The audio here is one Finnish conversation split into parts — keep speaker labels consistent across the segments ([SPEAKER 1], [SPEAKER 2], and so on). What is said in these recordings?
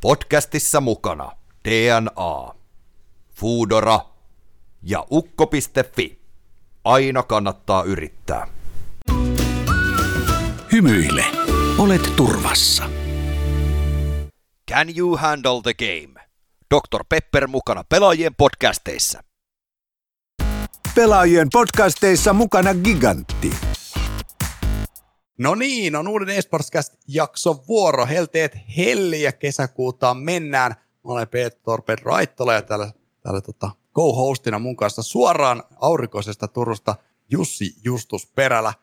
[SPEAKER 1] Podcastissa mukana DNA, Foodora ja ukko.fi. Aina kannattaa yrittää.
[SPEAKER 2] Hymyile, olet turvassa.
[SPEAKER 1] Can you handle the game? Dr. Pepper mukana pelaajien podcasteissa.
[SPEAKER 2] Pelaajien podcasteissa mukana Gigantti.
[SPEAKER 3] No niin, on uuden eSportscast jakso vuoro. Helteet helli ja kesäkuutaan mennään. Mä olen Peter Torpen Raittola ja täällä, täällä tota, co-hostina mun kanssa suoraan aurinkoisesta Turusta Jussi Justus Perälä.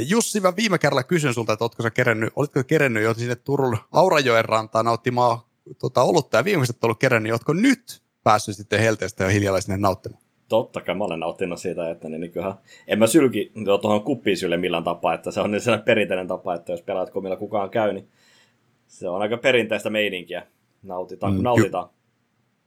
[SPEAKER 3] Jussi, mä viime kerralla kysyn sulta, että oletko sä kerennyt, olitko kerennyt jo sinne Turun Aurajoen rantaan nauttimaan tota, olutta ja viimeiset ollut kerennyt, oletko nyt päässyt sitten helteestä jo hiljalleen sinne nauttimaan?
[SPEAKER 4] Totta kai mä olen nauttinut siitä, että niin nykyään en mä sylki tuohon kuppiin sylle millään tapaa, että se on niin sellainen perinteinen tapa, että jos pelaat komilla kukaan käy, niin se on aika perinteistä meininkiä. Nautitaan, kun mm, nautitaan.
[SPEAKER 3] Ky-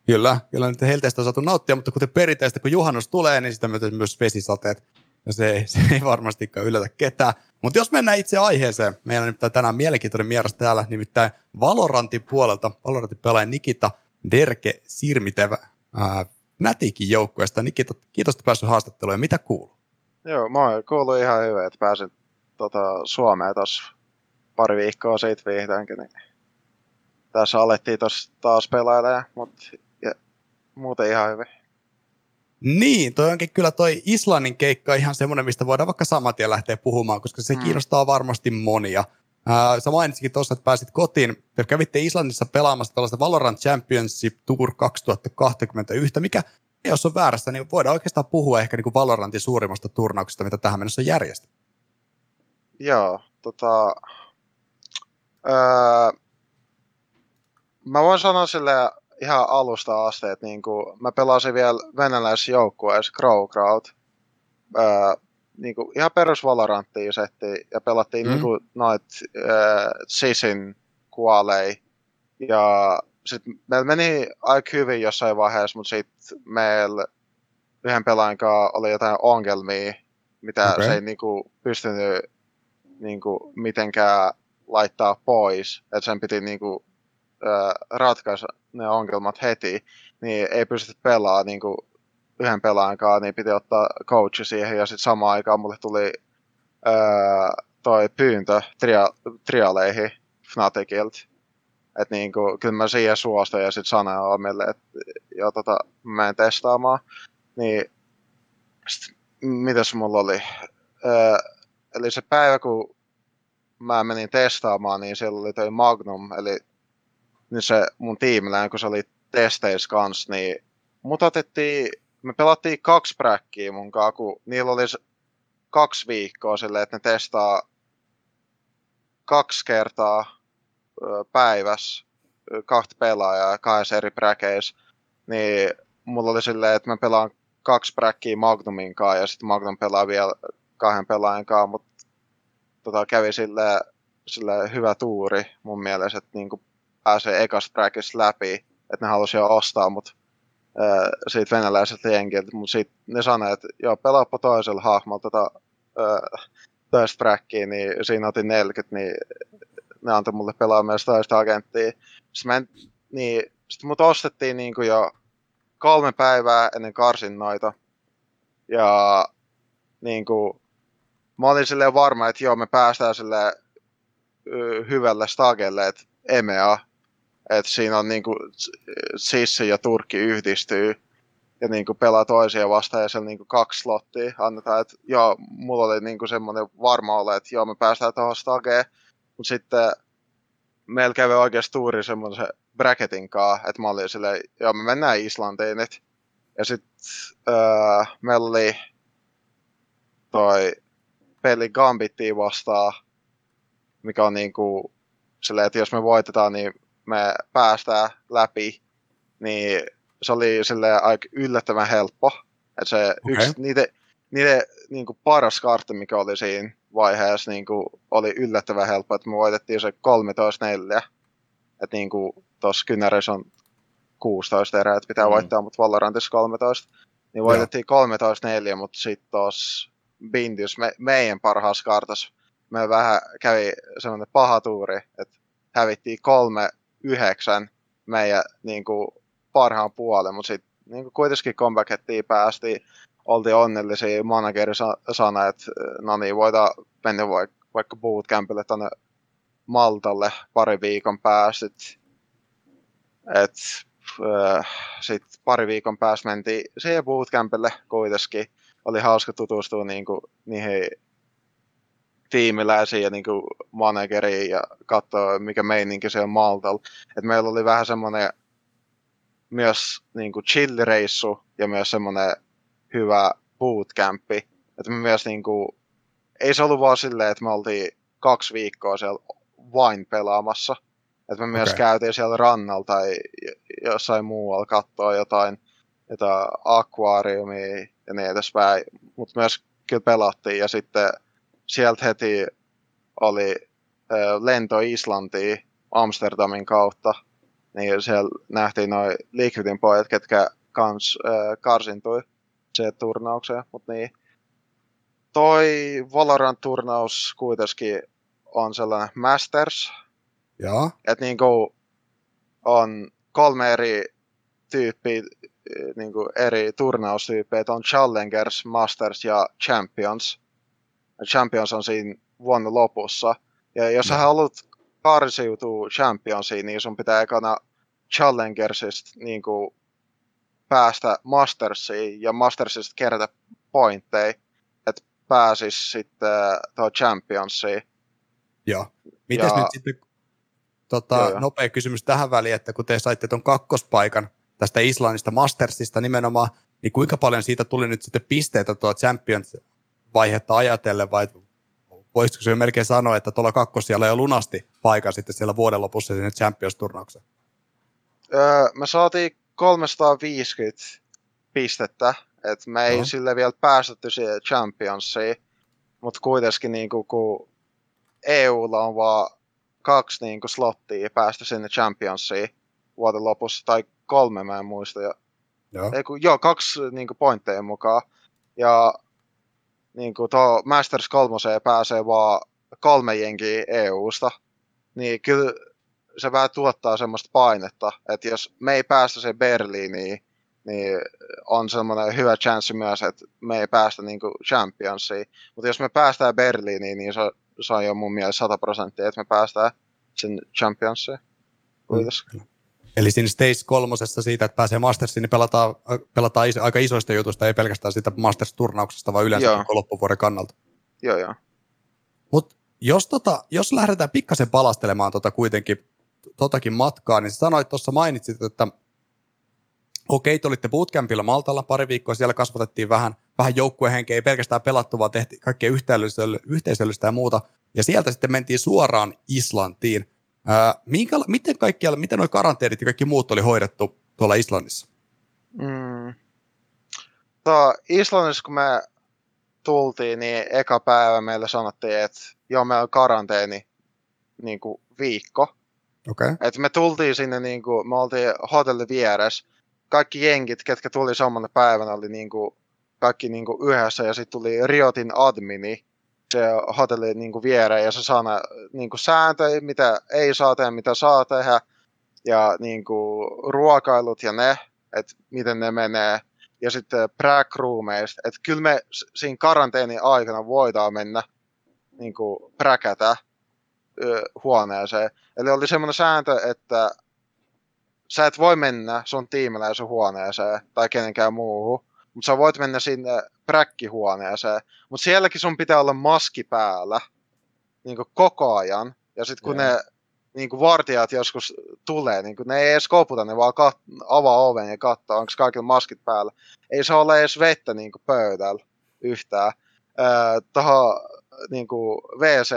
[SPEAKER 3] kyllä, kyllä nyt helteestä on saatu nauttia, mutta kuten perinteistä, kun juhannus tulee, niin sitä myötä myös vesisateet. Ja se, se ei varmastikaan yllätä ketään. Mutta jos mennään itse aiheeseen, meillä on tänään mielenkiintoinen mieras täällä, nimittäin Valorantin puolelta, Valorantin pelaaja Nikita Derke Sirmitevä, ää, Nätikin joukkueesta. Nikita, kiitos, että päässyt haastatteluun. Mitä kuuluu?
[SPEAKER 5] Joo, mä oon kuullut ihan hyvin, että pääsin tota, Suomeen tuossa pari viikkoa siitä vihdoinkin. Niin tässä alettiin tos taas pelailemaan, mutta ja, muuten ihan hyvin.
[SPEAKER 3] Niin, toi onkin kyllä toi Islannin keikka ihan semmoinen, mistä voidaan vaikka saman tien lähteä puhumaan, koska se mm. kiinnostaa varmasti monia. Sä mainitsikin tuossa, että pääsit kotiin. Te kävitte Islannissa pelaamassa tällaista Valorant Championship Tour 2021, mikä jos on väärässä, niin voidaan oikeastaan puhua ehkä niin kuin Valorantin suurimmasta turnauksesta, mitä tähän mennessä on järjestetty.
[SPEAKER 5] Joo, tota... Öö, mä voin sanoa sille ihan alusta asti, että niin kuin, mä pelasin vielä venäläisjoukkueessa Crow Crowd. Öö, niin kuin, ihan perus Valoranttia setti ja pelattiin mm. niin kuin, noit äh, Sisin kuolei. Ja sitten meillä meni aika hyvin jossain vaiheessa, mutta sitten meillä yhden pelaajan kanssa oli jotain ongelmia, mitä okay. se ei niin kuin, pystynyt niin kuin, mitenkään laittaa pois. Että sen piti niin kuin, äh, ratkaista ne ongelmat heti, niin ei pysty pelaamaan niin kuin, yhden pelaajan kanssa, niin piti ottaa coachi siihen ja sitten samaan aikaan mulle tuli öö, toi pyyntö tria, trialeihin Fnaticilta. Että niinku, kyllä mä siihen suostun ja sitten sanoin omille, että joo, tota, mä menen testaamaan. Niin, sit, mitäs mulla oli? Öö, eli se päivä, kun mä menin testaamaan, niin siellä oli toi Magnum, eli niin se mun tiimilään, kun se oli testeissä kanssa, niin mut otettiin me pelattiin kaksi präkkiä mun kanssa, kun niillä oli kaksi viikkoa silleen, että ne testaa kaksi kertaa päivässä kahta pelaajaa kahdessa eri präkeissä, niin mulla oli silleen, että mä pelaan kaksi präkkiä Magnumin kanssa ja sitten Magnum pelaa vielä kahden pelaajan kanssa, mutta tota, kävi sille, sille hyvä tuuri mun mielestä, että niin pääsee ekas präkissä läpi, että ne halusi jo ostaa, mutta siitä venäläiseltä jenkiltä, mutta sitten ne sanoi, että joo, pelaappa toisella hahmolla tota toista trackia, niin siinä otin 40, niin ne antoi mulle pelaa myös toista agenttia. Sitten, en, niin, sitten mut ostettiin niin kuin jo kolme päivää ennen karsinnoita. Ja niin kuin, mä olin silleen varma, että joo, me päästään sille hyvälle stagelle, että EMEA, että siinä on niinku Sissi ja Turkki yhdistyy ja niinku pelaa toisia vastaan ja siellä niinku kaksi slottia annetaan. Että joo, mulla oli niinku semmoinen varma ole, että joo, me päästään tuohon stageen. Mutta sitten meillä kävi oikeasti tuuri semmoisen bracketin kanssa, että mä olin silleen, joo, me mennään Islantiin nyt. Ja sitten öö, meillä oli toi peli Gambittiin vastaan, mikä on niinku silleen, että jos me voitetaan, niin me päästään läpi, niin se oli sille aika yllättävän helppo. Että se okay. yksi niiden, niiden niin kuin paras kartta, mikä oli siinä vaiheessa, niin kuin, oli yllättävän helppo, että me voitettiin se 13-4. Että niin kuin tuossa Kynärissä on 16 erää, että pitää mm. voittaa, mutta Valorantissa 13. Niin voitettiin 13-4, mutta sitten tuossa Bindys, me, meidän parhaassa kartassa, me vähän kävi semmoinen paha tuuri, että hävittiin kolme yhdeksän meidän niin kuin, parhaan puolen, mutta sitten niin kuin kuitenkin comebackettiin päästiin, oltiin onnellisia. Manageri sa- sanoi, että no niin, voidaan mennä vaikka, bootcampille tuonne Maltalle pari viikon päästä. Et, äh, sitten pari viikon päästä mentiin siihen bootcampille kuitenkin. Oli hauska tutustua niin kuin, niihin tiimiläisiin ja niin manageriin ja katsoa, mikä meininki se on Maltalla. Et meillä oli vähän semmoinen myös niin kuin chill-reissu ja myös semmoinen hyvä bootcampi. Että me myös niin kuin, ei se ollut vaan silleen, että me oltiin kaksi viikkoa siellä vain pelaamassa. Että me myös
[SPEAKER 3] Okei.
[SPEAKER 5] käytiin siellä rannalla tai jossain muualla katsoa jotain, jotain akvaariumia ja niin edespäin. Mutta myös kyllä pelattiin ja sitten sieltä heti oli ö, lento Islantiin Amsterdamin kautta. Niin siellä nähtiin noin Liquidin pojat, ketkä kans ö, karsintui se turnaukseen. Mutta niin, toi Valorant-turnaus kuitenkin on sellainen Masters,
[SPEAKER 3] Joo.
[SPEAKER 5] että niinku on kolme eri tyyppiä, niinku eri turnaustyyppejä, on Challengers, Masters ja Champions. Champions on siinä vuonna lopussa. Ja jos sä haluat karsiutua Championsiin, niin sun pitää ekana Challengersista niinku päästä Mastersiin ja Mastersista kerätä pointteja, että pääsis sitten tuohon Championsiin.
[SPEAKER 3] Joo. Mites
[SPEAKER 5] Ja-
[SPEAKER 3] nyt sitten, tota,
[SPEAKER 5] Joo, joo.
[SPEAKER 3] nopea kysymys tähän väliin, että kun te saitte tuon kakkospaikan tästä Islannista Mastersista nimenomaan, niin kuinka paljon siitä tuli nyt sitten pisteitä tuo Champions-vaihetta ajatellen, vai voisitko se melkein sanoa, että tuolla kakkosijalla jo lunasti paikan sitten siellä vuoden lopussa sinne Champions-turnaukseen?
[SPEAKER 5] Öö, me saatiin 350 pistettä, että me ei
[SPEAKER 3] Joo.
[SPEAKER 5] sille vielä päästetty siihen Championsiin, mutta kuitenkin niinku, kun EUlla on vaan kaksi niinku slottia päästä sinne Championsiin vuoden lopussa, tai kolme mä en muista, ja,
[SPEAKER 3] Joo.
[SPEAKER 5] ei, kun, joo, kaksi niinku pointteja mukaan, ja niinku tuo Masters 3 pääsee vaan kolme jengiä EUsta, niin kyllä se vähän tuottaa semmoista painetta, että jos me ei päästä se Berliiniin, niin on semmoinen hyvä chanssi myös, että me ei päästä niinku Championsiin. Mutta jos me päästään Berliiniin, niin se, se on jo mun mielestä 100 prosenttia, että me päästään sen Championsiin. Kuitenkin.
[SPEAKER 3] Eli siinä Stage kolmosessa siitä, että pääsee Mastersiin, niin pelataan, pelataan iso, aika isoista jutuista, ei pelkästään siitä Masters-turnauksesta, vaan yleensä
[SPEAKER 5] Joo.
[SPEAKER 3] loppuvuoden kannalta.
[SPEAKER 5] Joo, joo.
[SPEAKER 3] Mutta jos, tota, jos lähdetään pikkasen palastelemaan tota kuitenkin, totakin matkaa, niin sanoit tuossa mainitsit, että okei, te olitte bootcampilla Maltalla pari viikkoa, siellä kasvatettiin vähän, vähän joukkuehenkeä, ei pelkästään pelattu, vaan tehtiin kaikkea yhteisöllistä ja muuta. Ja sieltä sitten mentiin suoraan Islantiin. Ää, minkä, miten kaikkialla, miten nuo karanteenit ja kaikki muut oli hoidettu tuolla Islannissa?
[SPEAKER 5] Mm. Tuo Islannissa, kun me tultiin, niin eka päivä meille sanottiin, että joo, meillä on karanteeni niin kuin viikko.
[SPEAKER 3] Okei. Okay.
[SPEAKER 5] Et me tultiin sinne, niin kuin, me oltiin hotelli vieressä. Kaikki jenkit, ketkä tuli samana päivänä, oli niin kuin, kaikki niin kuin yhdessä. Ja sitten tuli Riotin admini se hotelli niin kuin viereen. Ja se sana niin kuin sääntöjä, mitä ei saa tehdä, mitä saa tehdä. Ja niin kuin, ruokailut ja ne, että miten ne menee. Ja sitten präkroomeista. Että kyllä me siinä karanteenin aikana voidaan mennä niin kuin, präkätä huoneeseen. Eli oli semmoinen sääntö, että sä et voi mennä sun tiimiläisen huoneeseen tai kenenkään muuhun, mutta sä voit mennä sinne präkkihuoneeseen. Mutta sielläkin sun pitää olla maski päällä niin koko ajan. Ja sitten kun
[SPEAKER 3] Joo.
[SPEAKER 5] ne niin vartijat joskus tulee, niin ne ei edes koputa, ne vaan kat- avaa oven ja katsoo, onko kaikilla maskit päällä. Ei se ole edes vettä niin pöydällä yhtään. Öö, Tuohon niin WC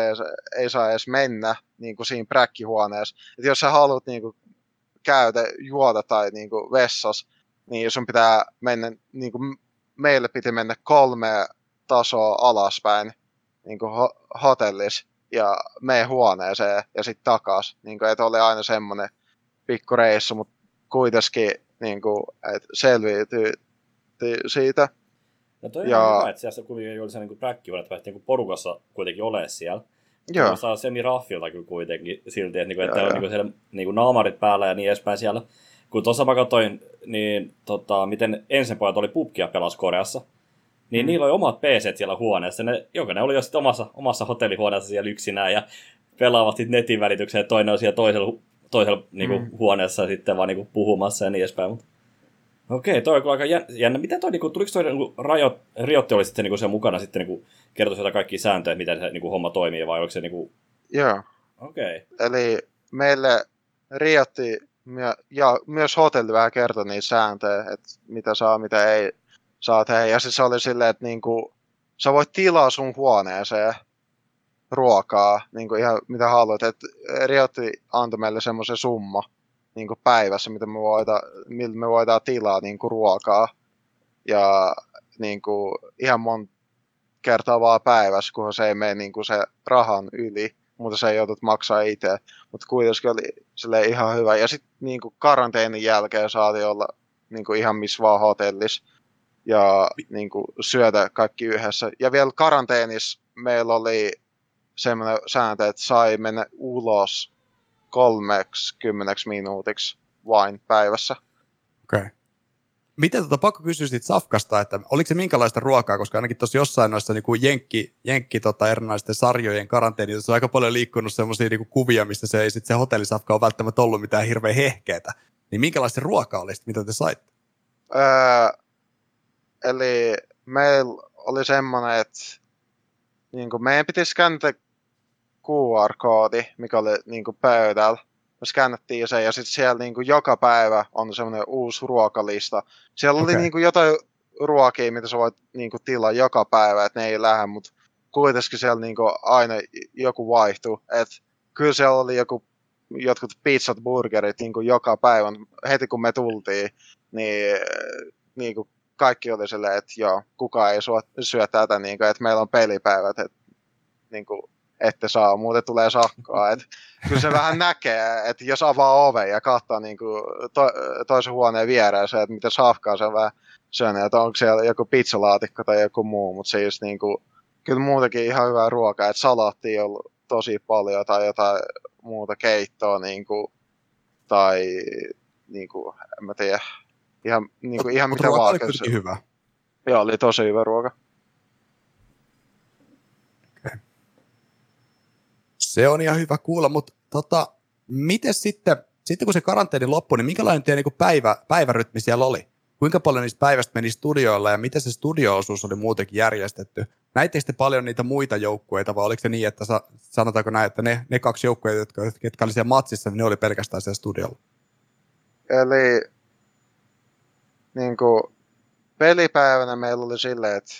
[SPEAKER 5] ei saa edes mennä niin kuin siinä präkkihuoneessa. Et jos sä haluat niin kuin, käydä, juoda tai niin kuin, vessas, niin sun pitää mennä, niin kuin, meille piti mennä kolme tasoa alaspäin niin kuin ho- hotellis ja mene huoneeseen ja sitten takas. Niin kuin, että oli aina semmoinen pikku reissu, mutta kuitenkin niin kuin, että selviytyi siitä.
[SPEAKER 4] No toi on
[SPEAKER 5] Ja-
[SPEAKER 4] ja... hyvä, että siellä kuitenkin oli se niin präkkivuodet, että niin porukassa kuitenkin ole siellä.
[SPEAKER 5] Joo.
[SPEAKER 4] Saa semi-raffilta kyllä kuitenkin silti, että, niinku, että on niinku siellä niinku naamarit päällä ja niin edespäin siellä. Kun tuossa mä katsoin, niin tota, miten ensin pojat oli pubkia pelas Koreassa, niin mm. niillä oli omat PC siellä huoneessa. Ne, jokainen oli jo sitten omassa, omassa hotellihuoneessa siellä yksinään ja pelaavat sitten netin välitykseen, ja toinen on siellä toisella, toisella niinku, mm. huoneessa sitten vaan niinku, puhumassa ja niin edespäin. Mutta Okei, toi on kyllä aika jännä. Miten toi, niinku, tuliko toi niinku, Riot, Riotti oli sitten niinku, se mukana sitten niinku, kertoi sieltä kaikki sääntöjä, miten se niinku, homma toimii, vai oliko se niinku...
[SPEAKER 5] Joo.
[SPEAKER 4] Okei.
[SPEAKER 5] Eli meille Riotti ja myös hotelli vähän kertoi niitä sääntöjä, että mitä saa, mitä ei saa tehdä. Ja siis se oli silleen, että niinku, sä voit tilaa sun huoneeseen ruokaa, niinku ihan mitä haluat. Et Riotti antoi meille semmoisen summa, niin kuin päivässä, mitä me voidaan, millä me voidaan tilaa niin kuin ruokaa. Ja niin kuin, ihan monta kertaa vaan päivässä, kun se ei mene niin kuin se rahan yli, mutta se joudut maksaa itse. Mutta kuitenkin oli sille ihan hyvä. Ja sitten niin karanteenin jälkeen saatiin olla niin kuin ihan missä vaan hotellissa ja niin kuin, syödä kaikki yhdessä. Ja vielä karanteenissa meillä oli semmoinen sääntö, että sai mennä ulos 30 minuutiksi vain päivässä.
[SPEAKER 3] Okay. Miten tota, pakko kysyä siitä safkasta, että oliko se minkälaista ruokaa, koska ainakin tuossa jossain noissa niin kuin jenkki, jenkki tota, erinäisten sarjojen karanteenissa on aika paljon liikkunut semmoisia niin kuvia, mistä se ei sit se hotellisafka välttämättä ollut mitään hirveän hehkeetä. Niin minkälaista ruokaa oli mitä te saitte?
[SPEAKER 5] Öö, eli meillä oli semmoinen, että niin kuin meidän piti skäntä QR-koodi, mikä oli niin kuin pöydällä. Me skännettiin sen ja sitten siellä niin kuin joka päivä on semmoinen uusi ruokalista. Siellä okay. oli niin kuin jotain ruokia, mitä sä voit niin kuin tilaa joka päivä, että ne ei lähde, mutta kuitenkin siellä niin kuin aina joku vaihtui. Et kyllä siellä oli joku, jotkut pizzat, burgerit niin kuin joka päivä. Heti kun me tultiin, niin, niin kuin kaikki oli silleen, että joo, kukaan ei syö, tätä, niin kuin, että meillä on pelipäivät. Että, niin kuin, ette saa, muuten tulee sakkoa. Et kyllä se vähän näkee, että jos avaa ove ja katsoo niin kuin to, toisen huoneen viereen, että miten safkaa se vähän syönyt, että onko siellä joku pizzalaatikko tai joku muu, mutta se just niin kuin, kyllä muutenkin ihan hyvää ruokaa, että salaattia on ollut tosi paljon tai jotain muuta keittoa niin kuin, tai niin kuin, en mä tiedä, ihan, niin kuin, ihan mitä vaan.
[SPEAKER 3] hyvä.
[SPEAKER 5] Joo, oli tosi hyvä ruoka.
[SPEAKER 3] Se on ihan hyvä kuulla, mutta tota, miten sitten, sitten kun se karanteeni loppui, niin minkälainen teidän niin päivä, päivärytmi siellä oli? Kuinka paljon niistä päivästä meni studioilla ja miten se studioosuus oli muutenkin järjestetty? Näittekö te paljon niitä muita joukkueita vai oliko se niin, että sa, sanotaanko näin, että ne, ne kaksi joukkueita, jotka, jotka oli siellä matsissa, niin ne oli pelkästään siellä studiolla?
[SPEAKER 5] Eli niin kuin, pelipäivänä meillä oli silleen, että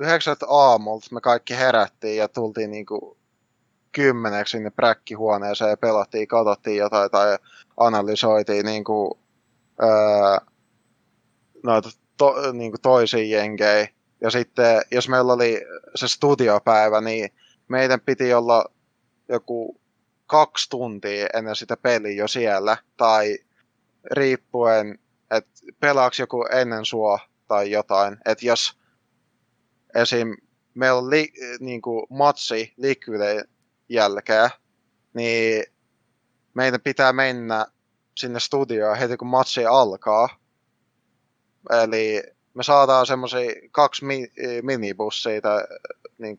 [SPEAKER 5] yhdeksät aamulta me kaikki herättiin ja tultiin niin kuin kymmeneksi sinne präkkihuoneeseen ja pelattiin, katsottiin jotain tai analysoitiin niin kuin, öö, noita to, niin kuin toisia jenkejä. Ja sitten jos meillä oli se studiopäivä, niin meidän piti olla joku kaksi tuntia ennen sitä peliä jo siellä, tai riippuen, että pelaaks joku ennen sua tai jotain. Että jos esim. meillä on li, niin kuin matsi Liquide jälkeen, niin meidän pitää mennä sinne studioon heti kun matsi alkaa. Eli me saadaan semmoisia kaksi mi- minibussia tai niin,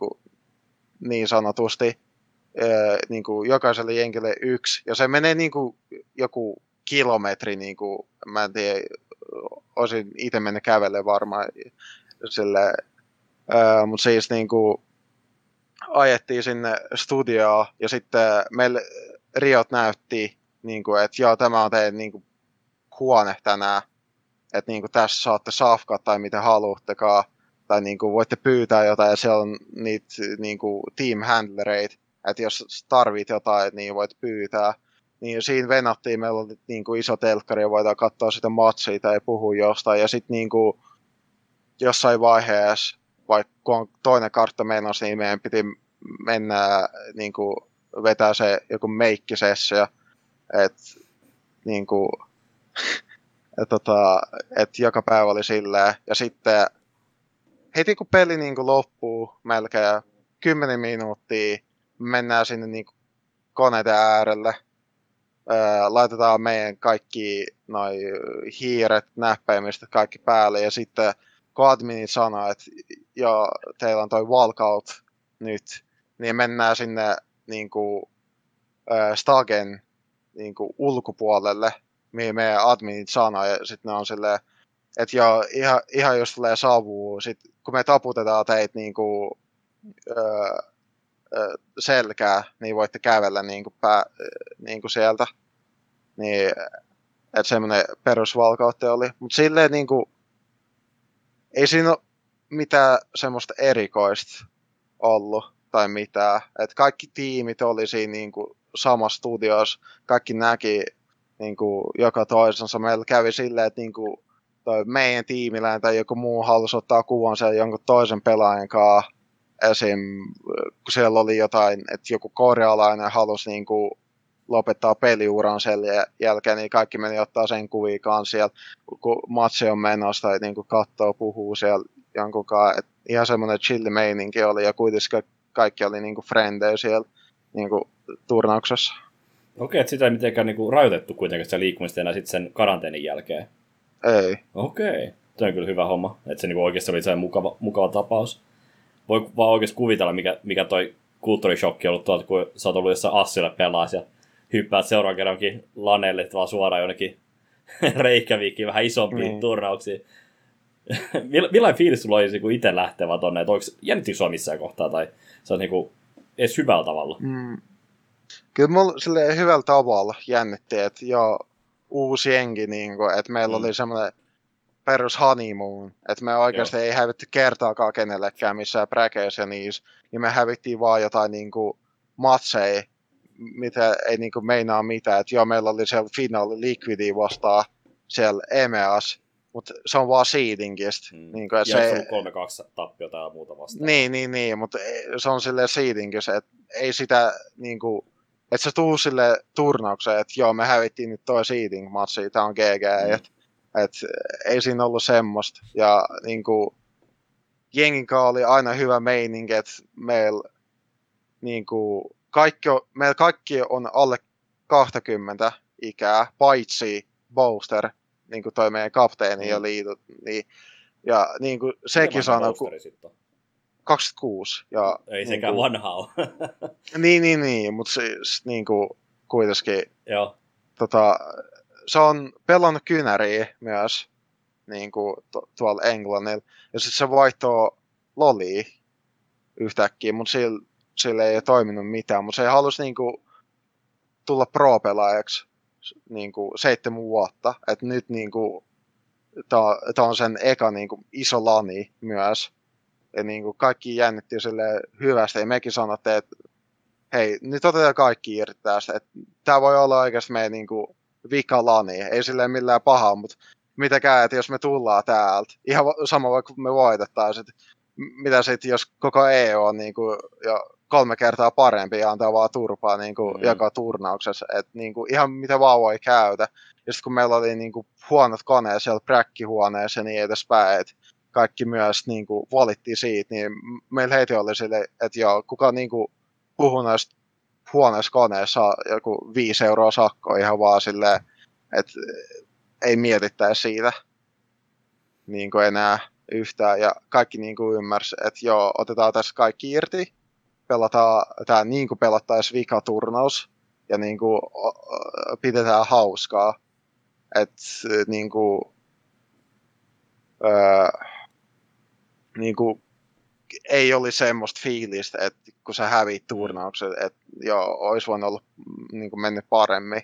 [SPEAKER 5] niin sanotusti niin kuin jokaiselle jenkille yksi. Ja se menee niin kuin joku kilometri, niin kuin, mä en tiedä, olisin itse mennä kävelle varmaan sille, mutta siis niin kuin, ajettiin sinne studioon ja sitten meille Riot näytti, niin kuin, että joo, tämä on teidän niin kuin, huone tänään, että niin kuin, tässä saatte safkat tai mitä haluattekaan, tai niin kuin, voitte pyytää jotain ja siellä on niitä niin kuin, team handlereita, että jos tarvit jotain, niin voit pyytää. Niin siinä venattiin, meillä oli niin kuin, iso telkkari ja voidaan katsoa sitä matsia tai puhua jostain. Ja sitten niin kuin, jossain vaiheessa vaikka kun on toinen kartta menossa, niin meidän piti mennä niin kuin, vetää se joku meikkisessio, että niin kuin, et, tota, et joka päivä oli silleen. Ja sitten heti kun peli niin kuin loppuu melkein 10 minuuttia, mennään sinne niin koneiden äärelle, öö, laitetaan meidän kaikki noi hiiret, näppäimistä kaikki päälle ja sitten kun admini sanoo, että joo, teillä on toi walkout nyt, niin mennään sinne niin kuin, äh, Stagen niin kuin, ulkopuolelle, mihin meidän adminit sanoo, ja sitten ne on silleen, että joo, ihan, ihan jos tulee savu, sit kun me taputetaan teitä niin kuin, öö, selkää, niin voitte kävellä niin kuin, pää, niin kuin sieltä. Niin, että semmoinen perusvalkautte oli. Mutta silleen niin kuin, ei siinä ole mitään semmoista erikoista ollut tai mitään. Et kaikki tiimit oli siinä niin kuin samassa studiossa, kaikki näki niin kuin joka toisensa. Meillä kävi silleen, että niin kuin toi meidän tiimillä tai joku muu halusi ottaa kuvan sen jonkun toisen pelaajan kanssa. Esim. kun siellä oli jotain, että joku korealainen halusi niin kuin lopettaa peliuran sen jälkeen, niin kaikki meni ottaa sen kuvia kanssa siellä, kun matsi on menossa tai niin kuin katsoo, puhuu siellä jonkun kanssa. Et ihan semmoinen chilli meininki oli ja kuitenkin kaikki oli niin kuin frendejä siellä niin kuin turnauksessa.
[SPEAKER 4] Okei, että sitä ei mitenkään niin kuin rajoitettu kuitenkaan sitä liikkumista enää sitten sen karanteenin jälkeen.
[SPEAKER 5] Ei.
[SPEAKER 4] Okei, se on kyllä hyvä homma, että se niin kuin oikeasti oli se mukava, mukava tapaus. Voi vaan oikeasti kuvitella, mikä, mikä toi kulttuurishokki on ollut tuolta, kun sä oot ollut jossain Assille pelaas ja hyppäät seuraavan kerrankin laneelle vaan suoraan jonnekin Reikkäviikkiin vähän isompiin mm. turnauksiin. Millainen fiilis sulla olisi, kun itse lähtevä tonne? Että onko jännittikö sua missään kohtaa tai se on niinku edes hyvällä tavalla?
[SPEAKER 5] Mm. Kyllä mulla silleen hyvällä tavalla jännitti, että joo, uusi jengi, niin kuin, että meillä mm. oli semmoinen perus honeymoon, että me oikeasti joo. ei hävitty kertaakaan kenellekään missään präkeissä ja niissä, niin me hävittiin vaan jotain niin kuin, matseja, mitä ei niin kuin, meinaa mitään, että joo, meillä oli siellä finaali Liquidi vastaan siellä EMEAS, mutta se on vaan seedingistä.
[SPEAKER 4] Mm. Niin kuin, ja se, se on 3-2 tappiota ja muuta vastaan.
[SPEAKER 5] Niin, niin, niin, mutta se on silleen seedingistä, että ei sitä niin kuin, että se tuu sille turnaukseen, että joo, me hävittiin nyt toi seeding matsi, tää on GG, mm. että et, ei siinä ollut semmoista. Ja niin kuin, jengin oli aina hyvä meininki, että meillä niin kuin, kaikki on, meillä kaikki on alle 20 ikää, paitsi Booster, niin kuin toi meidän kapteeni mm. ja liitut. Niin, ja niin kuin sekin sanoi, kun... 26. Ja,
[SPEAKER 4] Ei niin sekään kuin, vanha ole.
[SPEAKER 5] niin, niin, niin, mutta siis niin kuin, kuitenkin
[SPEAKER 4] Joo.
[SPEAKER 5] Tota, se on pelannut kynäriä myös niin kuin, to, tuolla Englannilla. Ja sitten se vaihtoo loliin yhtäkkiä, mutta sillä, sillä ei ole toiminut mitään. Mutta se halusi niin kuin, tulla pro-pelaajaksi niin kuin, seitsemän vuotta. Et nyt niin tämä on sen eka niin kuin, iso lani myös. Ja niin kuin, kaikki jännitti sille hyvästi. Ja mekin sanotte, että hei, nyt otetaan kaikki irti tästä. Tämä voi olla oikeasti meidän niin kuin, vika lani. Ei silleen millään pahaa, mutta mitäkään, että jos me tullaan täältä, ihan sama vaikka me voitettaisiin, mitä sitten jos koko EU on niin kuin, jo kolme kertaa parempi ja antaa vaan turpaa niin kuin, mm. joka turnauksessa, että niin kuin, ihan mitä vaan voi käytä. Ja sitten kun meillä oli niin kuin, huonot koneet siellä präkkihuoneessa ja niin edespäin, että kaikki myös niin kuin, valitti siitä, niin meillä heti oli sille, että joo, kuka niin kuin, puhuu näistä huoneessa koneessa joku viisi euroa sakko ihan vaan silleen, että ei mietittäisi siitä niin kuin enää yhtään. Ja kaikki niin kuin ymmärsi, että joo, otetaan tässä kaikki irti, pelataan tämä niin kuin pelattaisiin vikaturnaus ja niin kuin pidetään hauskaa. Että niin kuin, öö, niin kuin ei olisi semmoista fiilistä, että kun sä hävit turnauksen, että joo, olisi voinut olla mm, niin kuin mennyt paremmin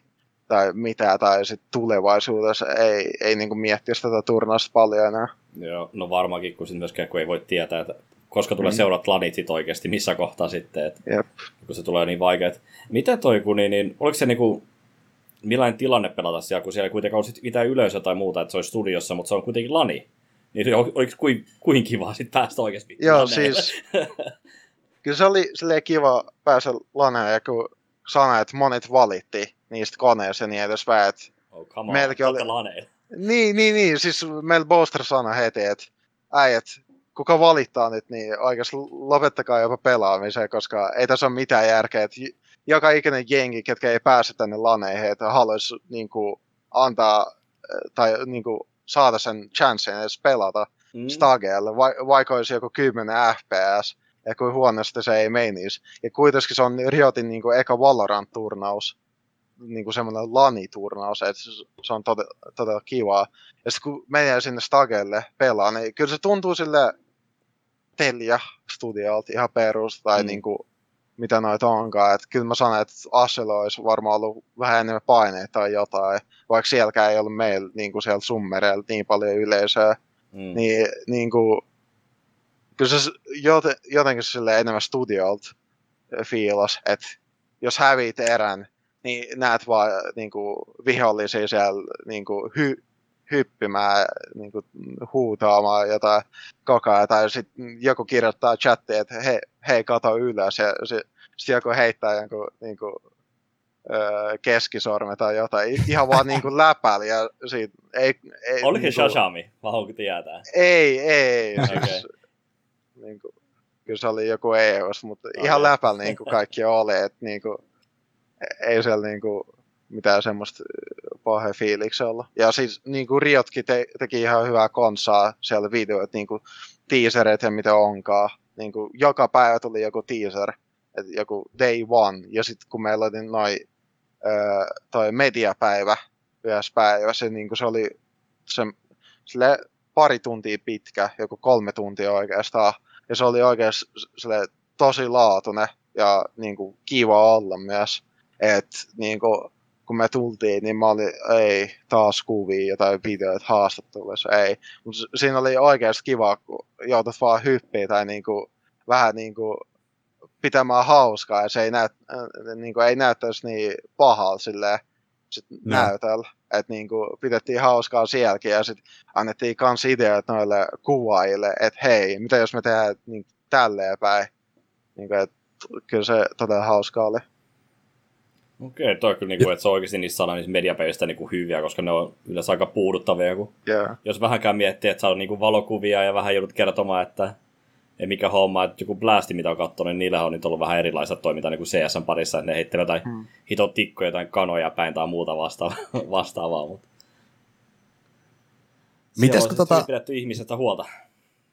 [SPEAKER 5] tai mitä, tai sitten tulevaisuudessa ei, ei niin kuin miettisi tätä turnausta paljon enää.
[SPEAKER 4] Joo, no varmaankin, kun myöskään kun ei voi tietää, että koska tulee mm. seurat lanit sit oikeasti, missä kohtaa sitten, että
[SPEAKER 5] Jep.
[SPEAKER 4] kun se tulee niin vaikeet. Miten toi, kun niin, niin oliko se niinku, millainen tilanne pelata siellä, kun siellä ei kuitenkaan ole mitään yleisöä tai muuta, että se olisi studiossa, mutta se on kuitenkin lani. Niin oliko kuin, kuin kiva sitten päästä oikeasti
[SPEAKER 5] Joo, siis kyllä se oli silleen kiva päästä laneen, ja kun sana, että monet valitti niistä koneista ja niin edespäin, että
[SPEAKER 4] oh, come on, oli... Laneilla.
[SPEAKER 5] Niin, niin, niin, siis meillä Boster sana heti, että äijät, kuka valittaa nyt, niin oikeasti lopettakaa jopa pelaamiseen, koska ei tässä ole mitään järkeä. Että joka ikinen jengi, ketkä ei pääse tänne laneihin, että haluaisi niin kuin, antaa tai niin kuin, saada sen chancen edes pelata mm. Stagelle, va- vaikka olisi joku 10 FPS, ja kuin huonosti se ei menisi. Ja kuitenkin se on Riotin niin kuin, eka Valorant-turnaus, niin kuin semmoinen lani-turnaus, että se on todella, todella kivaa. Ja sitten kun menee sinne Stagelle pelaa, niin kyllä se tuntuu sille Telia studiolta ihan perus, tai mm. niin kuin, mitä noita onkaan. Että kyllä mä sanon, että Asella olisi varmaan ollut vähän enemmän paineita tai jotain, vaikka sielläkään ei ollut meillä niin kuin siellä summereilla niin paljon yleisöä. Mm. Niin, niin kuin, kyllä se joten, jotenkin sille enemmän studiolta fiilas, että jos häviit erän, niin näet vaan niin kuin, vihollisia siellä niin kuin, hy, hyppimään, niin kuin, huutaamaan jotain koko ajan, tai sitten joku kirjoittaa chattiin, että hei, hei kato ylös, ja sitten joku heittää jonkun niin kuin, öö, keskisorme tai jotain, ihan vaan niin kuin läpäli, ja siitä ei... ei
[SPEAKER 4] Oliko niin kuin, Shashami, vai onko tietää?
[SPEAKER 5] Ei, ei, okay. siis, niin kuin, kyllä se oli joku EOS, mutta okay. ihan läpällä niin kuin kaikki oli, että niin kuin, ei siellä niin kuin, mitään semmoista pahe fiiliksi olla. Ja siis niin kuin Riotkin te, teki ihan hyvää konsaa siellä videoita, niin kuin teaserit ja mitä onkaan. Niin kuin joka päivä tuli joku teaser, että joku day one. Ja sitten kun meillä oli noin toi mediapäivä yhdessä päivässä, niin kuin se oli se, sille pari tuntia pitkä, joku kolme tuntia oikeastaan. Ja se oli oikeasti tosi laatuinen ja niin kuin, kiva olla myös. Että niin kuin, kun me tultiin, niin mä olin, ei, taas kuvia, jotain videoita haastatteluissa, ei. Mutta siinä oli oikeasti kiva, kun joutut vaan hyppiä tai niinku, vähän niinku pitämään hauskaa, ja se ei, näyt, äh, niinku, ei näyttäisi niin pahalta silleen, sit no. näytöllä. Että niinku, pidettiin hauskaa sielläkin, ja sitten annettiin kans ideat noille kuvaajille, että hei, mitä jos me tehdään niin, tälleen päin. Niinku, et, kyllä se todella hauskaa oli.
[SPEAKER 4] Okei, toi kyllä, niin kuin, että se on oikeasti niissä saadaan niissä mediapeistä niin kuin hyviä, koska ne on yleensä aika puuduttavia. Kun,
[SPEAKER 5] yeah.
[SPEAKER 4] Jos vähänkään miettii, että saa niin kuin valokuvia ja vähän joudut kertomaan, että ei mikä homma, että joku blasti, mitä on katsonut, niin niillä on nyt ollut vähän erilaista toimintaa niin kuin CSN parissa, että ne heittelee jotain hmm. hitotikkoja, jotain kanoja päin tai muuta vastaavaa. vastaavaa mutta...
[SPEAKER 3] Mites kun tota...
[SPEAKER 4] pidetty ihmisestä huolta.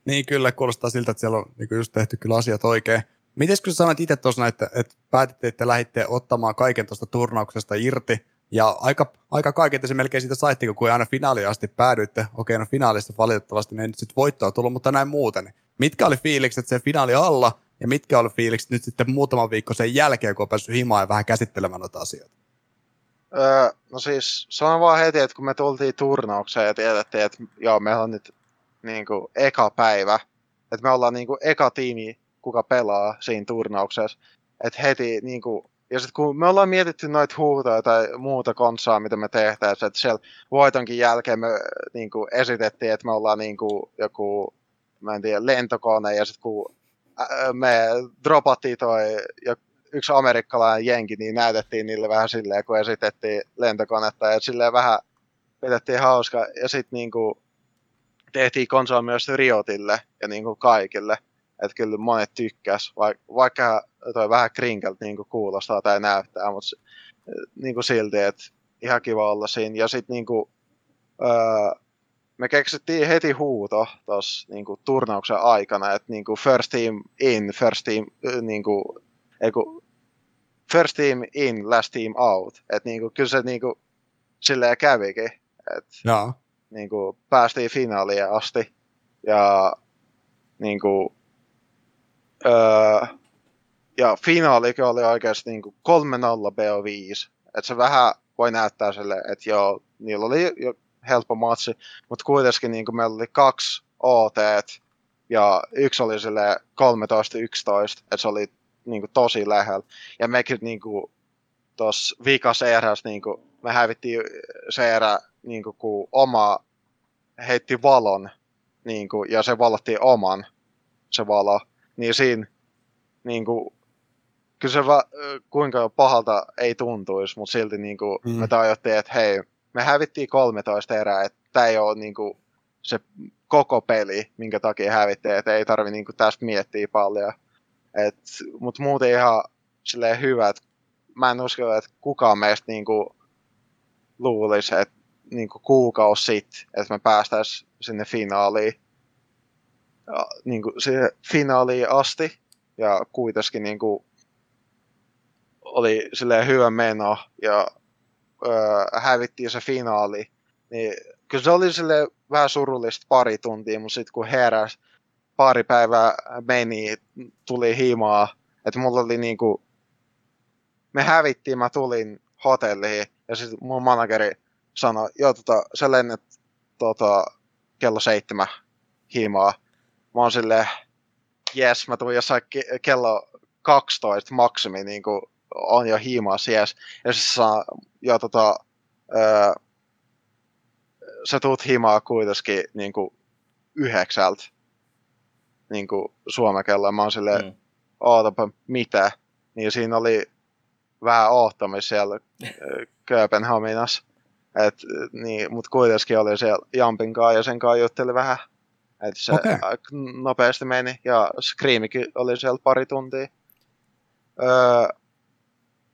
[SPEAKER 3] Niin kyllä, kuulostaa siltä, että siellä on niin just tehty kyllä asiat oikein. Miten kun sanoit itse tuossa, että, että päätitte, että lähditte ottamaan kaiken tuosta turnauksesta irti, ja aika, aika kaiken se melkein siitä saitte, kun aina finaaliin asti päädyitte. Okei, no finaalista valitettavasti ne ei nyt sitten voittoa tullut, mutta näin muuten. Mitkä oli fiilikset sen finaali alla, ja mitkä oli fiilikset nyt sitten muutaman viikko sen jälkeen, kun on päässyt himaan ja vähän käsittelemään noita asioita?
[SPEAKER 5] Öö, no siis sanon vaan heti, että kun me tultiin turnaukseen ja tiedettiin, että joo, meillä on nyt niin kuin, eka päivä, että me ollaan niin kuin, eka tiimi kuka pelaa siinä turnauksessa. Et heti niin kuin, ja sitten kun me ollaan mietitty noita huutoja tai muuta konsaa, mitä me tehtäisiin, että siellä voitonkin jälkeen me niin kuin, esitettiin, että me ollaan niin kuin, joku, mä en tiedä, lentokone, ja sitten kun me dropattiin toi yksi amerikkalainen jenki, niin näytettiin niille vähän silleen, kun esitettiin lentokonetta, ja silleen vähän pidettiin hauska, ja sitten niin tehtiin konsoa myös Riotille ja niin kuin kaikille että kyllä monet tykkäs, vaikka toi vähän krinkeltä niin kuulostaa tai näyttää, mutta niin kuin silti, että ihan kiva olla siinä. Ja sitten niin kuin, öö, me keksittiin heti huuto tuossa niin turnauksen aikana, että niin kuin first team in, first team, niin kuin, ei kun, first team in, last team out. Että niin kuin, kyllä se niin kuin, silleen kävikin. Että,
[SPEAKER 3] no.
[SPEAKER 5] niin kuin, päästiin finaaliin asti. Ja niin kuin, Öö, ja finaalikin oli oikeasti niin 3-0 BO5. Että se vähän voi näyttää sille, että joo, niillä oli jo helppo matsi, mutta kuitenkin niin meillä oli kaksi OT ja yksi oli sille 13-11, että se oli niin kuin, tosi lähellä. Ja mekin niin tuossa viikassa erässä niin kuin, me hävittiin se erä, niin kuin, kun oma heitti valon niin kuin, ja se valottiin oman se valo niin siinä niin kuin, kyllä se va, kuinka pahalta ei tuntuisi, mutta silti niin kuin, mm. me tajuttiin, että hei, me hävittiin 13 erää, että tämä ei ole niin kuin, se koko peli, minkä takia hävittiin, että ei tarvi niinku tästä miettiä paljon. Mutta muuten ihan silleen hyvä, että mä en usko, että kukaan meistä niinku luulisi, että niinku kuukausi sitten, että me päästäisiin sinne finaaliin. Ja, niinku, siihen finaaliin asti. Ja kuitenkin niinku, oli silleen hyvä meno ja öö, hävittiin se finaali. Niin kyllä se oli sille vähän surullista pari tuntia, mutta sitten kun heräs, pari päivää meni, tuli himaa, että mulla oli niinku, me hävittiin, mä tulin hotelliin ja sitten mun manageri sanoi, joo tota, sä lennät tota, kello seitsemän himaa. Mä oon silleen, jes, mä tulin jossain ke- kello 12 maksimi, niin kuin on jo himaa yes. Ja sitten saa, jo tota, öö, sä tuut himaa kuitenkin niin kuin yhdeksältä niin kuin Suomen kello. Mä oon silleen, mm. ootapa, mitä? Niin siinä oli vähän ohtamis siellä Kööpenhaminassa. Et, niin, mutta kuitenkin oli siellä Jampin kanssa ja sen kanssa jutteli vähän. Että se okay. nopeasti meni. Ja Screamikin oli siellä pari tuntia. Öö,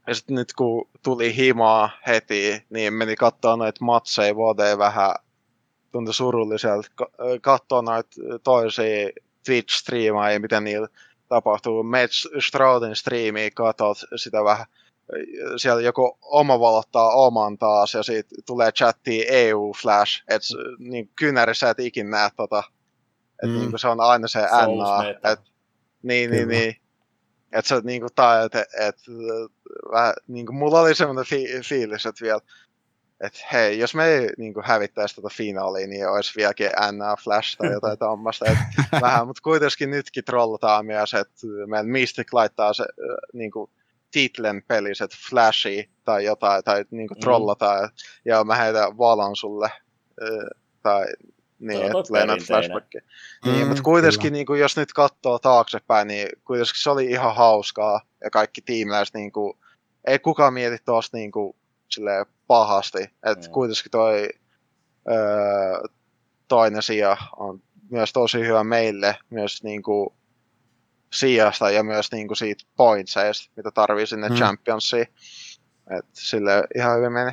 [SPEAKER 5] ja sitten nyt kun tuli himaa heti, niin meni katsoa noita matseja vuoteen vähän. Tuntui surulliselta katsoa noita toisia Twitch-striimaajia, miten niillä tapahtuu. Mets Straudin striimiä, katsot sitä vähän siellä joku oma valottaa oman taas ja siitä tulee chatti EU-flash, että niin kynärissä et ikin näe tota, että mm. niin se on aina se NA, et, niin, niin, niin, että se niin kuin tai, että et, vähän, niin kuin, mulla oli semmoinen fi- fiilis, että vielä, että hei, jos me ei niin kuin hävittäisi tätä finaalia, niin olisi vieläkin NA Flash tai jotain tuommoista. vähän, mutta kuitenkin nytkin trollataan myös, että meidän Mystic laittaa se niin kuin, titlen peliset flashy tai jotain, tai niinku mm. trollataan, ja mä heitän valon sulle, tai niin, että lennät flashbackia. Mm, niin, mutta kuitenkin, niin kuin, jos nyt katsoo taaksepäin, niin kuitenkin se oli ihan hauskaa, ja kaikki tiimiläiset, niin kuin, ei kukaan mieti tuosta niin kuin, silleen pahasti, että mm. kuitenkin toi öö, toinen sija on myös tosi hyvä meille, myös niin kuin, sijasta ja myös niin kuin siitä pointseista, mitä tarvii sinne hmm. Championsiin. Et sille ihan hyvin meni.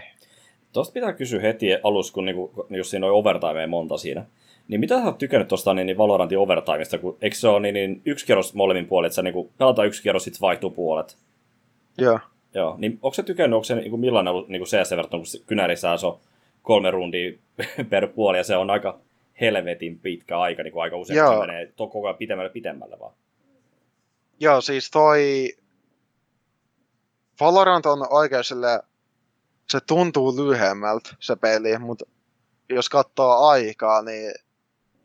[SPEAKER 4] Tuosta pitää kysyä heti alussa, kun niinku, jos siinä on overtime monta siinä. Niin mitä sä oot tykännyt tuosta niin, niin Valorantin overtimeista, kun eikö se ole niin, niin yksi kierros molemmin puolin, että sä niin pelataan yksi kierros, sitten vaihtuu puolet?
[SPEAKER 5] Joo.
[SPEAKER 4] Joo, niin onko se tykännyt, onko se niin kuin millainen ollut niin CS verrattuna, kun kynärissä on kolme rundia per puoli, ja se on aika helvetin pitkä aika, niin kuin aika usein Joo. se menee koko ajan pitemmälle pitemmälle vaan.
[SPEAKER 5] Joo, siis toi Valorant on oikein sille, se tuntuu lyhyemmältä se peli, mutta jos katsoo aikaa, niin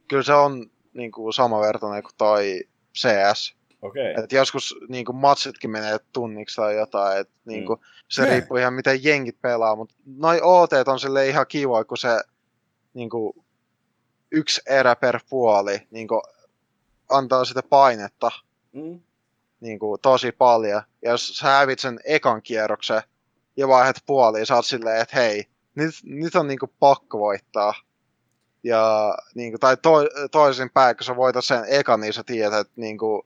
[SPEAKER 5] kyllä se on niin kuin samanvertainen kuin toi CS.
[SPEAKER 4] Okay.
[SPEAKER 5] Et joskus niin kuin matsitkin menee tunniksi tai jotain, et, niin kuin, mm. se yeah. riippuu ihan miten jengit pelaa, mutta noi OT on sille ihan kiva, kun se niin kuin, yksi erä per puoli niin kuin, antaa sitä painetta. Mm niin kuin, tosi paljon. Ja jos sä hävit sen ekan kierroksen ja vaihdat puoliin, sä oot silleen, että hei, nyt, nyt on niin kuin, pakko voittaa. Ja, niin kuin, tai to, toisinpäin, kun sä voitat sen ekan, niin sä tiedät, että niin kuin,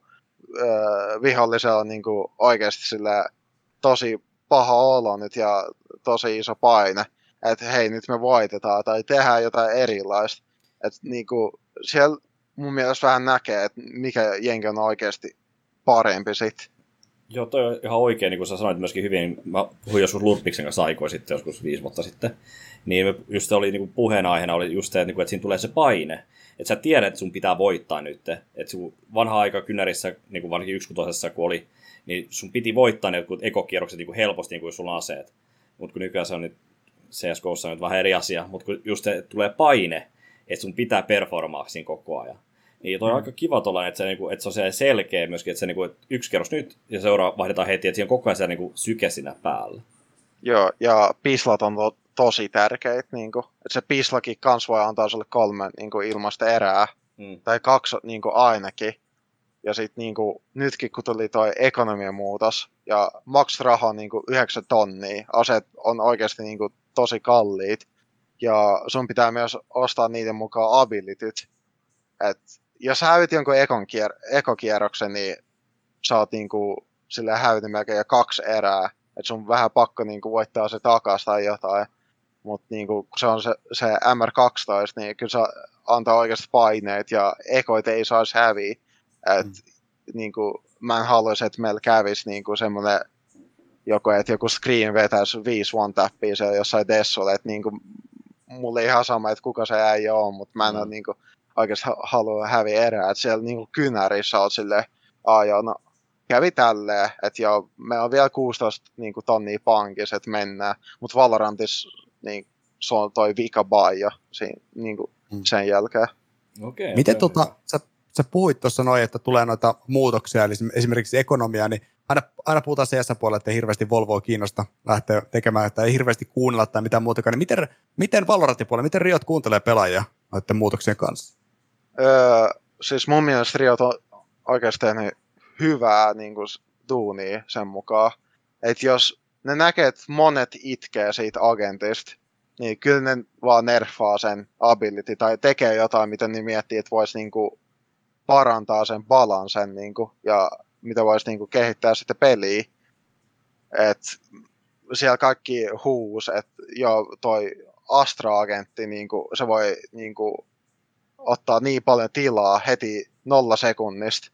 [SPEAKER 5] äh, vihollisella on niin kuin, oikeasti sille tosi paha olo nyt ja tosi iso paine. Että hei, nyt me voitetaan tai tehdään jotain erilaista. Että niin kuin, siellä mun mielestä vähän näkee, että mikä jenki on oikeasti parempi sitten.
[SPEAKER 4] Joo, toi on ihan oikein, niin kuin sä sanoit myöskin hyvin, mä puhuin joskus Lurpiksen kanssa aikoin sitten, joskus viisi vuotta sitten, niin just se oli niin kuin puheenaiheena oli just se, että, niin että siinä tulee se paine, että sä tiedät, että sun pitää voittaa nyt, että sun vanha aika kynärissä, niin kuin varsinkin yksikutoisessa kun oli, niin sun piti voittaa ne jotkut ekokierrokset niin kuin helposti, niin kuin sulla on aseet, mutta kun nykyään se on nyt CSGOssa on nyt vähän eri asia, mutta kun just se tulee paine, että sun pitää performaa siinä koko ajan, niin toi on mm. aika kiva tollainen, että se, niinku, että se on se selkeä myöskin, että se niinku, että yksi kerros nyt ja seuraava vaihdetaan heti, että siinä on koko ajan se niinku, syke siinä päällä.
[SPEAKER 5] Joo, ja pislat on to, tosi tärkeitä, niinku, että se pislakin kans voi antaa sulle kolme niinku, ilmasta erää, mm. tai kaksi niinku, ainakin. Ja sitten niinku, nytkin kun tuli toi ekonomian muutos, ja max raha on niinku, 9 tonnia, aseet on oikeasti niinku, tosi kalliit, ja sun pitää myös ostaa niiden mukaan abilityt. Et jos hävit jonkun ekon kier- ekokierroksen, niin sä oot niinku sille hävitin melkein jo kaksi erää. Et sun vähän pakko niinku voittaa se takas tai jotain. Mutta niinku, kun se on se, se MR12, niin kyllä se antaa oikeasti paineet ja ekoit ei saisi häviä. Et, mm. niinku, mä en haluaisi, että meillä kävisi niinku semmoinen joku, että joku screen vetäisi 5 one tappia siellä jossain dessulle, että niinku, mulle ei ihan sama, että kuka se ei ole, mutta mä en mm. ole niinku, oikeasti halua häviä erää, että siellä niinku kynärissä oot silleen, aa joo, no kävi tälleen, että joo, me on vielä 16 niin kuin, tonnia pankissa, että mennään, mutta Valorantissa niin, se on toi vika siinä, niin kuin, mm. sen jälkeen.
[SPEAKER 3] Okay, Miten okay. tota, sä, sä puhuit tuossa noin, että tulee noita muutoksia, eli esimerkiksi ekonomia, niin aina, aina puhutaan CS-puolella, että ei hirveästi Volvoa kiinnosta lähteä tekemään, että ei hirveästi kuunnella tai mitään muutakaan. Niin miten, miten Valorantin puolella, miten Riot kuuntelee pelaajia noiden muutoksien kanssa?
[SPEAKER 5] Öö, siis mun mielestä Riot on oikeasti tehnyt hyvää niin kuin, duunia sen mukaan. Että jos ne näkee, että monet itkee siitä agentista, niin kyllä ne vaan nerfaa sen ability tai tekee jotain, mitä ne miettii, että voisi niin parantaa sen balansen niin kuin, ja mitä voisi niin kuin, kehittää sitten peliä. Et siellä kaikki huus, että jo toi Astra-agentti, niin kuin, se voi niin kuin, ottaa niin paljon tilaa heti nolla sekunnista,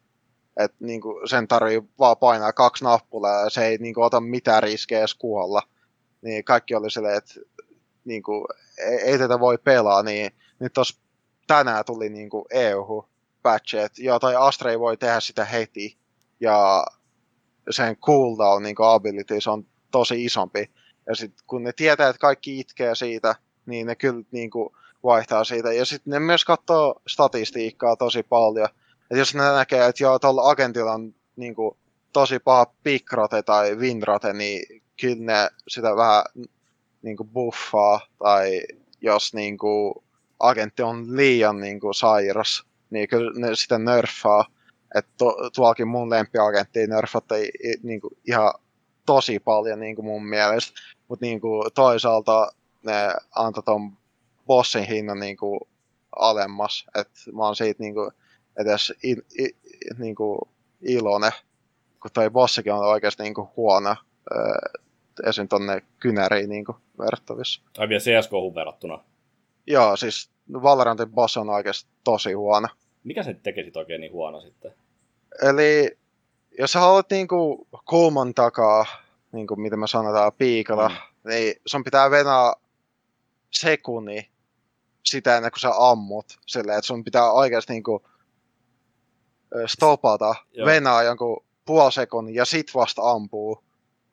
[SPEAKER 5] että niinku sen tarvii vaan painaa kaksi nappulaa ja se ei niinku ota mitään riskejä edes kuolla. Niin kaikki oli silleen, että niinku, ei, ei, tätä voi pelaa, niin nyt tos tänään tuli niinku EU patch, että joo, toi Astra ei voi tehdä sitä heti, ja sen cooldown niinku abilities on tosi isompi. Ja sitten kun ne tietää, että kaikki itkee siitä, niin ne kyllä niinku vaihtaa siitä. Ja sitten ne myös katsoo statistiikkaa tosi paljon, et jos ne näkee, että joo, tuolla agentilla on niin kuin, tosi paha pikrote tai winrote, niin kyllä ne sitä vähän niin kuin buffaa, tai jos niin kuin, agentti on liian niin kuin, sairas, niin kyllä ne sitä nerfaa. Että to, tuollakin mun lempiagentti nerfattiin niin kuin, ihan tosi paljon niin kuin mun mielestä, mutta niin toisaalta ne antoi ton bossin hinnan niin kuin, alemmas, että mä oon siitä niin kuin, edes il, niin kuin iloinen, kun toi bossikin on oikeasti niin kuin huono esim. tonne kynäriin niin kuin verrattavissa.
[SPEAKER 4] Tai vielä CSK verrattuna.
[SPEAKER 5] Joo, siis Valorantin boss on oikeasti tosi huono.
[SPEAKER 4] Mikä se tekee oikein niin huono sitten?
[SPEAKER 5] Eli jos sä haluat niinku kulman takaa, niin kuin mitä me sanotaan, piikalla, mm. niin sun pitää venää sekunni sitä ennen kuin sä ammut. Silleen, että sun pitää oikeasti niinku stopata, Joo. venaa jonkun puoli sekunnin ja sit vasta ampuu,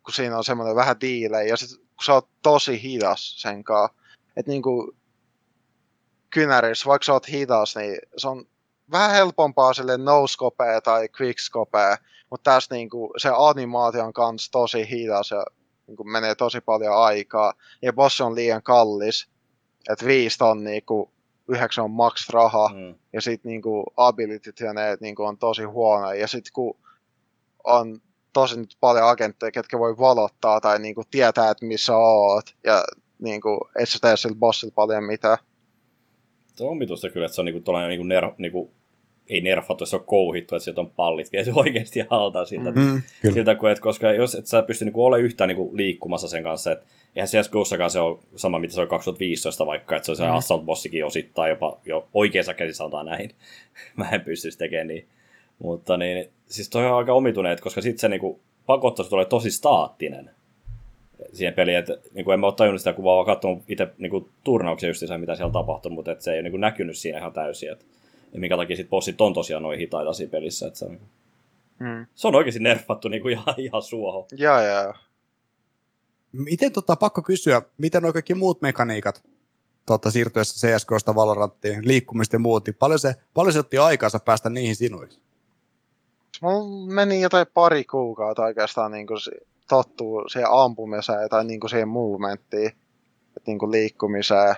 [SPEAKER 5] kun siinä on semmoinen vähän diile ja sit kun sä oot tosi hidas sen kanssa, että niinku kynärissä, vaikka sä oot hidas, niin se on vähän helpompaa sille no tai quick mutta tässä niinku se animaatio on kans tosi hidas ja niinku menee tosi paljon aikaa. Ja boss on liian kallis, että viisi tonnia, kun yhdeksän on max raha, mm. ja sitten niinku abilityt ja ne niinku on tosi huono, ja sitten kun on tosi nyt paljon agentteja, ketkä voi valottaa tai niinku tietää, että missä oot, ja niinku, et sä tee sillä bossilla paljon mitään.
[SPEAKER 4] Se on mitusta kyllä, että se on niinku niinku ner, niinku, ei nerfattu, se on kouhittu, että sieltä on pallit, ja se oikeasti haltaa siltä, mm, siltä kun, et, koska jos et sä pysty niinku olemaan yhtään niinku liikkumassa sen kanssa, että eihän CSGOssakaan se ole sama, mitä se on 2015 vaikka, että se on se mm. Assault Bossikin osittain jopa jo oikeassa käsissä sanotaan näin. Mä en pystyisi tekemään niin. Mutta niin, siis toi on aika omituneet, koska sitten se niinku pakottaa tulee tosi staattinen siihen peliin, että niin kuin en mä ole tajunnut sitä kuvaa, vaan katsonut itse niin turnauksia just mitä siellä tapahtui, mutta että se ei ole niin näkynyt siinä ihan täysin. Että, ja minkä takia sitten bossit on tosiaan noin hitaita siinä pelissä. Että se, on, mm. se on oikeasti nerfattu niin kuin ihan, ihan suohon.
[SPEAKER 5] Joo, joo.
[SPEAKER 3] Miten tota, pakko kysyä, miten nuo kaikki muut mekaniikat tota, siirtyessä CSGOsta Valoranttiin, liikkumista ja muut, niin paljon se, paljon se otti aikaansa päästä niihin sinuiksi?
[SPEAKER 5] Mulla meni jotain pari kuukautta oikeastaan niin kuin tottuu siihen ampumiseen tai niin kuin siihen movementtiin, että niin kuin liikkumiseen.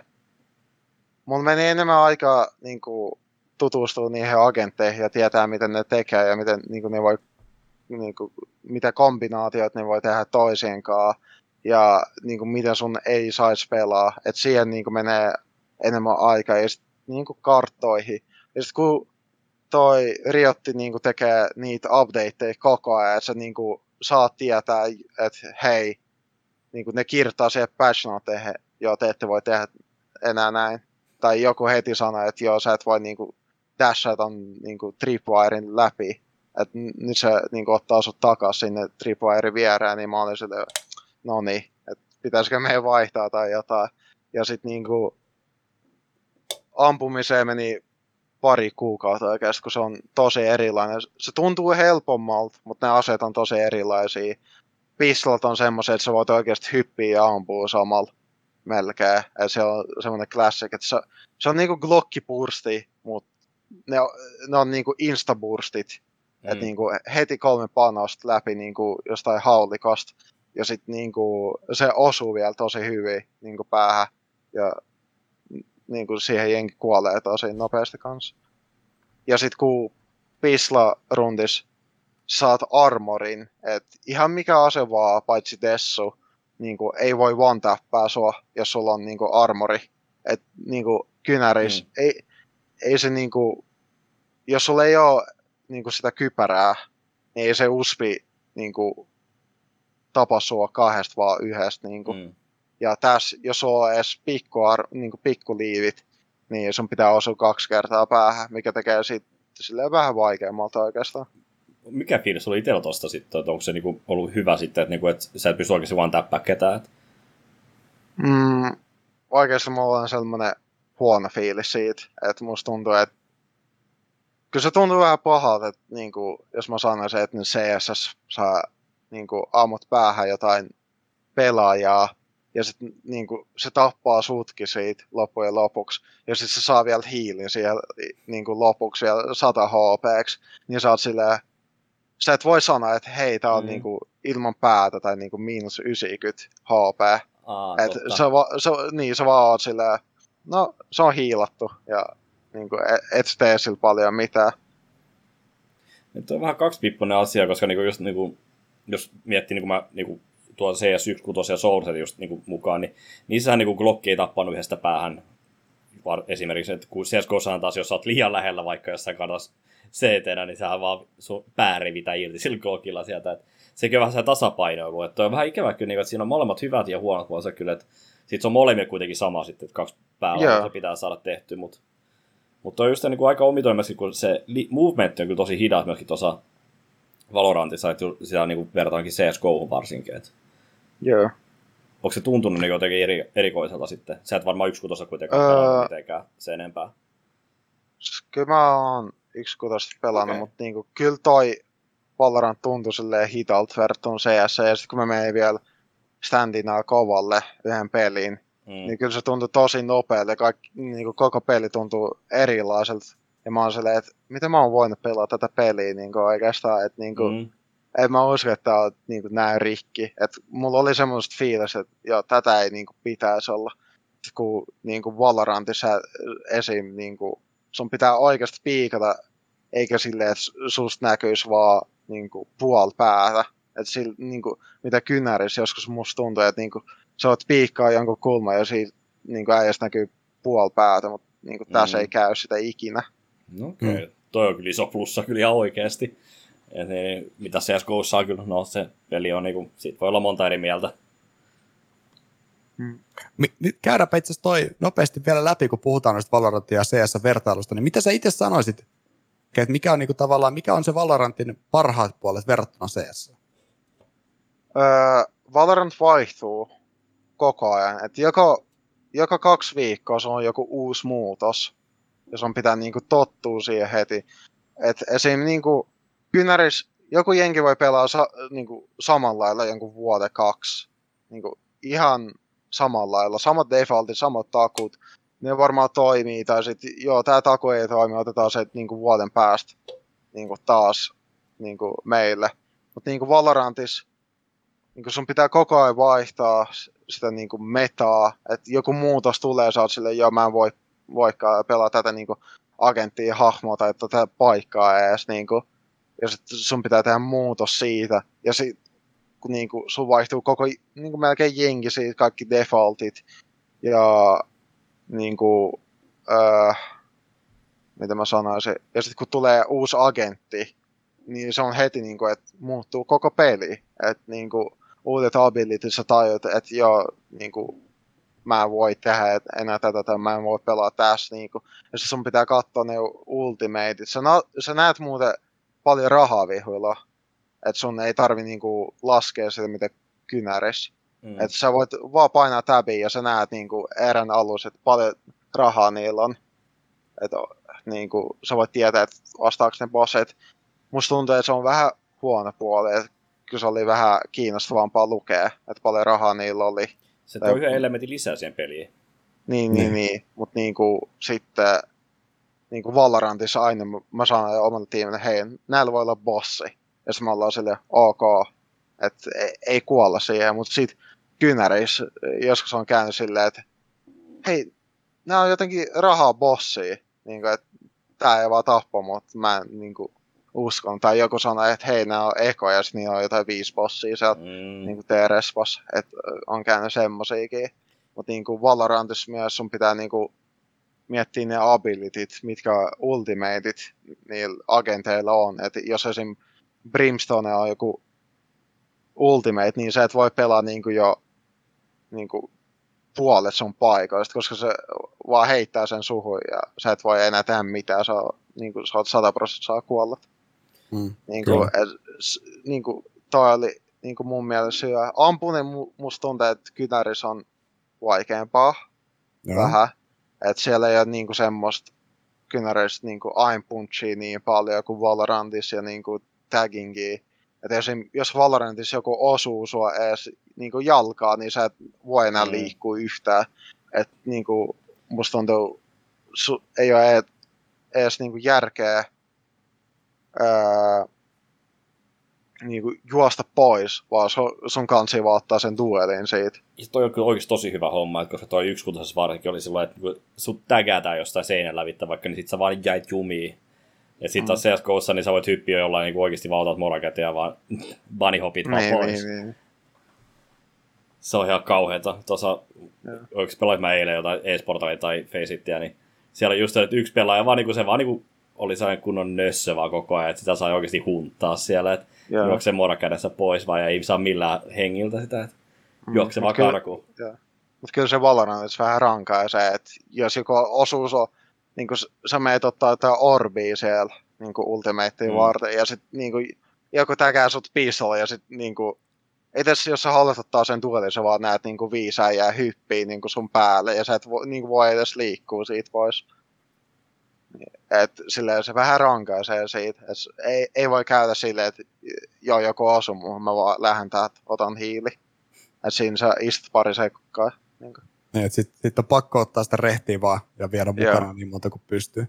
[SPEAKER 5] Mulla meni enemmän aikaa niin kuin tutustua niihin agentteihin ja tietää, miten ne tekee ja miten niin kuin ne voi, niin kuin, mitä kombinaatioita ne voi tehdä toisienkaan ja niin kuin, miten sun ei saisi pelaa. Että siihen niin kuin, menee enemmän aikaa ja sitten niin kuin, karttoihin. Ja sitten kun toi Riotti niin kuin, tekee niitä updateja koko ajan, että sä niin kuin, saat tietää, että hei, niin kuin, ne kirjoittaa siihen patch noteihin, joo, te ette voi tehdä enää näin. Tai joku heti sanoo, että joo, sä et voi niin kuin, dashata ton niin kuin, tripwiren läpi. Että nyt se niin kuin, ottaa sut takaisin sinne tripwiren viereen, niin mä olin silleen, no niin, että pitäisikö meidän vaihtaa tai jotain. Ja sitten niinku ampumiseen meni pari kuukautta oikeasti, kun se on tosi erilainen. Se tuntuu helpommalta, mutta ne aseet on tosi erilaisia. Pistolat on semmoiset, että sä voit oikeasti hyppiä ja ampua samalla melkein. Et se on semmoinen classic, että se, se on niinku glockibursti, mutta ne, on, ne on niinku instaburstit. Mm. Että niinku heti kolme panosta läpi niinku jostain haulikosta ja sitten niinku, se osuu vielä tosi hyvin niinku päähän ja niinku siihen jenki kuolee tosi nopeasti kanssa. Ja sitten kun Pisla rundis saat armorin, että ihan mikä ase vaan, paitsi Tessu, niinku, ei voi one tappaa sua, jos sulla on niinku armori. Et niinku, kynäris, mm. ei, ei se niinku, jos sulla ei ole niinku sitä kypärää, niin ei se uspi niinku, tapa sua kahdesta vaan yhdestä. Niin kuin. Mm. Ja tässä, jos on edes pikku, niin kuin pikkuliivit, niin sun pitää osua kaksi kertaa päähän, mikä tekee sitten silleen vähän vaikeammalta oikeastaan.
[SPEAKER 4] Mikä fiilis oli itsellä tosta sitten, että onko se niinku ollut hyvä sitten, että, niinku, että sä et pysty oikeasti vaan täppää ketään?
[SPEAKER 5] Mm, oikeasti mulla on sellainen huono fiilis siitä, että musta tuntuu, että kyllä se tuntuu vähän pahalta, että niin kuin, jos mä sanoisin, että CSS saa niin kuin, ammut päähän jotain pelaajaa, ja sitten niin kuin, se tappaa sutkin siitä loppujen lopuksi, ja sitten se saa vielä hiilin siellä niin kuin, lopuksi vielä 100 HP, niin sä oot silleen, sä et voi sanoa, että hei, tää on mm. niin kuin, ilman päätä tai niin kuin, miinus 90 HP.
[SPEAKER 4] Aa,
[SPEAKER 5] et se, va, se, niin, se vaan oot silleen, no se on hiilattu, ja niin kuin, et, et tee sillä paljon mitään.
[SPEAKER 4] Nyt on vähän kaksipippunen asia, koska niinku just niinku, jos miettii, niin kuin mä niin kuin tuo CS1, kun tosiaan Soulset just niin kuin mukaan, niin niissähän niin Glocki ei tappanut yhdestä päähän. Esimerkiksi, että kun CSGOssahan taas, jos sä oot liian lähellä vaikka jossain kadas ct niin sehän vaan sun päärivitä irti sillä Glockilla sieltä. Että sekin on vähän se tasapainoilu. Että on vähän ikävä kyllä, niin että siinä on molemmat hyvät ja huonot puolensa kyllä. Että sit se on molemmilla kuitenkin sama sitten, että kaksi päällä se pitää saada tehty, mutta mutta on just niin kuin aika omitoimasti, kun se movement on kyllä tosi hidas myöskin tuossa Valorantissa, että sitä niin kuin vertaankin CSGOhun varsinkin. Että...
[SPEAKER 5] Joo.
[SPEAKER 4] Onko se tuntunut niin jotenkin eri, erikoiselta sitten? Sä et varmaan yksikutossa kuitenkaan öö... pelannut mitenkään se enempää.
[SPEAKER 5] Kyllä mä oon yksikutosta pelannut, okay. mutta niinku, kyllä toi Valorant tuntui silleen hitalta verrattuna CS, ja sitten kun mä menen vielä standinaa kovalle yhden peliin, mm. niin kyllä se tuntui tosi nopealta, kaikki, niin kuin koko peli tuntuu erilaiselta ja mä oon silleen, että miten mä oon voinut pelata tätä peliä niin kuin oikeastaan, että niin kuin, mm. en mä usko, että tää on niin kuin näin rikki. että mulla oli semmoista fiilis, että joo, tätä ei niin kuin pitäisi olla. Kun niin kuin Valorantissa esim. Niin kuin, sun pitää oikeasti piikata, eikä silleen, että susta näkyisi vaan niin kuin, puol päätä. Että sillä, niin kuin, mitä kynärissä joskus musta tuntuu, että niin kuin, sä oot piikkaa jonkun kulman ja siitä niin kuin äijästä näkyy puol päätä, mutta niin kuin, tässä mm. ei käy sitä ikinä.
[SPEAKER 4] No okay. mm. toi on kyllä iso plussa kyllä ihan oikeasti. Et, niin, mitä CSGO saa kyllä, no se peli on niinku, siitä voi olla monta eri mieltä.
[SPEAKER 3] Hmm. Nyt käydäänpä itse toi nopeasti vielä läpi, kun puhutaan noista Valorantin ja CS-vertailusta, niin mitä sä itse sanoisit, että mikä on niinku tavallaan, mikä on se Valorantin parhaat puolet verrattuna CS?
[SPEAKER 5] Öö, Valorant vaihtuu koko ajan, että joka, joka kaksi viikkoa se on joku uusi muutos ja sun pitää niinku tottua siihen heti. Et esim. Niinku, kynäris, joku jenki voi pelaa sa, niinku, samalla lailla jonkun vuoden kaksi. Niinku, ihan samalla lailla. Samat defaultit, samat takut. Ne varmaan toimii. Tai sit, joo, tää taku ei toimi, otetaan se niinku, vuoden päästä niinku, taas niinku, meille. Mutta niinku Valorantis, niinku, sun pitää koko ajan vaihtaa sitä niinku, metaa. Että joku muutos tulee, sä oot silleen, joo, mä en voi voikaan pelaa tätä niinku agenttia hahmoa tai tätä paikkaa edes niinku, ja sit sun pitää tehdä muutos siitä. Ja sit, kun niinku, sun vaihtuu koko, niinku melkein jengi siitä, kaikki defaultit. Ja niinku, öö, mitä mä sanoisin. Ja sitten kun tulee uusi agentti, niin se on heti niinku, että muuttuu koko peli. Että niinku, uudet abilitit sä tajut, että joo, niinku, mä en voi tehdä enää tätä tai mä en voi pelaa tässä. Niinku. Ja sitten sun pitää katsoa ne ultimateit. Sä, na- sä näet muuten paljon rahaa vihuilla. Että sun ei tarvi niinku laskea sitä mitä kynäris. Mm. Että sä voit vaan painaa tabiin ja sä näet niinku erän alus, että paljon rahaa niillä on. Että niinku, sä voit tietää, että vastaako ne bossit. Musta tuntuu, että se on vähän huono puoli. Että kyllä se oli vähän kiinnostavampaa lukea, että paljon rahaa niillä oli.
[SPEAKER 4] Se toi yhden elementin lisää siihen peliin.
[SPEAKER 5] Niin, niin, niin. niin. mutta niinku, sitten niinku Valorantissa aina mä sanon omalle tiimille, hei, näillä voi olla bossi. Ja sitten me ollaan silleen, ok, että ei, ei kuolla siihen, mutta sitten kynärissä joskus on käynyt silleen, että hei, nämä on jotenkin rahaa bossia, niin kuin, että tämä ei vaan tappa, mutta mä en niin kuin, uskon. Tai joku sanoo, että hei, nämä on ekoja, ja sitten on jotain viisi bossia sieltä, mm. niin kuin TRS-boss, että on käynyt semmosiakin. Mutta niin kuin Valorantissa myös sun pitää niin kuin, miettiä ne abilitit, mitkä ultimateit niillä agenteilla on. Et jos esim. Brimstone on joku ultimate, niin sä et voi pelaa niin kuin jo niin kuin puolet sun paikoista, koska se vaan heittää sen suhun ja sä et voi enää tehdä mitään, sä, niin kuin, sä oot 100 prosenttia saa kuolla. Mm, niin kuin, et, niin kuin, toi oli niin kuin mun mielestä hyvä. Ampuminen musta tuntuu, että kytäris on vaikeampaa Joo. vähän. Että siellä ei ole niin kuin semmoista kynäristä niin kuin aim punchia niin paljon kuin Valorantissa ja niin kuin taggingia. Että jos, jos Valorantissa joku osuu sua edes niin kuin jalkaa, niin sä et voi enää mm. liikkua yhtään. Että niin kuin, musta tuntuu, su, ei ole edes, edes niin kuin järkeä ää, niin kuin juosta pois, vaan sun kansi vaan ottaa sen duelin siitä.
[SPEAKER 4] Ja toi on kyllä oikeasti tosi hyvä homma, että koska toi yksikuntaisessa varsinkin oli silloin, että kun sut tägätään jostain seinän lävittä vaikka, niin sit sä vaan jäit jumiin. Ja sitten taas mm. CSGOssa, niin sä voit hyppiä jollain niin oikeasti vaan otat morakäteen ja vaan bunnyhopit vaan pois. Niin, niin. Se on ihan kauheeta. Tuossa, oikeasti pelasin mä eilen jotain e-sportalia tai Faceittiä, niin siellä just että yksi pelaaja vaan, niin kuin se vaan niin kuin oli sellainen kunnon nössö vaan koko ajan, että sitä sai oikeasti hunttaa siellä, että juokse mora kädessä pois vai ei saa millään hengiltä sitä, että mm, juokse vaan karkuun.
[SPEAKER 5] Mutta kyllä se Valorantissa vähän rankaa se, että jos joku osuus on, niin kuin sä meet ottaa jotain orbia siellä niin kuin ultimateen mm. varten, ja sitten niin kuin, joku täkää sut pistolla, ja sitten niin kuin, etes jos sä haluat ottaa sen tuolin, sä vaan näet niin kuin viisi äijää hyppii niin kuin sun päälle, ja sä et vo, niin kuin voi edes liikkua siitä pois. Et silleen se vähän rankaisee siitä. Et ei, ei voi käydä silleen, että joo, joku osu muuhun, mä vaan lähden täältä, otan hiili. Et siinä sä istut pari sekkaa. Niin,
[SPEAKER 3] niin sitten sit on pakko ottaa sitä rehtiä vaan ja viedä mukana joo. niin monta kuin pystyy.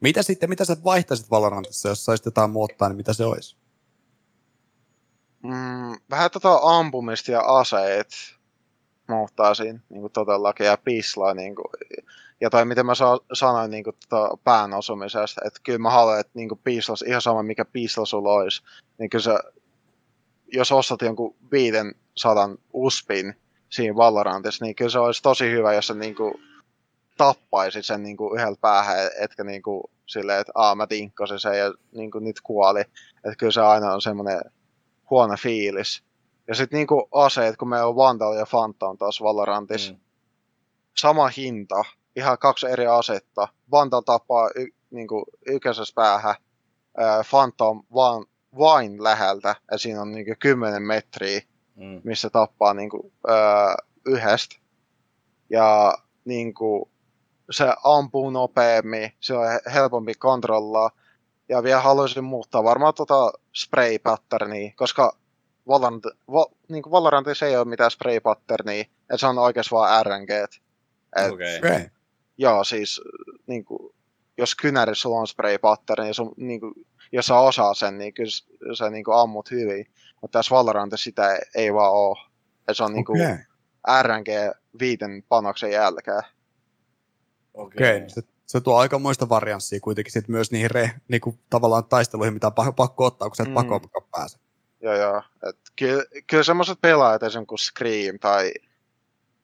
[SPEAKER 3] Mitä sitten, mitä sä vaihtaisit Valorantissa, jos saisit jotain muuttaa, niin mitä se olisi?
[SPEAKER 5] Mm, vähän tota ampumista ja aseet muuttaisin niin todellakin ja pisla niin kuin, ja toi miten mä sa- sanoin niin kuin, tota pään osumisesta, että kyllä mä haluan, että niin piislas, ihan sama mikä piisla sulla olisi, niin kyllä sä, jos ostat jonkun 500 uspin siinä Valorantissa, niin kyllä se olisi tosi hyvä, jos sä niin kuin, tappaisit sen niin kuin, yhdellä päähän, etkä niin kuin, silleen, että aa mä tinkkasin sen ja niin kuin, nyt kuoli. Että kyllä se aina on semmoinen huono fiilis. Ja sitten niin aseet, kun meillä on Vandal ja Phantom taas Valorantissa, mm. sama hinta, ihan kaksi eri asetta. Vandal tappaa y, niin kuin ykäisessä päähän, ää, Phantom vaan, vain läheltä, ja siinä on niin 10 metriä, mm. missä tappaa niin kuin, ää, yhdestä. Ja niin kuin, se ampuu nopeammin, se on helpompi kontrollaa. Ja vielä haluaisin muuttaa varmaan tota spray patternia, koska Valorant, va, niin kuin Valorantissa ei ole mitään spray patternia, että se on oikeasti vaan RNG.
[SPEAKER 4] Okei. Okay.
[SPEAKER 5] Joo, siis niin kuin, jos kynärissä sulla on spray pattern, niin sun, niin kuin, jos sä osaa sen, niin kyllä sä niin kuin ammut hyvin. Mutta tässä Valorantissa sitä ei, ei vaan ole. Et se on niin okay. niin RNG viiden panoksen jälkeen.
[SPEAKER 3] Okei, okay. se, se tuo aika muista varianssia kuitenkin sit myös niihin re, niin kuin, tavallaan taisteluihin, mitä on pakko ottaa, kun sä et mm. pakoon pääse.
[SPEAKER 5] Joo, joo. Et kyllä, kyllä semmoiset pelaajat esimerkiksi kuin Scream tai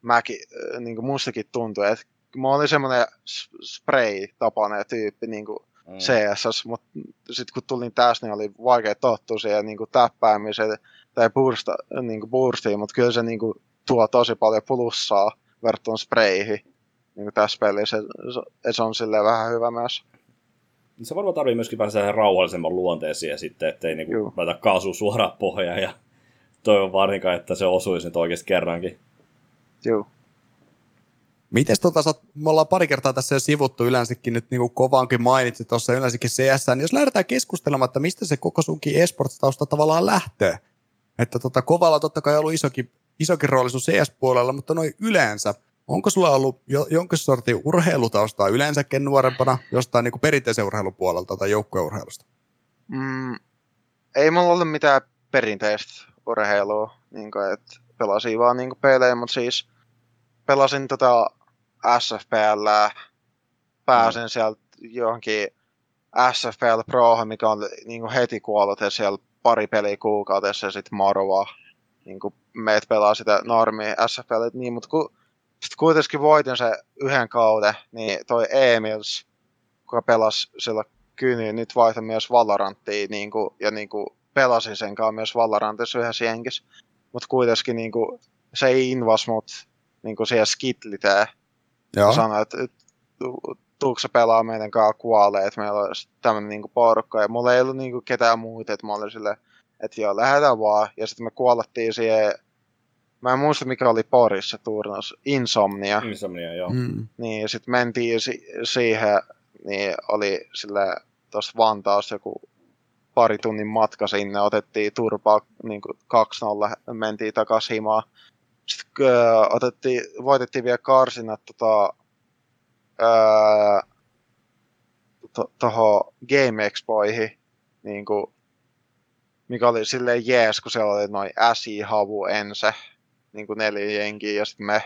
[SPEAKER 5] mäkin, niin kuin mustakin tuntuu, että mä olin semmoinen spray-tapainen tyyppi niin kuin mm. CSS, mutta sitten kun tulin tässä, niin oli vaikea tottua siihen niin täppäämiseen tai bursta, niin kuin burstiin, mutta kyllä se niin kuin, tuo tosi paljon plussaa verrattuna sprayhin niin kuin tässä pelissä. Se, se on silleen vähän hyvä myös.
[SPEAKER 4] Niin se varmaan tarvii myöskin vähän sellaisen rauhallisemman luonteeseen sitten, ettei niinku laita kaasu suoraan pohjaan ja toivon varsinkaan, että se osuisi nyt oikeasti kerrankin.
[SPEAKER 5] Joo.
[SPEAKER 3] Mites tota, me ollaan pari kertaa tässä jo sivuttu yleensäkin nyt niin kuin kovaankin mainitsit tuossa yleensäkin CS, niin jos lähdetään keskustelemaan, että mistä se koko sunkin esports-tausta tavallaan lähtee. Että tota, kovalla totta kai ollut isokin, isokin rooli sun CS-puolella, mutta noin yleensä, onko sulla ollut jo, jonkin sortin urheilutaustaa yleensäkin nuorempana jostain niin kuin perinteisen urheilupuolelta tai joukkueurheilusta?
[SPEAKER 5] Mm, ei mulla ollut mitään perinteistä urheilua, niin kuin, että pelasin vaan niin pelejä, mutta siis pelasin tota SFPL, pääsin mm. sieltä johonkin SFPL Pro, mikä on niin kuin heti kuollut ja siellä pari peliä kuukaudessa ja sitten Marva. Niin kuin meet pelaa sitä normi SFL, niin, mutta ku, sitten kuitenkin voitin se yhden kauden, niin toi Emils, joka pelasi sillä kyni, nyt vaihtoi myös Valoranttiin niin kuin, ja niin kuin pelasin sen kanssa myös Valorantissa yhdessä jenkissä. Mutta kuitenkin niin kuin, se ei invas mut niin kuin siihen skitlitään. Joo. Sanoi, että tuuko se pelaa meidän kanssa kuolee, että meillä olisi tämmöinen niin porukka. Ja mulla ei ollut niin kuin ketään muuta, että mä olin silleen, että joo, lähdetään vaan. Ja sitten me kuolettiin siihen, mä en muista mikä oli Porissa turnaus, Insomnia.
[SPEAKER 4] Insomnia, joo. Mm.
[SPEAKER 5] Niin, sitten mentiin si- siihen, niin oli sille tuossa Vantaassa joku pari tunnin matka sinne, otettiin turpaa niin 2-0, mentiin takaisin himaan. Sitten öö, otettiin, voitettiin vielä karsinat tota, öö, tuohon Game Expoihin, niin kuin, mikä oli silleen jees, kun siellä oli noin Äsi, Havu, Ense, niin kuin neljä jengiä, ja sitten me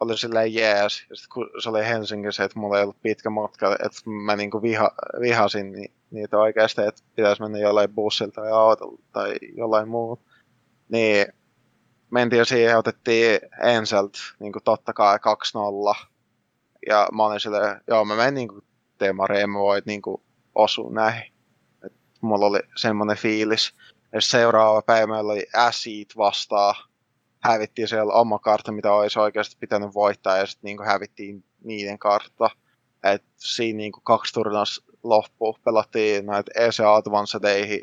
[SPEAKER 5] oli silleen jees, ja sitten kun se oli Helsingissä, että mulla ei ollut pitkä matka, että mä niin kuin viha, vihasin ni, niitä oikeasti, että pitäisi mennä jollain bussilla tai autolla tai jollain muu. Niin mentiin siihen otettiin Enselt niin kuin totta kai 2-0. Ja mä olin silleen, joo mä menen niin kuin teemariin, mä voit niin kuin osua näihin. Et mulla oli semmoinen fiilis. Ja seuraava päivä meillä oli Acid vastaan. Hävittiin siellä oma kartta, mitä olisi oikeasti pitänyt voittaa, ja sitten niin hävittiin niiden kartta. Et siinä niin kuin kaksi turnaus loppu. Pelattiin näitä EC Advancedeihin,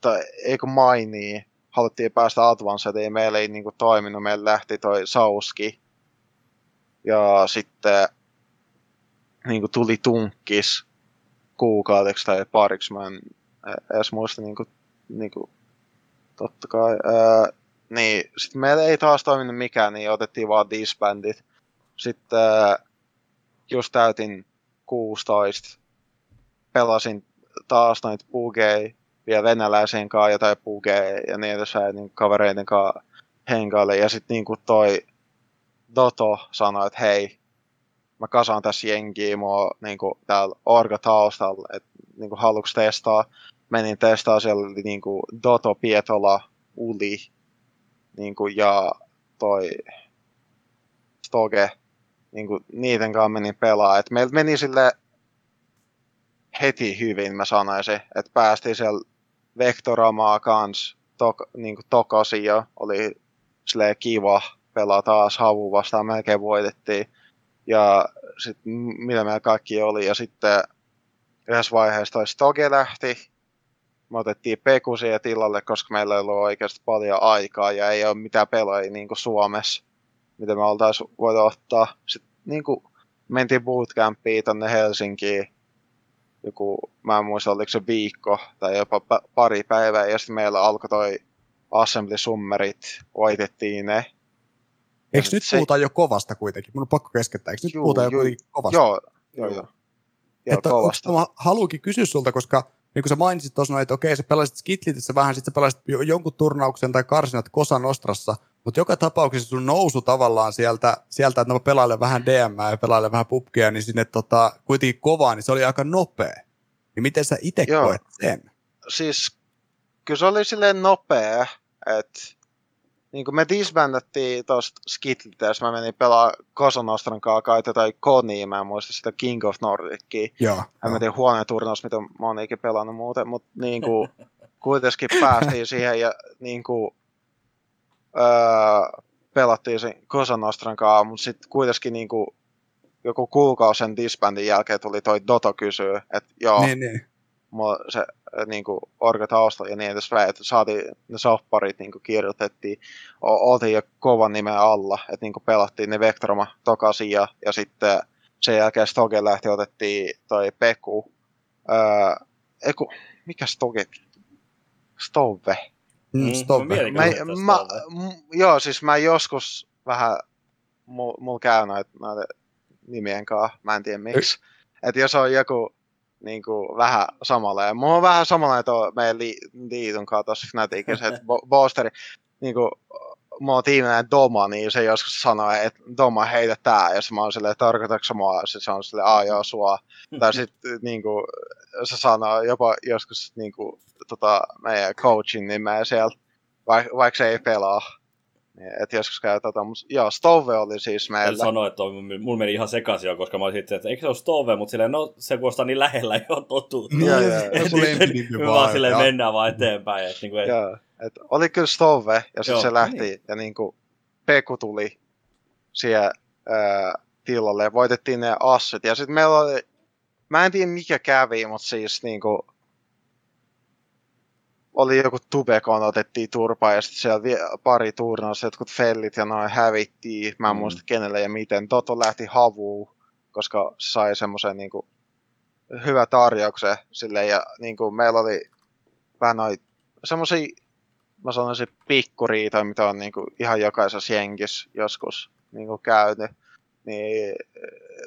[SPEAKER 5] tai eikö mainii, haluttiin päästä Advancediin, meillä ei niin kuin toiminut, meillä lähti toi Sauski. Ja sitten niin kuin tuli tunkkis kuukaudeksi tai pariksi, mä en edes muista niin kuin, niin kuin, totta kai. Ää, niin, sitten meillä ei taas toiminut mikään, niin otettiin vaan disbandit. Sitten ää, just täytin 16, pelasin taas näitä pugeja, vielä venäläisen kanssa jotain pugeja ja niin edespäin niin kavereiden kanssa henkaille. Ja sitten niin kuin toi Doto sanoi, että hei, mä kasaan tässä jengiä, mua niinku täällä orga taustalla, että niinku haluuks testaa. Menin testaa siellä oli niinku Doto, Pietola, Uli niinku, ja toi Stoge, niinku, niiden kanssa menin pelaa. Et meillä meni sille heti hyvin, mä sanoisin, että päästiin siellä Vektoramaa kans tok, tokosi jo, oli silleen kiva pelaa taas havu vastaan, melkein voitettiin ja sitten mitä meillä kaikki oli. Ja sitten yhdessä vaiheessa toi Stoge lähti. Me otettiin Peku tilalle, koska meillä ei ollut oikeasti paljon aikaa ja ei ole mitään pelaajia niin kuin Suomessa, mitä me oltaisiin voitu ottaa. Sitten niin kuin mentiin bootcampiin tonne Helsinkiin joku, mä en muista oliko se viikko tai jopa pari päivää, ja sitten meillä alkoi toi Assembly Summerit, voitettiin ne,
[SPEAKER 3] Eikö nyt se... puhuta jo kovasta kuitenkin? Mun on pakko keskeyttää. Eikö nyt juu, puhuta jo kuitenkin kovasta?
[SPEAKER 5] Joo, joo, joo. joo
[SPEAKER 3] että kovasta. Mä haluankin kysyä sulta, koska niin kuin sä mainitsit tuossa, että okei, sä pelasit Skitlitissä vähän, sitten sä pelasit jonkun turnauksen tai karsinat Kosa Nostrassa, mutta joka tapauksessa sun nousu tavallaan sieltä, sieltä että mä pelailen vähän DM ja pelailen vähän pubkia, niin sinne tota, kuitenkin kovaa, niin se oli aika nopea. Niin miten sä itse koet sen?
[SPEAKER 5] Siis kyllä se oli silleen nopea, että niin kuin me disbandattiin tosta Skitliltä, jos mä menin pelaa Kosonostran kanssa tai Konia, mä en muista sitä King of Nordicia.
[SPEAKER 3] Joo.
[SPEAKER 5] En mä tiedä huoneen turnaus, mitä mä oon ikinä pelannut muuten, mutta niin kuin, kuitenkin päästiin siihen ja niin kuin, öö, pelattiin sen Kosanostran kanssa, mutta sitten kuitenkin niin kuin, joku kuukausi sen disbandin jälkeen tuli toi Doto kysyä, että joo,
[SPEAKER 3] Niin, niin.
[SPEAKER 5] mulla se niinku orga taustalla ja niin edespäin, että saatiin ne sopparit niinku kirjoitettiin, o- oltiin jo kovan nimen alla, että niinku pelattiin ne Vectroma tokasin ja, ja sitten sen jälkeen Stoge lähti otettiin toi Peku, öö, eiku, mikä Stoge? Stove.
[SPEAKER 3] Mm,
[SPEAKER 4] Mm,
[SPEAKER 3] stop.
[SPEAKER 4] mä
[SPEAKER 5] Mä, m, joo, siis mä joskus vähän, mulla mul käy noita noita nimien kanssa, mä en tiedä miksi. Että jos on joku niin kuin, vähän samalla, ja mulla on vähän samalla tuo meidän li, liiton kanssa tuossa Fnaticissa, että Bo- Bosteri, niin kuin, on tiiminen Doma, niin se joskus sanoo, että Doma heitä tää, ja se mä oon silleen, tarkoitatko sä mua, sit se on silleen, aa joo sua, tai sitten niin kuin, se sanoo jopa joskus niin kuin, tota, meidän coachin nimeä siellä, vaikka vaik se ei pelaa. Niin, Et joskus käy tota, mutta joo, Stove oli siis
[SPEAKER 4] En
[SPEAKER 5] meillä.
[SPEAKER 4] sano, että on, mulla meni ihan sekaisin jo, koska mä olisin itse, että eikö se ole Stove, mutta silleen, no se kuulostaa niin lähellä jo totuutta.
[SPEAKER 3] Niin,
[SPEAKER 5] Joo, joo,
[SPEAKER 4] Me
[SPEAKER 3] vaan,
[SPEAKER 4] silleen mennään vaan eteenpäin. Että niin kuin,
[SPEAKER 5] Joo, et oli kyllä Stove, ja sitten se lähti,
[SPEAKER 4] niin.
[SPEAKER 5] ja niinku Peku tuli siihen ää, tilalle, ja voitettiin ne asset, ja sitten meillä oli, mä en tiedä mikä kävi, mutta siis niinku, oli joku Tubekon otettiin turpaa, ja sitten siellä pari turnausta, jotkut fellit ja noin hävittiin, mä en
[SPEAKER 4] Mm.
[SPEAKER 5] muista kenelle ja miten, Toto lähti havuun, koska sai semmoisen niinku, hyvä tarjouksen sille ja niinku, meillä oli vähän noin semmoisia, mä sanoisin pikkuriitoja, mitä on niinku ihan jokaisessa jengissä joskus niinku käynyt, niin eh,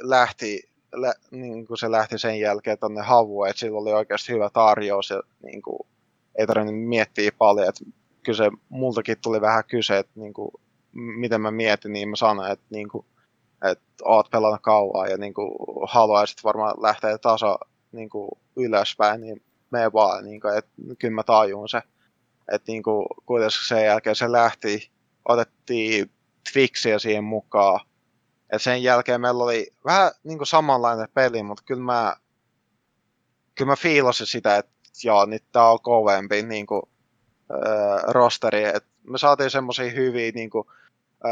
[SPEAKER 5] lähti, lä, niinku se lähti sen jälkeen tonne havuun, että sillä oli oikeasti hyvä tarjous ja niinku, ei tarvinnut miettiä paljon, että kyllä se multakin tuli vähän kyse, että niinku, m- miten mä mietin, niin mä sanoin, että niinku, että oot pelannut kauan ja niinku, haluaisit varmaan lähteä taso niinku, ylöspäin, niin mene vaan, niinku, että kyllä mä tajun se. Että niinku, kuitenkin sen jälkeen se lähti, otettiin Twixiä siihen mukaan. Et sen jälkeen meillä oli vähän niinku samanlainen peli, mutta kyllä mä, kyllä mä fiilasin sitä, että joo, nyt tää on kovempi niinku, öö, rosteri. Et me saatiin semmosia hyviä niinku, öö,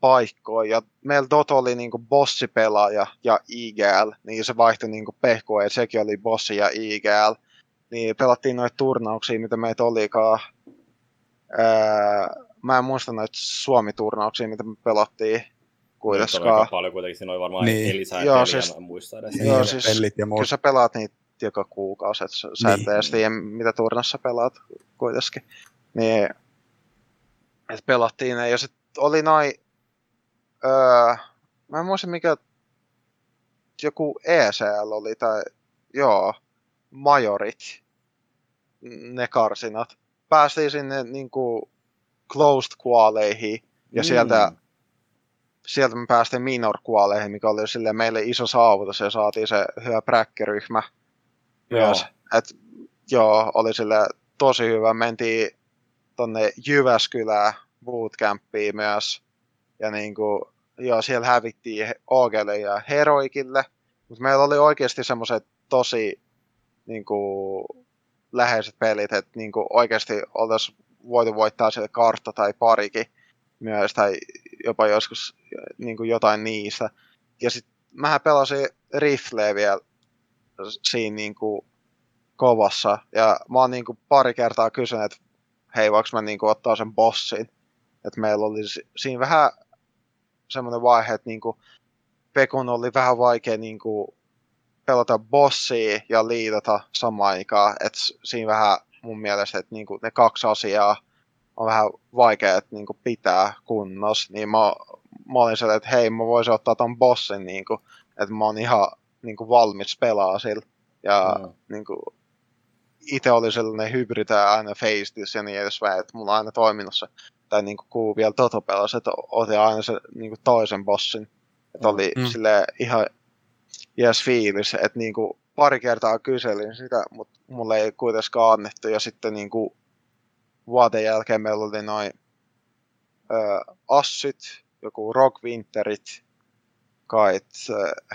[SPEAKER 5] paikkoja. Ja meillä Dot oli niinku bossipelaaja ja IGL, niin se vaihtoi niinku pehkoa, että sekin oli bossi ja IGL. Niin pelattiin noita turnauksia, mitä meitä olikaan. Öö, mä en muista noita Suomi-turnauksia, mitä me pelattiin kuitenkaan.
[SPEAKER 4] aika paljon kuitenkin, siinä oli varmaan
[SPEAKER 3] Niin.
[SPEAKER 5] Joo, siis-
[SPEAKER 4] en muista edes.
[SPEAKER 3] Niin,
[SPEAKER 5] Joo,
[SPEAKER 3] ja
[SPEAKER 5] siis
[SPEAKER 3] pellit ja
[SPEAKER 5] Kyllä
[SPEAKER 3] muut.
[SPEAKER 5] sä pelaat niitä joka kuukausi, että sä sä et
[SPEAKER 3] Niin.
[SPEAKER 5] edes tiedä, mitä turnassa pelaat kuitenkin. Niin, että pelattiin ne, ja sitten oli noin, öö, mä en muista mikä, joku ECL oli, tai joo, majorit, ne karsinat. Päästiin sinne niinku closed qualeihin, ja sieltä, sieltä me päästiin minor qualeihin, mikä oli sille meille iso saavutus, ja saatiin se hyvä präkkiryhmä
[SPEAKER 4] Joo.
[SPEAKER 5] myös. Et, joo, oli sille tosi hyvä. Mentiin tonne Jyväskylään bootcampiin myös. Ja niinku, joo, siellä hävittiin Ogelle ja Heroikille. Mutta meillä oli oikeasti semmoiset tosi niinku, läheiset pelit, että niinku, oikeasti oltaisiin voitu voittaa siellä kartta tai parikin myös, tai jopa joskus niinku, jotain niistä. Ja sitten mähän pelasin rifleä vielä siinä niinku, kovassa. Ja mä oon niinku pari kertaa kysynyt, että hei, voiko mä niinku ottaa sen bossin. Että meillä oli si- siinä vähän semmoinen vaihe, että niinku Pekun oli vähän vaikea niinku pelata bossia ja liitata samaan aikaan. Että siinä vähän mun mielestä, että niinku ne kaksi asiaa on vähän vaikea että niinku pitää kunnossa. Niin mä, mä olin sellainen, että hei, mä voisin ottaa ton bossin, niinku, että mä oon ihan niinku valmis pelaa sillä. Ja
[SPEAKER 4] Mm.
[SPEAKER 5] niin kuin, itse oli sellainen hybridä aina Facetis ja niin edespäin, että mulla on aina toiminut se, tai niin kuin kuuluu vielä Totopelas, että otin aina se niin kuin toisen bossin. Että oli
[SPEAKER 3] mm.
[SPEAKER 5] sille ihan yes fiilis, että niin kuin pari kertaa kyselin sitä, mutta mulle ei kuitenkaan annettu ja sitten niin kuin vuoden jälkeen meillä oli noin ö, Assyt, joku Rock Winterit, kait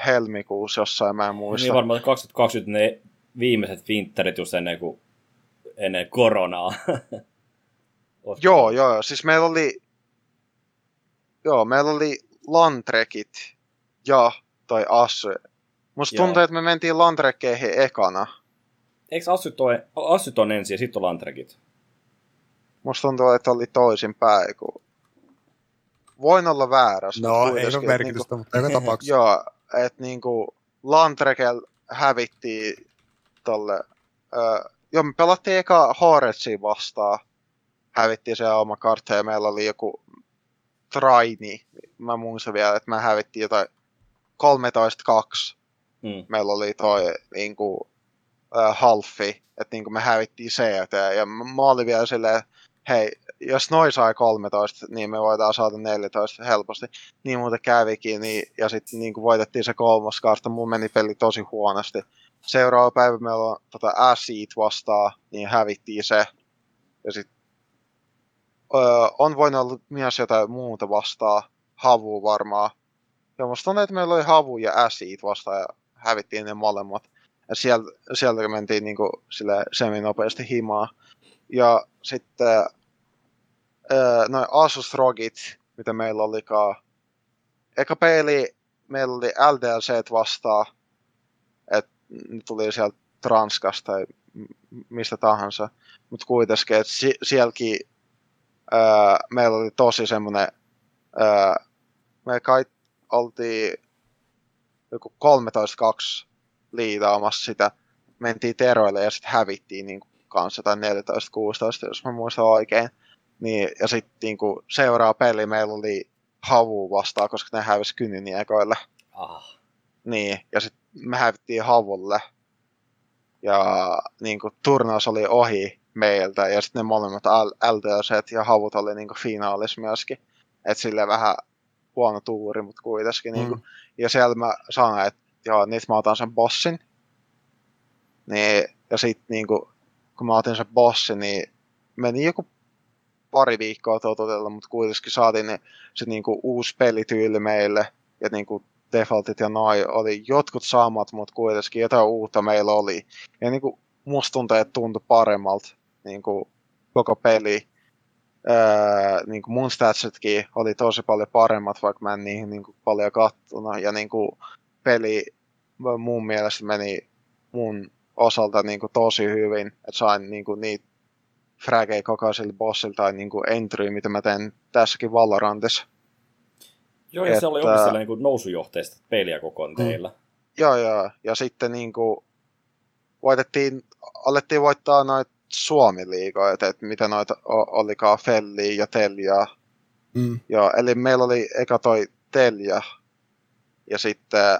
[SPEAKER 5] helmikuussa jossain, mä en muista.
[SPEAKER 4] Niin varmaan 2020 ne viimeiset winterit just ennen, kuin, ennen koronaa.
[SPEAKER 5] Joo, joo, siis meillä oli, joo, meillä oli Lantrekit ja toi Assy. Musta
[SPEAKER 4] Joo.
[SPEAKER 5] tuntuu, että me mentiin Lantrekkeihin ekana.
[SPEAKER 4] Eikö Assyt, ole, Assyt on ensin ja sitten on Lantrekit?
[SPEAKER 5] Musta tuntuu, että oli toisinpäin. Kun... Voin olla väärässä.
[SPEAKER 3] No, ei ole merkitystä, mutta joka tapauksessa.
[SPEAKER 5] Joo, että niinku Lantrekel hävittiin tolle... Öö, joo, me pelattiin eka Horretsia vastaan. Hävittiin se oma kartta ja meillä oli joku Traini. Mä muistan vielä, että me hävittiin jotain 13-2.
[SPEAKER 4] Mm.
[SPEAKER 5] Meillä oli toi niinku äh, halfi, että niinku me hävittiin CT ja mä, olin vielä silleen, hei, jos noi sai 13, niin me voidaan saada 14 helposti. Niin muuten kävikin, niin, ja sitten niin voitettiin se kolmas kartta, mun meni peli tosi huonosti. Seuraava päivä meillä on tota Acid vastaan, niin hävittiin se. Ja sitten öö, on voinut olla myös jotain muuta vastaan, havu varmaan. Ja musta tuntuu, että meillä oli havu ja Acid vastaan, ja hävittiin ne molemmat. Ja sieltä, sieltä mentiin niinku sille semi-nopeasti himaa. Ja sitten öö, noin Asus Rogit, mitä meillä olikaan. Eka peli meillä oli LDLC vastaan, että ne tuli sieltä Transkasta tai mistä tahansa. Mutta kuitenkin, että si- sielläkin öö, meillä oli tosi semmoinen, öö, me kai oltiin joku 13-2 liidaamassa sitä, mentiin teroille ja sitten hävittiin niin kanssa tai 14-16, jos mä muistan oikein. Niin, ja sitten niin seuraava peli meillä oli havu vastaan, koska ne hävisi kyniniekoille.
[SPEAKER 4] Ah.
[SPEAKER 5] Niin, ja sitten me hävittiin havulle. Ja niin kuin, turnaus oli ohi meiltä, ja sitten ne molemmat L- LTC ja havut oli niin kuin, finaalissa myöskin. Et sille vähän huono tuuri, mutta kuitenkin. Niin kuin,
[SPEAKER 3] Mm.
[SPEAKER 5] Ja siellä mä sanoin, että joo, nyt mä otan sen bossin. Niin, ja sitten niin kuin, kun mä otin sen bossin, niin meni joku pari viikkoa totutella, mutta kuitenkin saatiin ne, se niin kuin, uusi pelityyli meille. Ja niin kuin, defaultit ja noi oli jotkut samat, mutta kuitenkin jotain uutta meillä oli. Ja niin kuin, musta tuntuu, että tuntui paremmalta niin kuin, koko peli. Öö, niin kuin mun statsitkin oli tosi paljon paremmat, vaikka mä en niihin niin kuin, paljon kattonut. Ja niin kuin, peli mun mielestä meni mun osalta niin kuin, tosi hyvin, että sain niin kuin, niitä frageja kokoisille bossille tai niin kuin, entry, mitä mä teen tässäkin Valorantissa.
[SPEAKER 4] Joo, ja se oli
[SPEAKER 5] Että-
[SPEAKER 4] oikeasti niin kuin nousujohteista peliä koko
[SPEAKER 3] Mm.
[SPEAKER 4] teillä.
[SPEAKER 5] Joo, joo. Ja sitten niin kuin, voitettiin, alettiin voittaa noita Suomi-liigoja, että, että mitä noita olikaan Felli ja Telja.
[SPEAKER 3] Mm.
[SPEAKER 5] Joo, eli meillä oli eka toi Telja ja sitten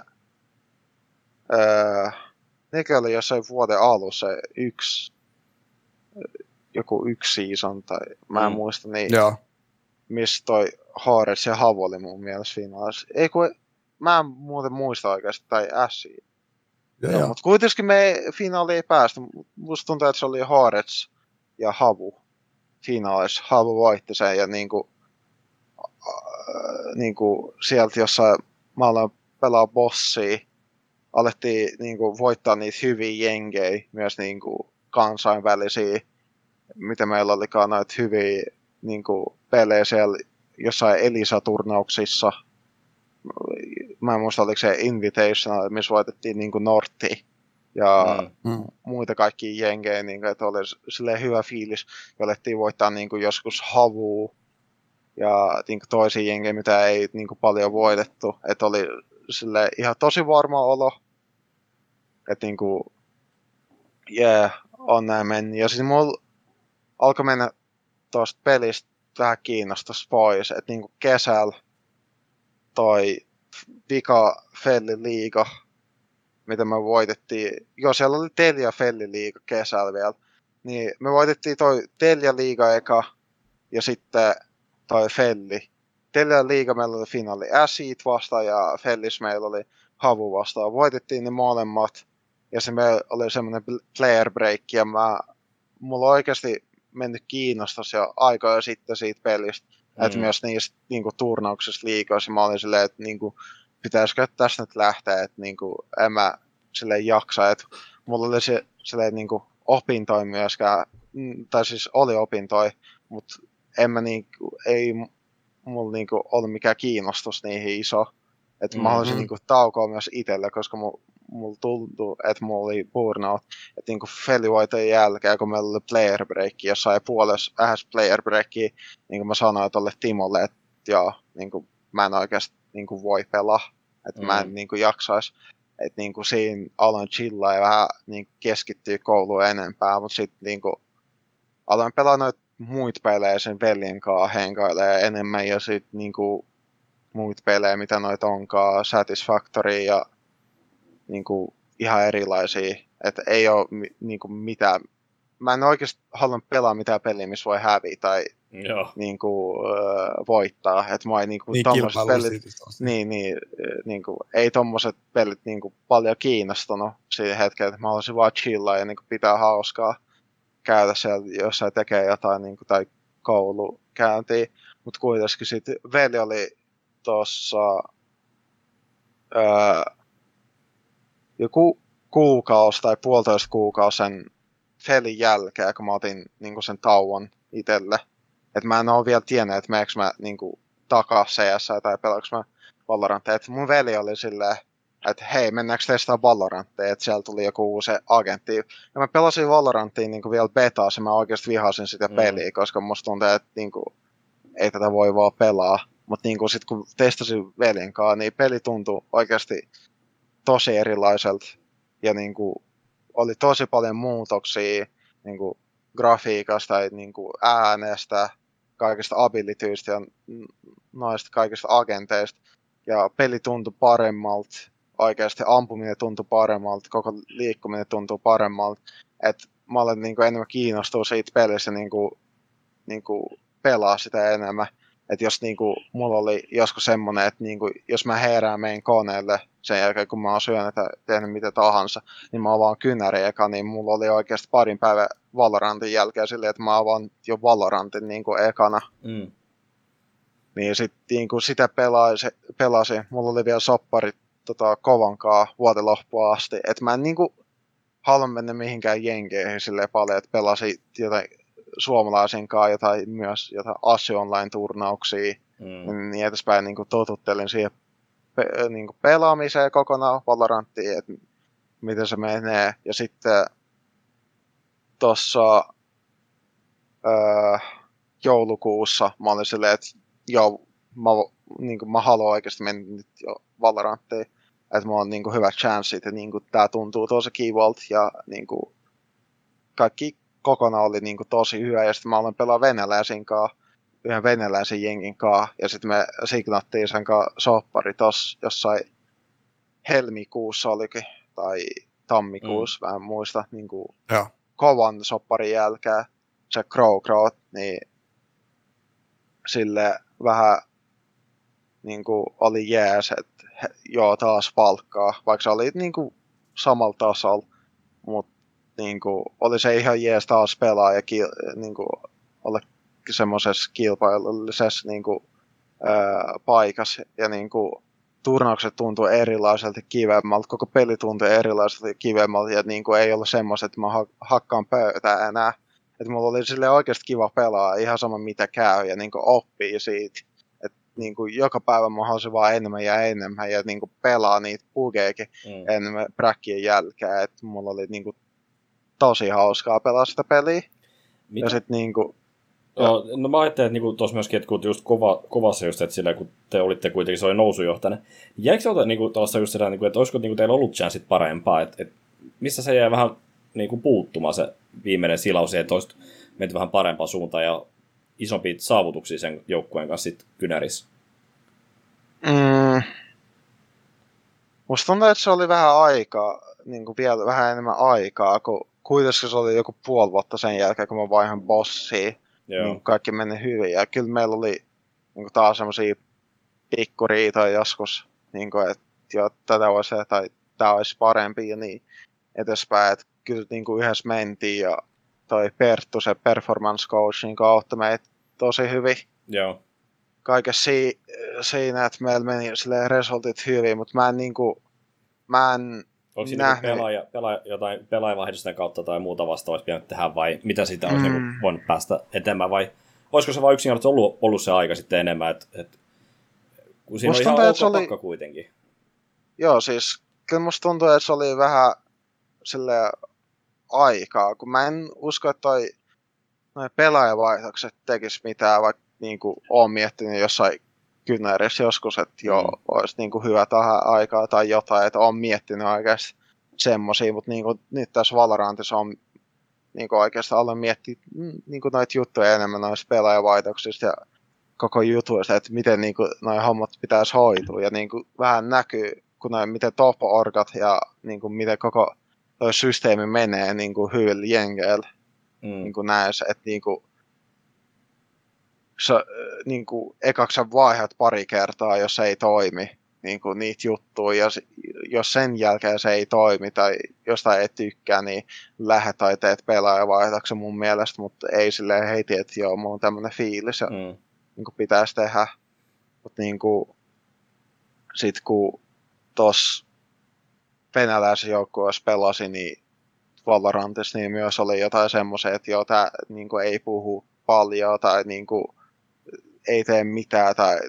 [SPEAKER 5] öö, nekin oli jossain vuoden alussa yksi joku yksi season tai mä en
[SPEAKER 4] Mm.
[SPEAKER 5] muista niin
[SPEAKER 3] Joo.
[SPEAKER 5] missä toi Haares ja Havu oli mun mielestä finaalissa. Ei kun, mä en muuten muista oikeasti, tai Assi.
[SPEAKER 3] Joo,
[SPEAKER 5] joo. mutta kuitenkin me finaaliin ei päästy. Musta tuntuu, että se oli Haarets ja Havu finaalissa. Havu voitti sen ja niinku, äh, niinku sieltä jossain mä aloin pelaa bossia, alettiin niinku voittaa niitä hyviä jengejä, myös niinku kansainvälisiä, mitä meillä olikaan noita hyviä niinku pelejä siellä jossain Elisa-turnauksissa. Mä en muista, oliko se Invitational, missä voitettiin niinku Nortti ja
[SPEAKER 4] Mm.
[SPEAKER 3] Mm.
[SPEAKER 5] muita kaikkia jengejä, niin kuin, että oli silleen hyvä fiilis, ja alettiin voittaa niin kuin, joskus havuu ja niin kuin, toisia jengejä, mitä ei niin kuin, paljon voitettu. Että oli sille ihan tosi varma olo, että niin kuin, yeah, on näin mennyt. Ja sitten mulla alkoi mennä tuosta pelistä vähän kiinnostus pois, että niin kuin kesällä toi vika Felli liiga mitä me voitettiin, joo siellä oli Telia Felli liiga kesällä vielä, niin me voitettiin toi Telia liiga eka ja sitten toi Felli. Telia liiga meillä oli finaali Acid vastaan ja Fellis meillä oli Havu vastaan. Voitettiin ne molemmat ja se meillä oli semmoinen player break ja mä, mulla oikeasti mennyt kiinnostus jo aikoja sitten siitä pelistä. Mm. Että myös niistä niin kuin, turnauksista liikoissa mä olin silleen, että niin kuin, pitäisikö tästä nyt lähteä, että niin kuin, en mä silleen jaksa. Että mulla oli se silleen, niin kuin, opintoi myöskään, mm, tai siis oli opintoi, mutta en mä niin, ei mulla niin kuin, ollut mikään kiinnostus niihin iso. Että mm-hmm. mä haluaisin niin kuin, taukoa myös itselle, koska mulla mulla tuntui, että mulla oli burnout. Että niinku felivoitojen jälkeen, kun meillä oli player break, jossain puolessa ähäs player breakia, niin kuin mä sanoin tolle Timolle, että joo, niinku, mä en oikeasti niinku voi pelaa. Että mm. mä en niinku jaksais. Että niinku siinä aloin chillaa ja vähän niinku keskittyä kouluun enempää, mutta sitten niinku aloin pelaa noita muita pelejä sen veljen kanssa henkailee enemmän ja sitten niinku muita pelejä, mitä noita onkaan, Satisfactory ja niin kuin, ihan erilaisia. Että ei ole niin kuin, mitään. Mä en oikeasti halua pelaa mitään peliä, missä voi häviä tai
[SPEAKER 4] Joo.
[SPEAKER 5] Niin kuin, äh, voittaa. Että mä ei niin kuin,
[SPEAKER 3] Niin,
[SPEAKER 5] pelit, niin, niin, niin kuin, ei tommoset pelit niin kuin, paljon kiinnostunut siihen hetkeen, että mä haluaisin vaan chillaa ja niin kuin, pitää hauskaa käydä siellä jossain tekee jotain niin kuin, tai koulukäyntiä. Mutta kuitenkin sitten veli oli tuossa öö, joku kuukausi tai puolitoista kuukausi sen felin jälkeen, kun mä otin niin sen tauon itselle. Että mä en ole vielä tiennyt, että meneekö mä niin kuin, takaa CS tai pelaanko mä Valoranttia. Että mun veli oli silleen, että hei, mennäänkö testaa Valoranttia, että siellä tuli joku uusi agentti. Ja mä pelasin Valoranttia niin vielä betaa, ja mä oikeasti vihasin sitä mm. peliä, koska musta tuntuu, että niin kuin, ei tätä voi vaan pelaa. Mutta niin sitten kun testasin veljen kanssa, niin peli tuntui oikeasti tosi erilaiselta ja niin kuin, oli tosi paljon muutoksia niin kuin, grafiikasta ja niin kuin, äänestä, kaikista abilityistä ja noista kaikista agenteista. Ja peli tuntui paremmalta, oikeasti ampuminen tuntui paremmalta, koko liikkuminen tuntui paremmalta. Et mä olen niin kuin, enemmän kiinnostunut siitä pelistä niin kuin, niin kuin, pelaa sitä enemmän. Että jos niin kuin, mulla oli joskus semmoinen, että niin kuin, jos mä herään meidän koneelle sen jälkeen, kun mä oon syönyt ja tehnyt mitä tahansa, niin mä avaan kynäri eka, niin mulla oli oikeasti parin päivän Valorantin jälkeen silleen, että mä avaan jo Valorantin niin kuin ekana.
[SPEAKER 4] Mm.
[SPEAKER 5] Niin sit niin kuin sitä pelasi, pelasi, mulla oli vielä sopparit tota, kovankaa vuoden loppuun asti, että mä en niin kuin halua mennä mihinkään jenkeihin silleen paljon, että pelasi jotain suomalaisen kanssa jotain, myös jotain Assi Online-turnauksia, mm. niin edespäin niin kuin totuttelin siihen pe- niin kuin pelaamiseen kokonaan Valoranttiin, että miten se menee. Ja sitten tuossa öö, joulukuussa mä olin silleen, että joo, mä, niin kuin, mä haluan oikeasti mennä nyt jo Valoranttiin. Että mulla on niin kuin, hyvät chanssit ja niin kuin, tää tuntuu tosi kivalta ja niin kuin, kaikki kokonaan oli niin kuin, tosi hyvä. Ja sitten mä olen pelaa venäläisin kanssa yhden venäläisen jengin kanssa, ja sitten me signattiin sen kanssa soppari tossa jossain helmikuussa olikin, tai tammikuussa, mm. mä en muista, niin kuin
[SPEAKER 3] ja.
[SPEAKER 5] kovan sopparin jälkeen, se Crow Crow, niin sille vähän niin kuin oli jees, että joo taas palkkaa, vaikka se oli niin kuin samalla tasolla, mutta niin kuin, oli se ihan jees taas pelaa ja ki, niin kuin, olla semmoisessa kilpailullisessa niin kuin, ää, paikassa ja niin kuin, turnaukset tuntuu erilaiselta kivemmalta, koko peli tuntuu erilaiselta kivemmalta ja niin kuin, ei ollut semmoista, että mä hakkaan pöytää enää. Että mulla oli sille oikeasti kiva pelaa, ihan sama mitä käy ja niin kuin, oppii siitä. että niin kuin, joka päivä mä haluaisin vaan enemmän ja enemmän ja niin kuin, pelaa niitä bugeekin mm. enemmän bräkkien jälkeen. Että mulla oli niin kuin, tosi hauskaa pelaa sitä peliä. Mitä? Ja sitten niin kuin,
[SPEAKER 4] Joo, no mä ajattelin, että niinku tuossa myöskin, että kun just kova, kovassa just, että sillä kun te olitte kuitenkin, se oli nousujohtainen. Jäikö se niinku tuossa just sitä, niinku, että olisiko niinku teillä ollut chanssit parempaa, että, että missä se jäi vähän niinku puuttumaan se viimeinen silaus, että olisi menty vähän parempaan suuntaan ja isompi saavutuksia sen joukkueen kanssa sitten kynärissä?
[SPEAKER 5] Mm. Musta tuntuu, että se oli vähän aikaa, niin kuin vielä vähän enemmän aikaa, kun kuitenkin se oli joku puoli vuotta sen jälkeen, kun mä vaihan bossiin. Joo. Niin kaikki meni hyvin. Ja kyllä meillä oli niin kuin taas semmoisia pikkuriitoja joskus, niin kuin, että jo, tätä voisi tai tämä olisi parempi ja niin edespäin. Että kyllä niin kuin yhdessä mentiin ja toi Perttu, se performance coach, niin auttoi meitä tosi hyvin
[SPEAKER 4] Joo.
[SPEAKER 5] kaikessa si- siinä, että meillä meni resultit hyvin, mutta mä en niinku, mä en
[SPEAKER 4] Onko siinä
[SPEAKER 5] nähnyt.
[SPEAKER 4] niinku pelaaja, pelaaja, jotain pelaajavaihdosten kautta tai muuta vastaavaa olisi pitänyt tehdä vai mitä siitä olisi
[SPEAKER 5] Mm.
[SPEAKER 4] mm. niinku voinut päästä eteenpäin vai olisiko se vain yksinkertaisesti ollut, ollut se aika sitten enemmän, että et, kun siinä
[SPEAKER 5] Musta
[SPEAKER 4] on ihan
[SPEAKER 5] tuntuu,
[SPEAKER 4] ok
[SPEAKER 5] että se oli-
[SPEAKER 4] pakka kuitenkin.
[SPEAKER 5] Joo, siis kyllä musta tuntuu, että se oli vähän sille aikaa, kun mä en usko, että toi noi pelaajavaihtokset tekis mitään, vaikka niinku oon miettinyt jossain kynärissä joskus, että joo,
[SPEAKER 4] Mm.
[SPEAKER 5] olisi niinku hyvä tähän aikaa tai jotain, että oon miettinyt oikeasti semmosia, mutta niinku, nyt tässä Valorantissa on niinku oikeastaan aloin miettiä mm, niinku noita juttuja enemmän noista pelaajavaihtoksista ja koko jutuista, että miten niinku noi hommat pitäisi hoitua ja niinku vähän näkyy, kun noi, miten top-orgat ja niinku miten koko toi systeemi menee niinku hyvillä jengeillä
[SPEAKER 4] Mm.
[SPEAKER 5] niinku näissä, että niinku sä, äh, niinku ekaksi sä vaihdat pari kertaa, jos ei toimi niinku niitä juttuja, ja s- jos sen jälkeen se ei toimi tai jostain ei tykkää, niin lähdet tai teet pelaajavaihdoksen mun mielestä, mutta ei silleen heiti, että joo, mulla on tämmönen fiilis ja
[SPEAKER 4] Mm.
[SPEAKER 5] niin kuin pitäisi tehdä. Mutta niin kuin, sit kun tuossa venäläisen joukkueessa pelasi, niin Valorantissa niin myös oli jotain semmoisia, että joo, tää niin kuin ei puhu paljon tai niin kuin, ei tee mitään tai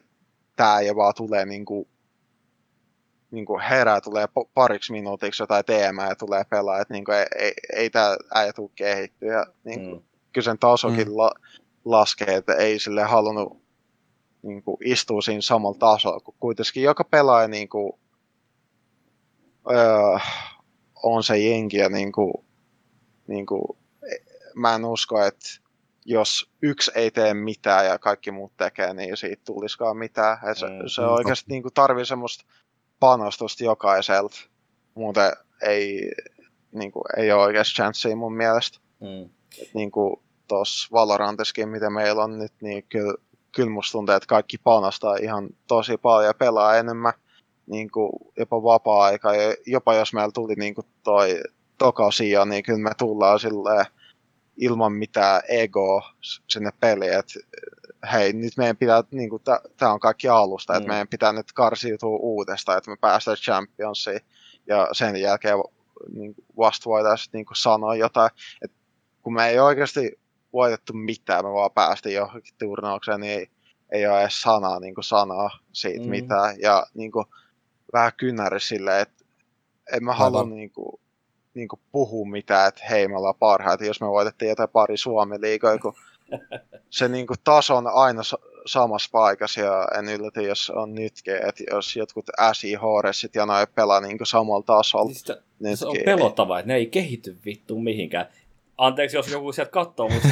[SPEAKER 5] tää ei vaan tulee niin kuin, niin kuin herää, tulee pariksi minuutiksi jotain teemää ja tulee pelaa, että niin kuin ei, ei, ei tää äijä tuu kehittyä. Ja, niin kuin,
[SPEAKER 4] Mm.
[SPEAKER 5] kyllä sen tasokin mm. la, laskee, että ei sille halunnut niin kuin, istua siinä samalla tasolla, kun kuitenkin joka pelaaja niin kuin, öö, on se jengi ja niin kuin, niin kuin, mä en usko, että jos yksi ei tee mitään ja kaikki muut tekee, niin siitä tulisikaan mitään. Et se,
[SPEAKER 4] Mm,
[SPEAKER 5] se oikeasti niin tarvii semmoista panostusta jokaiselta. Muuten ei, niin kuin, ei ole oikeasti chanssiä mun mielestä
[SPEAKER 4] Mm.
[SPEAKER 5] niin kuin tuossa Valorantissakin, mitä meillä on nyt, niin kyllä, kyllä musta tuntuu, että kaikki panostaa ihan tosi paljon ja pelaa enemmän niin kuin jopa vapaa-aikaa. Ja jopa jos meillä tuli niin kuin toi tokasia, niin kyllä me tullaan silleen ilman mitään egoa sinne peliin, että hei, nyt meidän pitää, niin kuin, tämä on kaikki alusta, mm. että meidän pitää nyt karsiutua uudestaan, että me päästään Championsiin ja sen jälkeen niin kuin vasta voitaisiin niin kuin sanoa jotain, että kun me ei oikeasti voitettu mitään, me vaan päästiin johonkin turnaukseen, niin ei, ei ole edes sanaa, niin kuin sanaa siitä
[SPEAKER 4] Mm.
[SPEAKER 5] mitään. Ja niin kuin, vähän kynäri silleen, että en mä halua niin kuin, niin kuin puhua mitään, että hei me ollaan parhaita, jos me voitettiin jotain pari Suomen liigoja, kun se niin kuin, taso on aina sa- samassa paikassa ja en ylläty, jos on nytkin, että jos jotkut SI Horesit ja noin pelaa niin kuin samalla tasolla,
[SPEAKER 4] Siis sitä-
[SPEAKER 5] nytkin.
[SPEAKER 4] se on pelottavaa, että ne ei kehity vittu mihinkään. Anteeksi, jos joku sieltä katsoo, mutta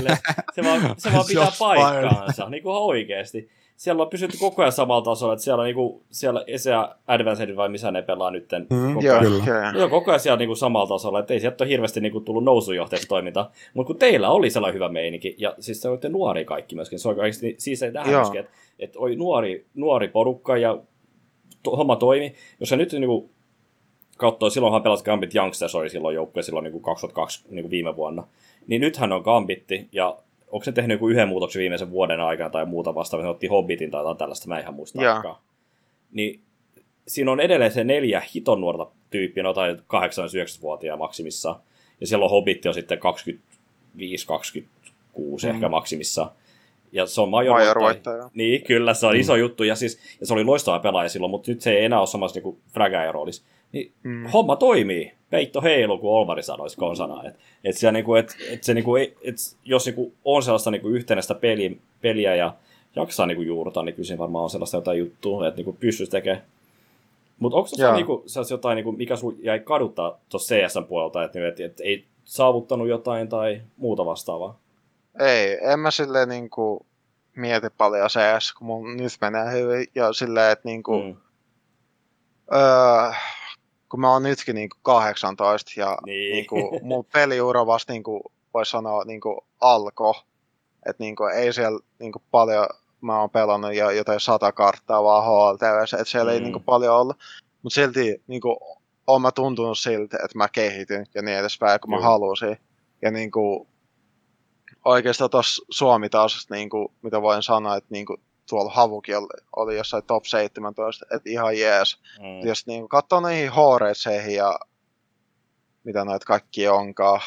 [SPEAKER 4] se vaan, se vaan pitää paikkaansa, niin kuin oikeasti. Siellä on pysytty koko ajan samalla tasolla, että siellä, niin kuin, siellä ESEA Advanced vai missä ne pelaa nyt.
[SPEAKER 3] Mm,
[SPEAKER 4] koko
[SPEAKER 5] Joo,
[SPEAKER 4] ajan.
[SPEAKER 3] Kyllä.
[SPEAKER 5] kyllä.
[SPEAKER 4] Ne on koko ajan siellä niin kuin samalla tasolla, että ei sieltä ole hirveästi niin kuin, tullut nousujohteista toimintaa. Mutta kun teillä oli sellainen hyvä meininki, ja siis te olette nuori kaikki myöskin, se on oikeasti, siis ei tähän
[SPEAKER 5] Joo.
[SPEAKER 4] myöskin, että, että oli nuori, nuori porukka ja to, homma toimi. Jos sä nyt niin kuin, katsoo, silloinhan pelasi Gambit Youngsters oli silloin joukkue silloin niin kuin 2002 niin kuin viime vuonna. Niin nythän on Gambitti, ja onko se tehnyt joku yhden muutoksen viimeisen vuoden aikana tai muuta vastaavaa, se otti Hobbitin tai jotain tällaista, mä en ihan muista tarkkaan. Niin siinä on edelleen se neljä hiton nuorta tyyppiä, jotain 8-9-vuotiaa maksimissaan. Ja siellä on Hobbitti on sitten 25-26 mm. ehkä maksimissaan. Ja se on major,
[SPEAKER 5] Major
[SPEAKER 4] voittaja.
[SPEAKER 5] voittaja.
[SPEAKER 4] Niin, kyllä, se on mm. iso juttu. Ja, siis, ja se oli loistava pelaaja silloin, mutta nyt se ei enää ole samassa niin fragaajan roolissa. Niin
[SPEAKER 5] Mm.
[SPEAKER 4] homma toimii. Peitto heilu, kun Olvari sanoisi konsana. Et, et se, niinku, et, et se, niinku, et, jos niinku, on sellaista niinku, yhtenäistä peliä, peliä ja jaksaa niinku, juurta, niin kyllä siinä varmaan on sellaista jotain juttua, että niinku, pystyisi tekemään. Mutta onko se niinku, jotain, niinku, mikä sun jäi kaduttaa tuossa CSN puolelta, että et, et, ei saavuttanut jotain tai muuta vastaavaa?
[SPEAKER 5] Ei, en mä silleen niinku mieti paljon CS, kun mun nyt menee hyvin. Ja silleen, että niinku. Mm. öö, kun mä oon nytkin niinku 18 ja
[SPEAKER 4] Niin.
[SPEAKER 5] niinku, mun peliura vasta niinku, voisi sanoa niinku alko. Että niinku, ei siellä niinku paljon, mä oon pelannut jo jotain sata karttaa vaan HLTVssä, että siellä mm. ei
[SPEAKER 4] Mm.
[SPEAKER 5] niinku paljon ollut. Mutta silti niinku, on mä tuntunut siltä, että mä kehityn ja niin edespäin, kun mä
[SPEAKER 4] Kyllä.
[SPEAKER 5] halusin. Ja niinku, oikeastaan tuossa Suomi taas, niin kuin, mitä voin sanoa, että niin kuin, tuolla Havuki oli, oli jossain top 17, että ihan jees.
[SPEAKER 4] Mm.
[SPEAKER 5] Jos niin katsoo näihin HRCihin ja mitä noita kaikki onkaan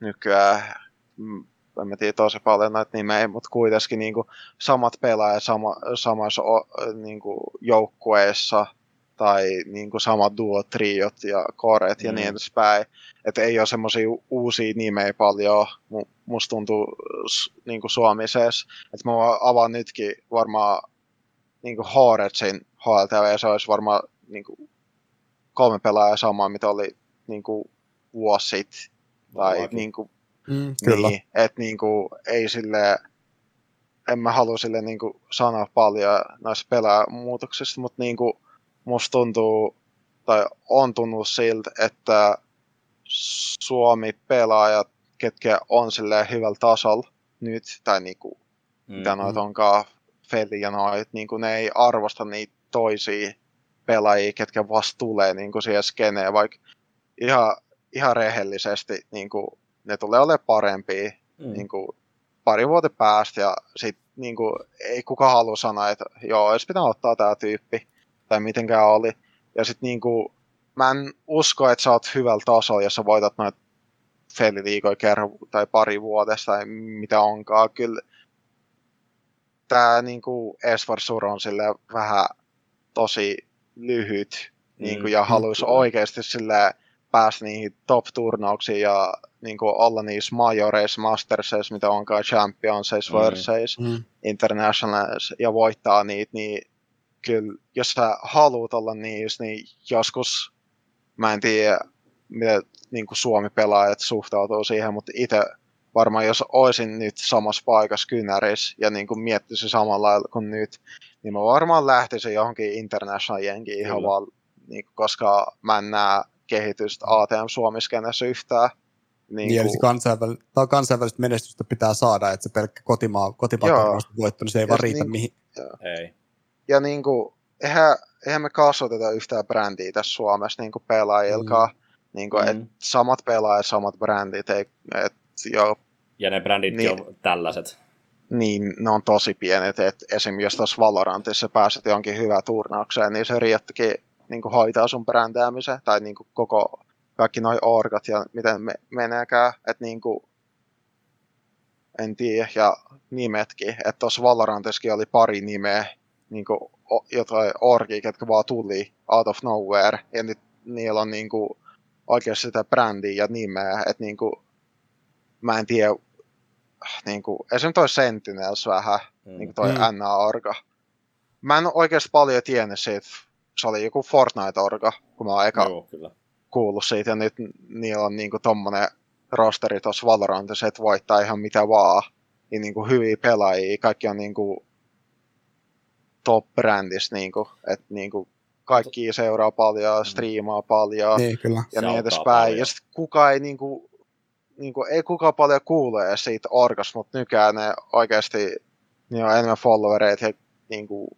[SPEAKER 5] nykyään, mm, en mä tiedä tosi paljon näitä nimeä, mutta kuitenkin niin kuin, samat pelaajat sama, samassa niin kuin, joukkueessa tai niin kuin, samat duot, triot ja koret ja
[SPEAKER 4] Mm.
[SPEAKER 5] niin edespäin. Että ei ole semmoisia uusia nimejä paljon, mu- musta tuntuu niin kuin Suomises. Että mä avaan nytkin varmaan niin kuin Horetsin HLTV, se olisi varmaan niin kuin, kolme pelaajaa samaa, mitä oli niin kuin, vuosi sitten. Tai
[SPEAKER 4] Varmaankin.
[SPEAKER 5] niin kuin,
[SPEAKER 3] Mm, kyllä.
[SPEAKER 5] niin, että niinku, ei sille, en mä halua sille niinku sanoa paljon näistä pelaajamuutoksista, mutta niinku, musta tuntuu, tai on tuntunut siltä, että Suomi-pelaajat, ketkä on sille hyvällä tasolla nyt, tai niinku,
[SPEAKER 4] Mm.
[SPEAKER 5] mitä noit onkaan, Feli ja noit, niinku ne ei arvosta niitä toisia pelaajia, ketkä vasta tulee niinku siihen skeneen, vaikka ihan, ihan rehellisesti niinku, ne tulee olemaan parempia
[SPEAKER 4] Mm.
[SPEAKER 5] niin kuin, pari vuoden päästä ja sit niin kuin, ei kukaan halua sanoa, että joo, olisi pitänyt ottaa tämä tyyppi tai mitenkään oli. Ja sitten niin kuin, mä en usko, että sä oot hyvällä tasolla, jos sä voitat noita feliliikoja kerran tai pari vuodessa tai mitä onkaan. Kyllä tämä niin kuin Esvar Sur on sille vähän tosi lyhyt niin kuin, ja
[SPEAKER 4] Mm,
[SPEAKER 5] haluaisi
[SPEAKER 4] kyllä.
[SPEAKER 5] oikeasti sille päästä niihin top-turnauksiin ja niin kuin olla niissä majoreissa, masterseissa, mitä onkaan championseissa,
[SPEAKER 4] Mm.
[SPEAKER 5] verseissa,
[SPEAKER 3] Mm.
[SPEAKER 5] internationals ja voittaa niitä, niin kyllä jos sä haluat olla niissä, niin joskus, mä en tiedä, miten niin kuin Suomi-pelaajat suhtautuu siihen, mutta itse varmaan jos olisin nyt samassa paikassa kynärissä ja niin kuin miettisin samalla lailla kuin nyt, niin mä varmaan lähtisin johonkin international jenkiin ihan
[SPEAKER 4] Kyllä.
[SPEAKER 5] vaan, niin kuin, koska mä en näe kehitystä ATM Suomiskenessä yhtään.
[SPEAKER 3] Niin,
[SPEAKER 5] Niin kuin,
[SPEAKER 3] kansainväl... tai kansainvälistä menestystä pitää saada, että se pelkkä kotimaa, kotimaa
[SPEAKER 5] Joo.
[SPEAKER 3] voitto, niin se ei
[SPEAKER 5] Ja
[SPEAKER 3] vaan riitä
[SPEAKER 5] niin-
[SPEAKER 3] mihin.
[SPEAKER 4] Ei.
[SPEAKER 5] Ja niin kuin, eihän, eihän me kasvateta yhtään brändiä tässä Suomessa niin kuin pelaajilkaan. Mm. Niin kuin,
[SPEAKER 4] Mm.
[SPEAKER 5] et samat pelaajat, samat brändit, ei, et, jo,
[SPEAKER 4] Ja ne bränditkin
[SPEAKER 5] Niin.
[SPEAKER 4] on tällaiset.
[SPEAKER 5] niin ne on tosi pienet. Et esim. jos tuossa Valorantissa pääset jonkin hyvään turnaukseen, niin se riittäkin niin kuin hoitaa sun brändäämisen, tai niin kuin koko, kaikki noi orgat ja miten me, meneekään. Että niin kuin, en tiedä, ja nimetkin. Että tuossa Valorantissakin oli pari nimeä, niin kuin, o, jotain orgia, ketkä vaan tuli out of nowhere, ja nyt niillä on niin kuin, oikeasti sitä brändiä ja nimeä, että niin kuin, mä en tiedä, niin kuin, esimerkiksi toi Sentinels vähän,
[SPEAKER 4] Mm.
[SPEAKER 5] niin kuin toi
[SPEAKER 3] Mm.
[SPEAKER 5] NA-orga. Mä en oikeasti paljon tiennyt siitä, se oli joku Fortnite-orga, kun mä oon eka
[SPEAKER 4] Joo, kyllä.
[SPEAKER 5] kuullut siitä, ja nyt niillä on niinku tommonen rosteri tuossa Valorantissa, että voittaa ihan mitä vaan. Ja niinku hyviä pelaajia, kaikki on niinku top-brändissä, niinku, että niinku kaikki seuraa paljon, striimaa paljon
[SPEAKER 3] Niin, kyllä.
[SPEAKER 5] ja niin edespäin.
[SPEAKER 4] paljon.
[SPEAKER 5] Ja sit kukaan ei niinku, niinku, ei kukaan paljon kuule siitä orgas, mutta nykyään ne oikeasti niin on enemmän followereita ja niinku,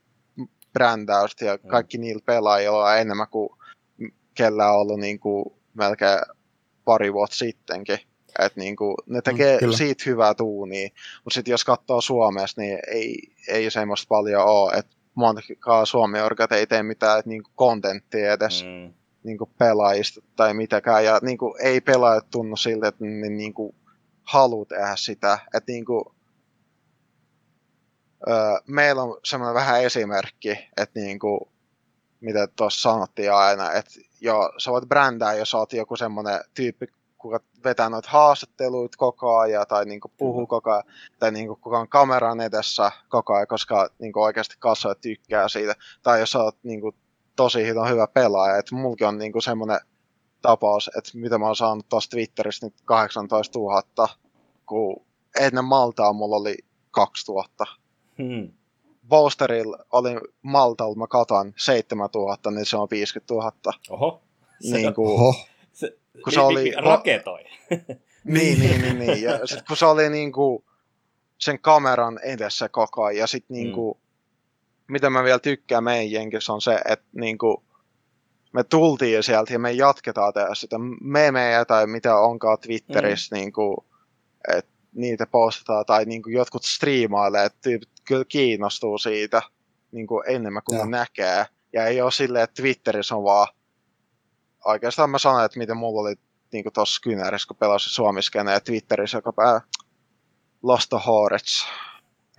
[SPEAKER 5] brändäystä ja
[SPEAKER 4] Mm.
[SPEAKER 5] kaikki niillä pelaajilla on enemmän kuin kellä on ollut niinku, melkein pari vuotta sittenkin. Et niinku, ne tekee
[SPEAKER 3] kyllä.
[SPEAKER 5] siitä hyvää tuunia, mutta sitten jos katsoo Suomesta, niin ei, ei semmoista paljon ole. Et montakaan Suomi-orgat ei tee mitään et niinku kontenttia edes
[SPEAKER 4] Mm.
[SPEAKER 5] niinku pelaajista tai mitäkään. Ja niinku, ei pelaajat tunnu siltä, että ne niinku, haluaa tehdä sitä. Et niinku, öö, meillä on semmoinen vähän esimerkki, että niinku, mitä tuossa sanottiin aina, että joo, sä voit brändää, jos sä oot joku semmoinen tyyppi, kuka vetää noita haastatteluita koko ajan tai niinku puhuu
[SPEAKER 4] Kyllä.
[SPEAKER 5] koko ajan, tai niinku kuka on kameran edessä koko ajan, koska niinku oikeasti katsojat tykkää siitä. Tai jos sä oot niinku tosi hiton hyvä pelaaja, että mulki on niinku semmoinen tapaus, että mitä mä oon saanut tuossa Twitterissä nyt 18 000, kun ennen Maltaa mulla oli 2000.
[SPEAKER 4] Hmm.
[SPEAKER 5] Boosterilla oli Maltalla, mä katan 7000, niin se on 50 000.
[SPEAKER 4] Oho. Se,
[SPEAKER 5] Niin kuin,
[SPEAKER 3] Oho.
[SPEAKER 5] Kun se oli-
[SPEAKER 4] raketoi.
[SPEAKER 5] Niin, niin, niin, niin. Ja sit kun se oli niinku sen kameran edessä koko ajan, ja sit niinku, mitä mä vielä tykkään meidän jenkissä on se, että niinku, me tultiin sieltä ja me jatketaan tehdä sitä meemejä tai mitä onkaan Twitterissä, mm. niinku, että niitä postataan tai niinku jotkut striimailee, että tyypit kyllä kiinnostuu siitä niinku enemmän kuin ne näkee. Ja ei ole silleen, että Twitterissä on vaan, oikeastaan mä sanoin, että miten mulla oli niinku tossa kynärissä, kun pelasin Suomiskene ja Twitterissä joka päivä. Lost the Horets.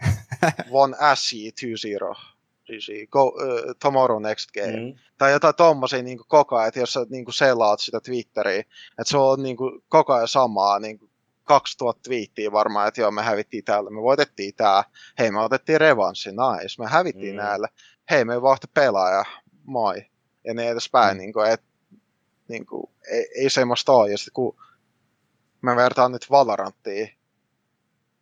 [SPEAKER 5] One SC20. GG. Go, uh, tomorrow next game
[SPEAKER 4] Mm.
[SPEAKER 5] tai jotain tommosia niin koko ajan, että jos sä niin selaat sitä Twitteriä, että se on niin kuin, koko ajan samaa, niin kuin 2000 twiittiä varmaan, että joo, me hävittiin täällä, me voitettiin tää, hei, me otettiin revanssi, nice, me hävittiin
[SPEAKER 4] Mm.
[SPEAKER 5] näillä, hei, me vaihto pelaaja, moi, ja ne edespäin, mm. niin kuin, et, niin kuin, ei, ei semmoista ole, ja sitten kun mä vertaan nyt Valoranttiin,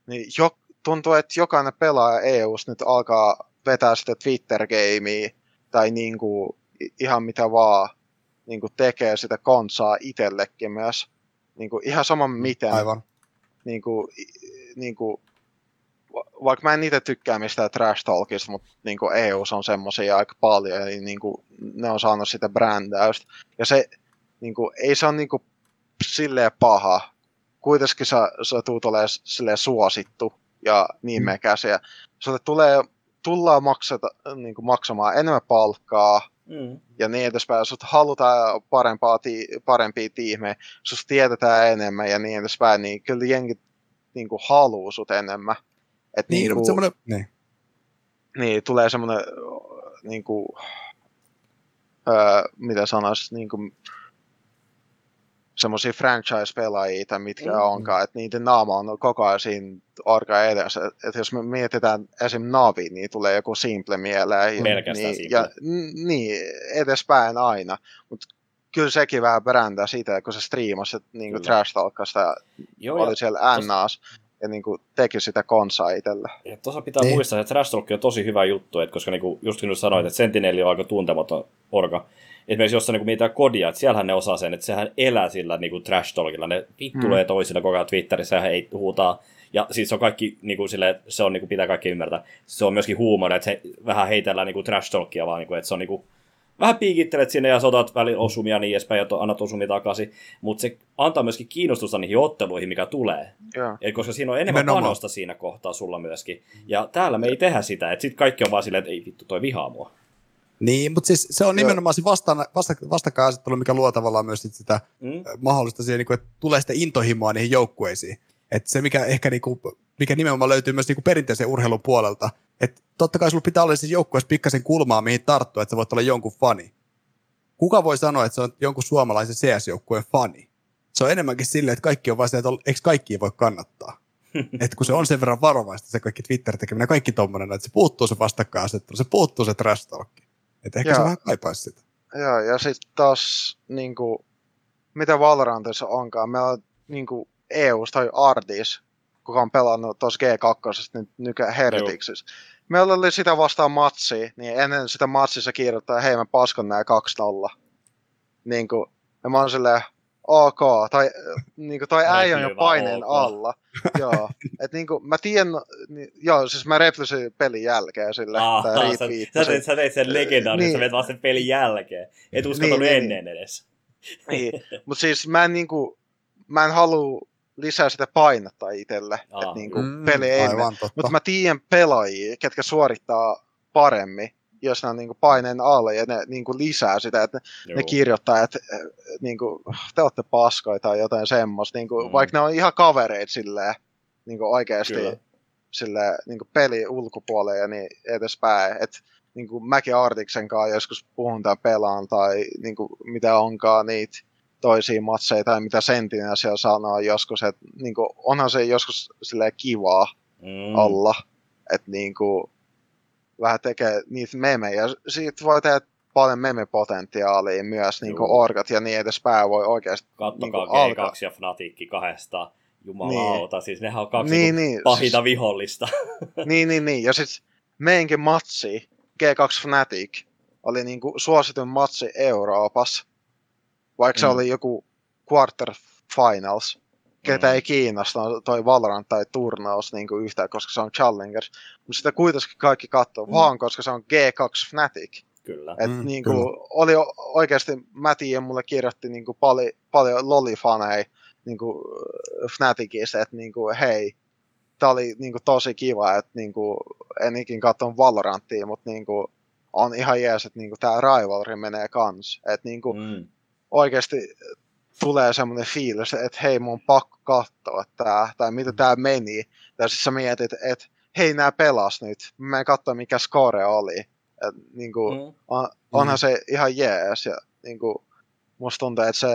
[SPEAKER 5] niin jo, tuntuu, että jokainen pelaaja EUs nyt alkaa vetää sitä Twitter-gamea, tai niin kuin, ihan mitä vaan niin kuin tekee sitä konsaa itsellekin myös. Niin kuin, ihan sama miten.
[SPEAKER 3] Aivan.
[SPEAKER 5] Niin kuin, niin kuin, va- vaikka mä en itse tykkää mistään trash talkista, mutta niin EUs on semmoisia aika paljon, eli niin kuin, ne on saanut sitä brändäystä. Ja se, niin kuin, ei se ole niin kuin, silleen paha. Kuitenkin sä, sä tuut olemaan silleen suosittu ja niin
[SPEAKER 3] Mm.
[SPEAKER 5] mekäsiä. Sulle tulee, tullaan maksata, niin kuin, maksamaan enemmän palkkaa,
[SPEAKER 4] Mm.
[SPEAKER 5] ja niin edespäin. Sut halutaan parempaa ti- parempia tiimejä, susta tiedetään enemmän ja niin edespäin, niin kyllä jengi niin kuin haluu sut enemmän. Et
[SPEAKER 3] Niin,
[SPEAKER 5] niin,
[SPEAKER 3] mutta
[SPEAKER 5] kuin,
[SPEAKER 3] semmoinen, niin.
[SPEAKER 5] niin tulee semmoinen, niin kuin, öö, mitä sanois, niin kuin, semmoisia franchise-pelaajia tai mitkä
[SPEAKER 4] Mm.
[SPEAKER 5] onkaan, että niiden naama on koko ajan siinä orka edessä. Että et jos me mietitään esim. Navi, niin tulee joku Simple mieleen. ja-
[SPEAKER 4] Pelkästään
[SPEAKER 5] niin,
[SPEAKER 4] Simple.
[SPEAKER 5] Ja, n- niin, edespäin aina. Mutta kyllä sekin vähän brändää sitä, kun se striimasi niin
[SPEAKER 4] Kyllä.
[SPEAKER 5] trash talkasta,
[SPEAKER 4] Joo, ja
[SPEAKER 5] oli siellä NAS ja niin kuin teki sitä konsaa itselle.
[SPEAKER 4] Ja tuossa pitää
[SPEAKER 3] Niin.
[SPEAKER 4] niin. muistaa, että Trash Talk on tosi hyvä juttu, että koska niinku, just kun sanoit, että Sentineli on aika tuntematon orga. Esimerkiksi jos sä niinku mietitään kodia, että siellähän ne osaa sen, että sehän elää sillä niinku Trash Talkilla. Ne vittulee mm. toisilla koko ajan Twitterissä ja he ei huutaa. Ja siis se on kaikki, niinku, sille, se on, niinku, pitää kaikki ymmärtää. Se on myöskin huumoria, että se vähän heitellään niinku Trash Talkia vaan, niinku, että se on niinku, vähän piikittelet sinne ja sotat välillä osumia niin edespäin ja to- annat osumia takaisin. Mutta se antaa myöskin kiinnostusta niihin otteluihin, mikä tulee. Et koska siinä on enemmän
[SPEAKER 3] Nimenomaan.
[SPEAKER 4] panosta siinä kohtaa sulla myöskin. Ja täällä me ei tehdä sitä, että sitten kaikki on vaan silleen, että ei vittu, toi vihaa mua.
[SPEAKER 3] Niin, mutta siis se on nimenomaan se vastaan, vasta, vastakkainasettelu, mikä luo tavallaan myös sit sitä
[SPEAKER 4] Mm?
[SPEAKER 3] ö, mahdollista siihen, niin kuin, että tulee sitä intohimoa niihin joukkueisiin. Että se, mikä ehkä niin kuin, mikä nimenomaan löytyy myös niin kuin perinteisen urheilun puolelta, että totta kai sulla pitää olla siis joukkueessa pikkasen kulmaa, mihin tarttua, että sä voit olla jonkun fani. Kuka voi sanoa, että se on jonkun suomalaisen CS-joukkueen fani? Se on enemmänkin silleen, että kaikki on vaan että eikö kaikki voi kannattaa? että kun se on sen verran varovaista, se kaikki Twitter-tekeminen, kaikki tommonen, että se puuttuu se vastakkainasettelu, se puuttuu se trash talk. Että ehkä
[SPEAKER 5] Joo.
[SPEAKER 3] se vähän kaipaisi sitä.
[SPEAKER 5] Joo, ja sitten taas niinku, mitä Valorantissa onkaan, meillä on niinku EUs tai Ardis, kuka on pelannut tuossa G2, nyt nykä Hereticsissa. Meillä oli sitä vastaan matsi, niin ennen sitä matsissa kirjoittaa, hei mä paskon nää 2-0. Niinku, ja mä oon silleen, ok, tai niinku toi äijä on jo paineen
[SPEAKER 4] ok.
[SPEAKER 5] alla. joo, et niinku, mä tiedän, niin, joo, siis mä replysin pelin jälkeen sille,
[SPEAKER 4] Ah,
[SPEAKER 5] tai
[SPEAKER 4] sä, sä,
[SPEAKER 5] retweetasin.
[SPEAKER 4] teit, sä teit sen legendaarisen,
[SPEAKER 5] Niin.
[SPEAKER 4] sä menet vaan sen pelin jälkeen. Et uskaltanut
[SPEAKER 5] Niin, niin,
[SPEAKER 4] ennen edes.
[SPEAKER 5] Niin, mutta siis mä en, niinku, mä en halua lisää sitä painetta itselle,
[SPEAKER 4] Aa,
[SPEAKER 5] että niinku,
[SPEAKER 3] Mm,
[SPEAKER 5] peli ennen. Mutta mä tiedän pelaajia, ketkä suorittaa paremmin, jos ne on niinku paineen alle ja ne niinku lisää sitä, että
[SPEAKER 4] Joo.
[SPEAKER 5] ne kirjoittaa, että äh, niinku, te olette paskoja tai jotain semmoista, niinku,
[SPEAKER 4] Mm.
[SPEAKER 5] mm. vaikka ne on ihan kavereita silleen, niinku oikeasti
[SPEAKER 4] Kyllä.
[SPEAKER 5] sille niinku peli ulkopuolella ja niin edespäin. Et, niinku mäkin Artiksen kanssa joskus puhun tämän pelaan tai niinku, mitä onkaan niitä toisia matseja tai mitä Sentinel siellä sanoo joskus, että niinku, onhan se joskus silleen kivaa
[SPEAKER 4] Mm.
[SPEAKER 5] alla, että niinku, vähän tekee niitä memejä. Siitä voi tehdä paljon memepotentiaalia myös, niinku
[SPEAKER 4] Juu.
[SPEAKER 5] orgat ja niin edespäin voi oikeasti
[SPEAKER 4] Kattokaa
[SPEAKER 5] niinku
[SPEAKER 4] G2
[SPEAKER 5] alkaa.
[SPEAKER 4] ja Fnatic kahdesta. Jumalauta, siis nehän on kaksi
[SPEAKER 5] Niin,
[SPEAKER 4] niin,
[SPEAKER 5] niin,
[SPEAKER 4] pahinta
[SPEAKER 5] siis-
[SPEAKER 4] vihollista.
[SPEAKER 5] niin, niin, niin. Ja sitten meidänkin matsi, G2 Fnatic, oli niinku suosituin matsi Euroopassa. Vaikka se
[SPEAKER 4] Mm.
[SPEAKER 5] oli joku quarter finals. Ketä
[SPEAKER 4] Mm.
[SPEAKER 5] ei kiinnosta toi Valorant tai turnaus niinku yhtään, koska se on Challengers. Mutta sitä kuitenkin kaikki katsoo,
[SPEAKER 4] Mm.
[SPEAKER 5] vaan koska se on G2 Fnatic.
[SPEAKER 4] Kyllä.
[SPEAKER 5] Et
[SPEAKER 3] Mm,
[SPEAKER 5] niinku,
[SPEAKER 3] kyllä.
[SPEAKER 5] oli oikeasti, mä tiedän, mulle kirjoitti niinku pali, paljon lolifaneja niinku Fnaticista, että niinku, hei, tää oli niinku tosi kiva, että niinku, en ikin katsonut Valoranttia, mutta niinku, on ihan jees, että niinku tää Rivalry menee kans. Että niinku,
[SPEAKER 4] Mm.
[SPEAKER 5] oikeasti tulee semmoinen fiilis, että hei, mun on pakko katsoa tää, tai mitä tää meni. Tai siis sä mietit, että hei, nää pelas nyt. Mä menen katsoa, mikä score oli. Et, niinku,
[SPEAKER 4] Mm.
[SPEAKER 5] on, onhan se ihan jees. Ja, niinku, musta tuntuu, että se